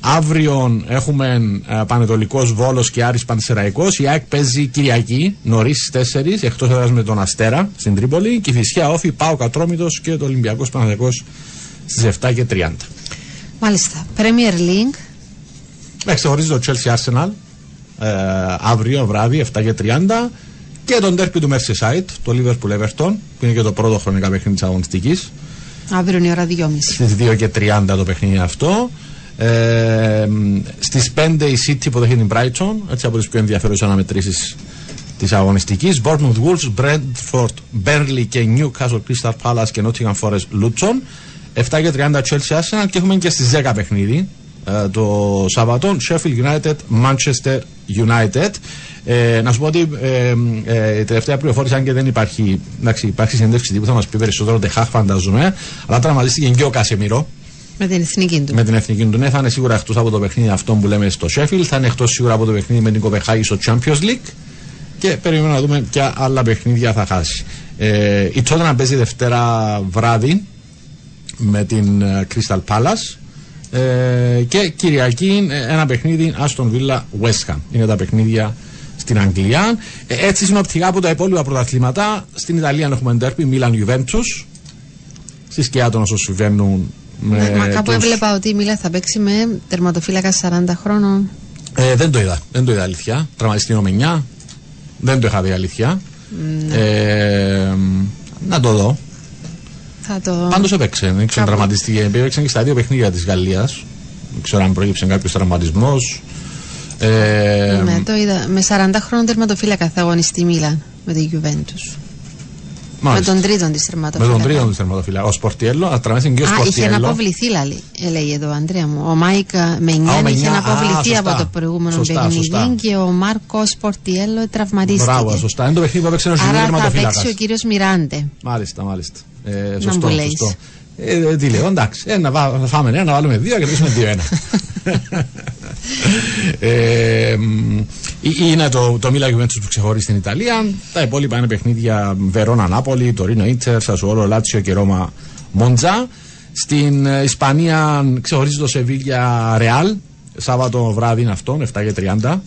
Αύριο έχουμε ε, Πανετολικός Βόλος και Άρης Πανσεραϊκός. Η ΑΕΚ παίζει Κυριακή νωρίς στις 4 εκτός έδρας με τον Αστέρα στην Τρίπολη. Και η Φυσιά Όφη, Πάο Κατρόμητος και το Ολυμπιακός Παναθηναϊκός στις 7 και 30. Μάλιστα. Premier League. Να ξεχωρίζει το Chelsea Arsenal ε, αύριο βράδυ 7 και 30 και τον τέρπι του Merseyside, το Liverpool Everton, που είναι και το πρώτο χρονικά παιχνίδι της αγωνιστικής. Αύριο είναι η ώρα 2.30. Στις 2 και 30 το παιχνίδι αυτό. Ε, Στις 5 η City υποδέχεται την Brighton, έτσι από τις πιο ενδιαφέρουσες αναμετρήσεις της αγωνιστικής. Bournemouth Wolves, Brentford, Burnley και Newcastle Crystal Palace και Nottingham Forest Luton. 7 και 30 Chelsea Arsenal και έχουμε και στις 10 παιχνίδι ε, το Σάββατο Sheffield United, Manchester United. Ε, να σου πω ότι ε, ε, η τελευταία πληροφόρηση, αν και δεν υπάρχει, εντάξει, υπάρχει συνέντευξη τύπου, θα μας πει περισσότερο Ντεχάχ, φανταζομαι, αλλά τραυματίστηκε και ο Κασεμίρο Με την εθνική του. με την εθνική του. Ναι, θα είναι σίγουρα εκτός από το παιχνίδι αυτό που λέμε στο Sheffield, θα είναι εκτός σίγουρα από το παιχνίδι με την Κοπεχάγη στο Champions League και περιμένουμε να δούμε ποια άλλα παιχνίδια θα χάσει. Ε, η Tottenham παίζει Δευτέρα βράδυ με την ε, Crystal Palace Ε, και Κυριακή ε, ένα παιχνίδι Άστον Βίλα West Ham. Είναι τα παιχνίδια στην Αγγλία. Ε, έτσι συνοπτικά από τα υπόλοιπα πρωταθλήματα. Στην Ιταλία έχουμε ντέρπι Μίλαν Juventus. Στη σκιά των όσων συμβαίνουν με Μα κάπου τους- έβλεπα ότι η Μίλα θα παίξει με τερματοφύλακα 40 χρόνων. Ε, δεν το είδα. Δεν το είδα αλήθεια. Τραυματιστή ομενιά. Δεν το είχα δει αλήθεια. Ναι. Ε, να το δω. Θα το. Πάντως έπαιξε. Δεν ξέρω Κάπου- τραυματιστή. Έπαιξε και στα δύο παιχνίδια της Γαλλίας. Δεν ξέρω αν προέκυψε κάποιος τραυματισμός. Ε, Ναι, το είδα. Με 40 χρόνων τερματοφύλακα θα αγωνιστεί η Μίλα με τη Juventus. Με μάλιστα. τον τρίτον της Με τερματοφύλακα. τον τρίτο του θερματοφύλακα. Ο Σπορτιέλο, τραυματίστηκε και ο Α, είχε Σπορτιέλο. αναποβληθεί, λάλη, έλεγε εδώ, Αντρέα μου. Ο Μάικ Μενιάν Α, ο είχε Μενιάν, α, αναποβληθεί σωστά. από το προηγούμενο Σωστά, παιχνίδι σωστά. και ο Μάρκο Πορτιέλο τραυματίστηκε. Μπράβο, σωστά. Είναι το παιχνίδι που έπαιξε ένα Άρα θα τερματοφύλακα. παίξει ο κύριος Μιράντε. Μάλιστα, μάλιστα. Ε, Να σωστό, μου λέεις. σωστό. Ε, ε, τι λέω, εντάξει. Ε, να βά- να φάμε ένα, να βάλουμε δύο και κερδίσουμε δύο-ένα. ε, μ, ε, είναι το, το Μίλα Juventus που ξεχωρίζει στην Ιταλία. Τα υπόλοιπα είναι παιχνίδια Βερόνα Νάπολη, Τωρίνο Ίντερ, Σασουόλο Λάτσιο και Ρώμα Μόντζα. Στην ε, Ισπανία ξεχωρίζει το Σεβίγια Ρεάλ. Σάββατο βράδυ είναι αυτό, 7 και 30.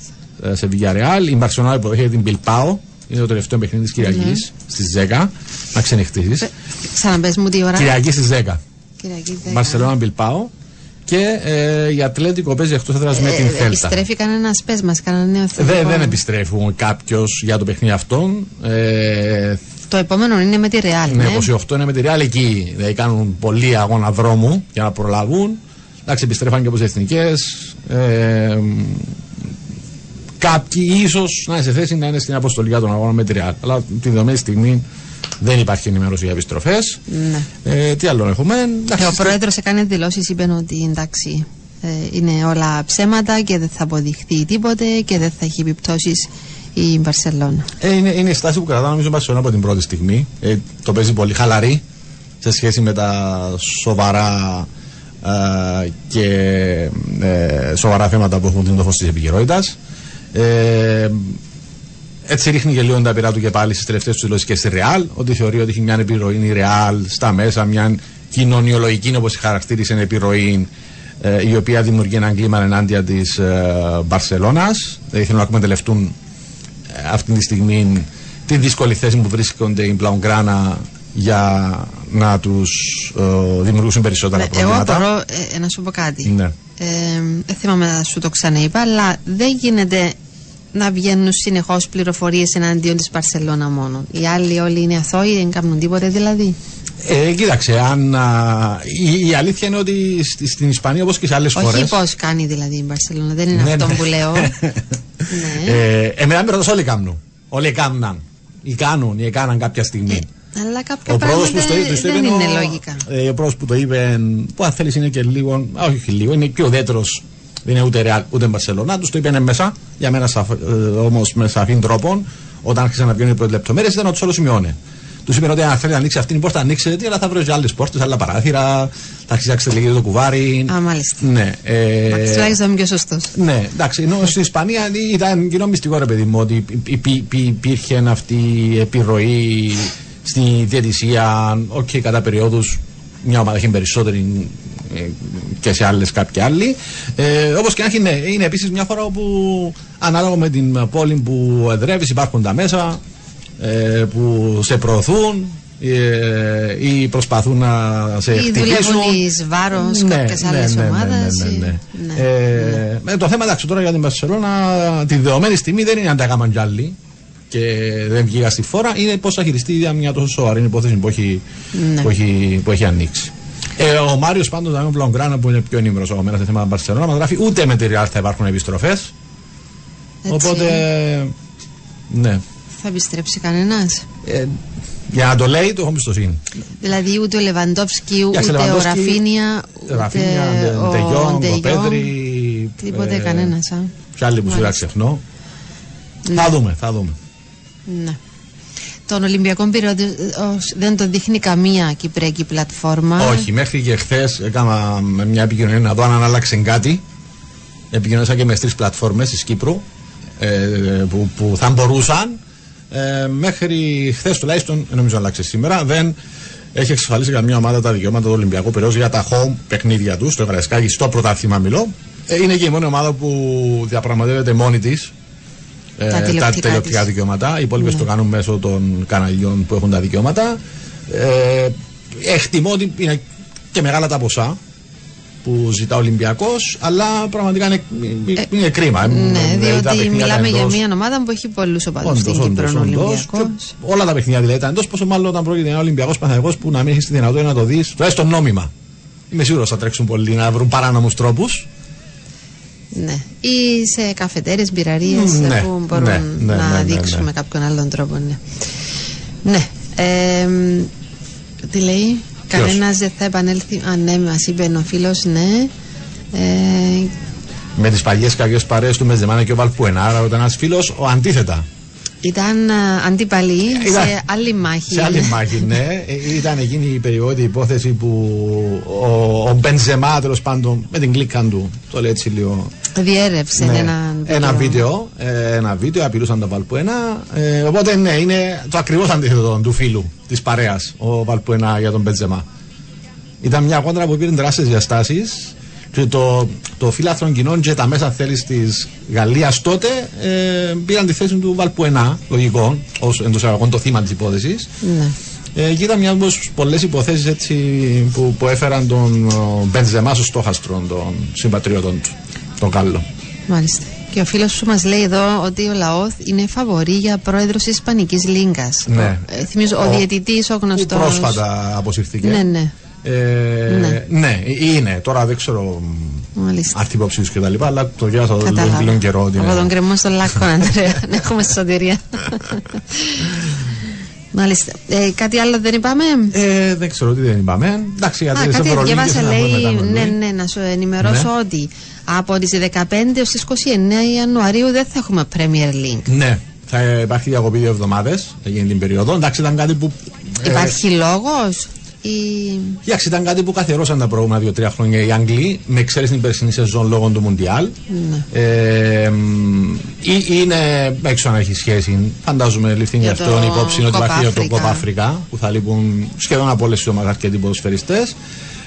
ε, Σεβίγια Ρεάλ. Η Μπαρσελόνα υποδέχεται την Μπιλπάο. Είναι το τελευταίο παιχνίδι της Κυριακής Ναι. στις 10. Να ξενυχτήσεις. Ξαναπες μου τι ώρα. Κυριακή στις 10. Κυριακή δέκα. Μπαρσελόνα Μπιλπάο. Και ε, η Ατλέτικο παίζει εκτός έδρας με Ε, την ε, Θέλτα. Επιστρέφει κανένας πες μας, κανένας νέο Δεν, θετικό. δεν επιστρέφουν κάποιος για το παιχνίδι αυτόν. Ε, Το επόμενο είναι με τη Ρεάλ. ναι, Ναι, 28 είναι με τη Real εκεί. Δηλαδή κάνουν πολλοί αγώνα δρόμου για να προλάβουν. Εντάξει, επιστρέφαν και από τι εθνικές. Ε, κάποιοι ίσως να είναι σε θέση να είναι στην αποστολή για τον αγώνα με τη Real. Αλλά τη δεδομένη στιγμή δεν υπάρχει ενημέρωση για επιστροφές. Ναι. Ε, τι άλλο έχουμε; Ε, ο πρόεδρος έκανε δηλώσεις, είπε ότι εντάξει, ε, είναι όλα ψέματα και δεν θα αποδειχθεί τίποτε και δεν θα έχει επιπτώσεις η Μπαρσελόνα. Ε, είναι, είναι η στάση που κρατά νομίζω Μπαρσελόνα από την πρώτη στιγμή. Ε, το παίζει πολύ χαλαρή σε σχέση με τα σοβαρά ε, και ε, σοβαρά θέματα που έχουν την το φως της επικαιρότητας. Ε, έτσι ρίχνει και λίγο τα πειρά του και πάλι στις τελευταίες τους δηλώσεις και στη Ρεάλ, ότι θεωρεί ότι έχει μια επιρροή η Ρεάλ στα μέσα, μια κοινωνιολογική, όπως χαρακτήρισε, επιρροή ε, η οποία δημιουργεί έναν κλίμα ενάντια της ε, Μπαρσελόνας. Δηλαδή θέλουν να εκμεταλλευτούν ε, αυτή τη στιγμή τη δύσκολη θέση που βρίσκονται οι Μπλαουγκράνα για να τους ε, δημιουργήσουν περισσότερα Εγώ προβλήματα. απορώ ε, να σου πω κάτι. Ναι. Ε, δεν θυμάμαι να σου το ξαναείπα, αλλά δεν γίνεται να βγαίνουν συνεχώς πληροφορίες εναντίον της Μπαρσελόνα μόνο. Οι άλλοι όλοι είναι αθώοι, δεν κάνουν τίποτε δηλαδή. Ε, κοίταξε, αν, α, η, η αλήθεια είναι ότι στη- στην Ισπανία όπως και σε άλλες χώρε. Όχι πώς κάνει δηλαδή η Μπαρσελόνα, δεν είναι Ναι, αυτό ναι. που λέω. Ε, εμένα με ρωτάς όλοι κάνουν. Όλοι έκαναν. Ή κάνουν ή έκαναν κάποια στιγμή. Αλλά κάποια ο πρόεδρος πράγματα που το, το, το δεν είπε. είναι ο- λογικά. Ε, ο πρόεδρος που το είπε, που αν θέλεις είναι και λίγο. α, όχι λίγο, είναι και ουδέτερος. Δεν είναι ούτε Ρεάλ ούτε Μπαρσελόνα. Τους το είπε μέσα, για μένα σαφ, ε, όμως με σαφήν τρόπο, όταν άρχισαν να βγαίνουν οι πρώτες λεπτομέρειες, ήταν ότι όλο σημειώνει. Τους είπε ότι αν θέλει να ανοίξει αυτήν την πόρτα, ανοίξτε τι, αλλά θα βρει άλλες πόρτες, άλλα παράθυρα, θα αρχίσει λίγο το κουβάρι. Α, μάλιστα. Ναι. Ε, Εντάξει, τουλάχιστον είμαι πιο σωστός. ναι, εντάξει, ενώ στην Ισπανία ήταν κοινό μυστικό ρε παιδί μου ότι υπ- υπ- υπ- υπήρχε αυτή η επιρροή στη διαιτησία, οκ, κατά περιόδους μια ομάδα έχει περισσότερη ε, και σε άλλες κάποιοι άλλοι. Ε, Όπως και να έχει, ναι, είναι επίσης μια χώρα όπου ανάλογα με την πόλη που εδρεύεις υπάρχουν τα μέσα ε, που σε προωθούν ε, ή προσπαθούν να σε Ή χτυπήσουν. δουλεύουν εις βάρος Ναι, κάποιες ναι, άλλες ναι, ναι, ομάδες. ναι, ναι, ναι. Ε, με το θέμα εντάξει τώρα για την Μπαρσελόνα τη δεδομένη στιγμή δεν είναι αν τα έκαναν κι άλλοι και δεν βγήκα στη φόρα είναι πώς θα χειριστεί η ίδια μια τόσο σοβαρή υπόθεση που έχει, Ναι. που έχει, που έχει ανοίξει. Ε, ο Μάριος πάντως, ο Μπλογκράνα που είναι πιο ενήμερος από μένα σε θέματα Μπαρσελόνα, μας γράφει ούτε με τη Real θα υπάρχουν επιστροφές. Οπότε. Ναι. Θα επιστρέψει κανένας; Ε, για να το λέει, το έχω εμπιστοσύνη. Δηλαδή ούτε ο Λεβαντόφσκι, ούτε σε ο Λεβαντόφσκι, Ραφίνια, Ραφίνια, ούτε ο Ντεγιόν, Ντεγιόν. ο Πέδρη. Τίποτε ε, κανένας. Ποιοι άλλοι που σιγά Μάλιστα. ξεχνώ. Θα δούμε, θα δούμε. Ναι. Τον Ολυμπιακό Πυριώτη δεν το δείχνει καμία κυπριακή πλατφόρμα. Όχι, μέχρι και χθες έκανα με μια επικοινωνία να δω αν άλλαξε κάτι. Επικοινωνήσα και με τρεις πλατφόρμες της Κύπρου ε, που, που θα μπορούσαν. Ε, μέχρι χθες τουλάχιστον, ε, νομίζω άλλαξε σήμερα, δεν έχει εξασφαλίσει για μια ομάδα τα δικαιώματα του Ολυμπιακού Πυραιός για τα home παιχνίδια τους, στο Γρασκάκι, στο πρωτάθλημα μιλώ. Ε, είναι και η μόνη ομάδα που διαπραγματεύεται μόνη της ε, Τα τα τηλεοπτικά τηλεοπτικά της. δικαιώματα. Οι υπόλοιπες Ναι. το κάνουν μέσω των καναλιών που έχουν τα δικαιώματα. Ε, εκτιμώ ότι είναι και μεγάλα τα ποσά που ζητά ο Ολυμπιακός, αλλά πραγματικά είναι, είναι κρίμα. Ε, Ναι, δηλαδή τα διότι παιχνίδια μιλάμε για εντός- μια ομάδα που έχει πολλούς οπαδούς Όντως, στην όντως, Κύπρο. ο όντως. Ολυμπιακός. Και όλα τα παιχνίδια δηλαδή ήταν εντός, πόσο μάλλον όταν πρόκειται για ένα Ολυμπιακός Παναγιώ που να μην έχεις τη δυνατότητα να το δεις, τουλάχιστον νόμιμα. Είμαι σίγουρος θα τρέξουν πολλοί να βρουν παράνομους τρόπους. Ναι. Ή σε καφετέρειες, μπειραρίες Ναι, που μπορούν ναι, ναι, να ναι, ναι, δείξουν ναι. με κάποιον άλλον τρόπο. Ναι. ναι. Ε, τι λέει, Ποιος; Κανένας δεν θα επανέλθει. Α, ναι, μας είπε ο φίλος, ναι. Ε, Με τις παλιές κακές παρέες του Μεζεμάνα και ο Βαλπουενάρα, όταν ένας φίλος, ο αντίθετα. Ήταν α, αντίπαλοι Ήταν- σε άλλη μάχη. Σε άλλη μάχη, ναι. Ε, Ήταν εκείνη η περιόδη υπόθεση που ο, ο Μπενζεμά τέλος πάντων με την κλίκα του, το λέει έτσι λίγο. Διέρευσε Ναι, ένα βίντεο. ένα βίντεο, ε, ένα βίντεο, απειλούσαν τον Βαλπουένα. Ε, οπότε ναι, είναι το ακριβώς αντίθετο του φίλου της παρέας, ο Βαλπουένα για τον Μπεντζεμά. Ήταν μια κόντρα που πήρε τεράστιε διαστάσεις και το, το φύλαθρο κοινών και τα μέσα θέλεις της Γαλλίας τότε ε, πήραν τη θέση του Βαλπουενά, λογικό, ως εντός εισαγωγικών το θύμα της υπόθεσης. Ναι. Ε, και ήταν μια από πολλές υποθέσεις έτσι που, που έφεραν τον ο, Μπεντζεμά στο στόχαστρο των συμπατριωτών του, τον Κάλλο. Μάλιστα. Και ο φίλος σου μας λέει εδώ ότι ο Λαόθ είναι φαβορή για πρόεδρος της Ισπανικής Λίγκας. Ναι. Ε, θυμίζω, ο, Ο- διαιτητής, ο Που γνωστός. πρόσφατα αποσυρθήκε. Ναι, ναι. Ε, Ναι. ναι. είναι. Τώρα δεν ξέρω Μάλιστα. αρχιποψίου και τα λοιπά, αλλά το διάβασα το Κατάλαβα. λίγο καιρό. ότι Από είναι- τον κρεμό στον λάκκο, Αντρέα. Να έχουμε σωτηρία. Μάλιστα. Ε, κάτι άλλο δεν είπαμε; Ε, δεν ξέρω τι δεν είπαμε. Εντάξει, γιατί Α, είναι σε κάτι Ευρωλίγκες, διάβασα, να πούμε λέει, μετά με ναι, Λουί. ναι, να σου ενημερώσω Ναι. ότι από τις 15 έως τις 29 Ιανουαρίου δεν θα έχουμε Premier League. Ναι, θα υπάρχει διακοπή δύο εβδομάδες εκείνη την περίοδο. Εντάξει, ήταν κάτι που. ε, Υπάρχει λόγος; ή... Εντάξει, ήταν κάτι που καθιερώσαν τα προηγούμενα δύο-τρία χρόνια οι Άγγλοι, με εξαίρεση την περσινή σεζόν λόγω του Μουντιάλ. Ναι. Ε, μ, ή- είναι έξω αν έχει σχέση. Φαντάζομαι ληφθεί Για για το αυτόν υπόψη ότι Copa υπάρχει για το Africa. Κόπα Αφρικά που θα λείπουν σχεδόν από όλες τις ομάδες αρκετοί ποδοσφαιριστέ.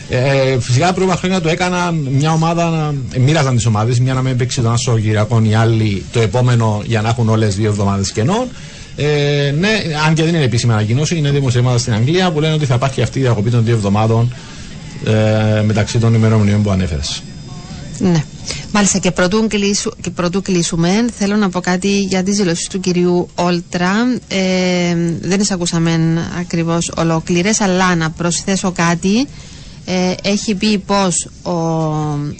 Ε, φυσικά τα προηγούμενα χρόνια το έκαναν μια ομάδα, ε, μοίραζαν τις ομάδες, μια να μην παίξει τον Άσο Κυριακών, οι άλλοι το επόμενο για να έχουν όλες δύο εβδομάδες κενών. Ε, ναι, αν και δεν είναι επίσημη ανακοίνωση, είναι δημοσιεύματα στην Αγγλία που λένε ότι θα υπάρχει αυτή η διακοπή των δύο εβδομάδων ε, μεταξύ των ημερομηνιών που ανέφερες. Ναι. Μάλιστα και πρωτού, κλείσου, και πρωτού κλείσουμε θέλω να πω κάτι για τις δηλώσεις του κυρίου Όλτρα ε, δεν τις ακούσαμε ακριβώς ολόκληρες αλλά να προσθέσω κάτι ε, έχει πει πως ο,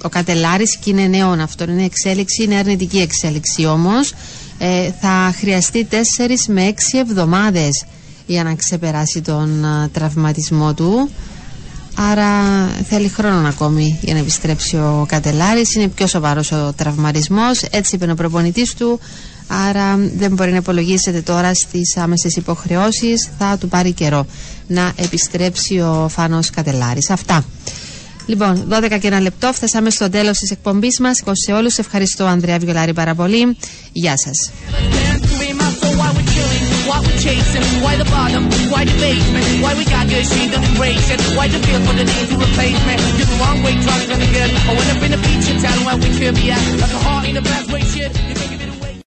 ο Κατελάρης και είναι νέο αυτό είναι εξέλιξη, είναι αρνητική εξέλιξη όμως ε, θα χρειαστεί 4 με 6 εβδομάδες για να ξεπεράσει τον α, τραυματισμό του Άρα θέλει χρόνο ακόμη για να επιστρέψει ο Κατελάρης. Είναι πιο σοβαρός ο τραυματισμός. Έτσι είπε ο προπονητής του. Άρα δεν μπορεί να υπολογίσετε τώρα στις άμεσες υποχρεώσεις. Θα του πάρει καιρό να επιστρέψει ο Φάνος Κατελάρης. Αυτά. Λοιπόν, 12 και ένα λεπτό. Φτάσαμε στο τέλος της εκπομπής μας. Σε όλους ευχαριστώ Ανδρέα Βιολάρη πάρα πολύ. Γεια σας. Why we're killing, why we're chasing, why the bottom, why the basement, why we got good, she don't embrace it, why the feel for the need to replace me, you're the wrong way, trying to good, I went up in a feature town where we could be at, like a heart in a bad way, shit, you think it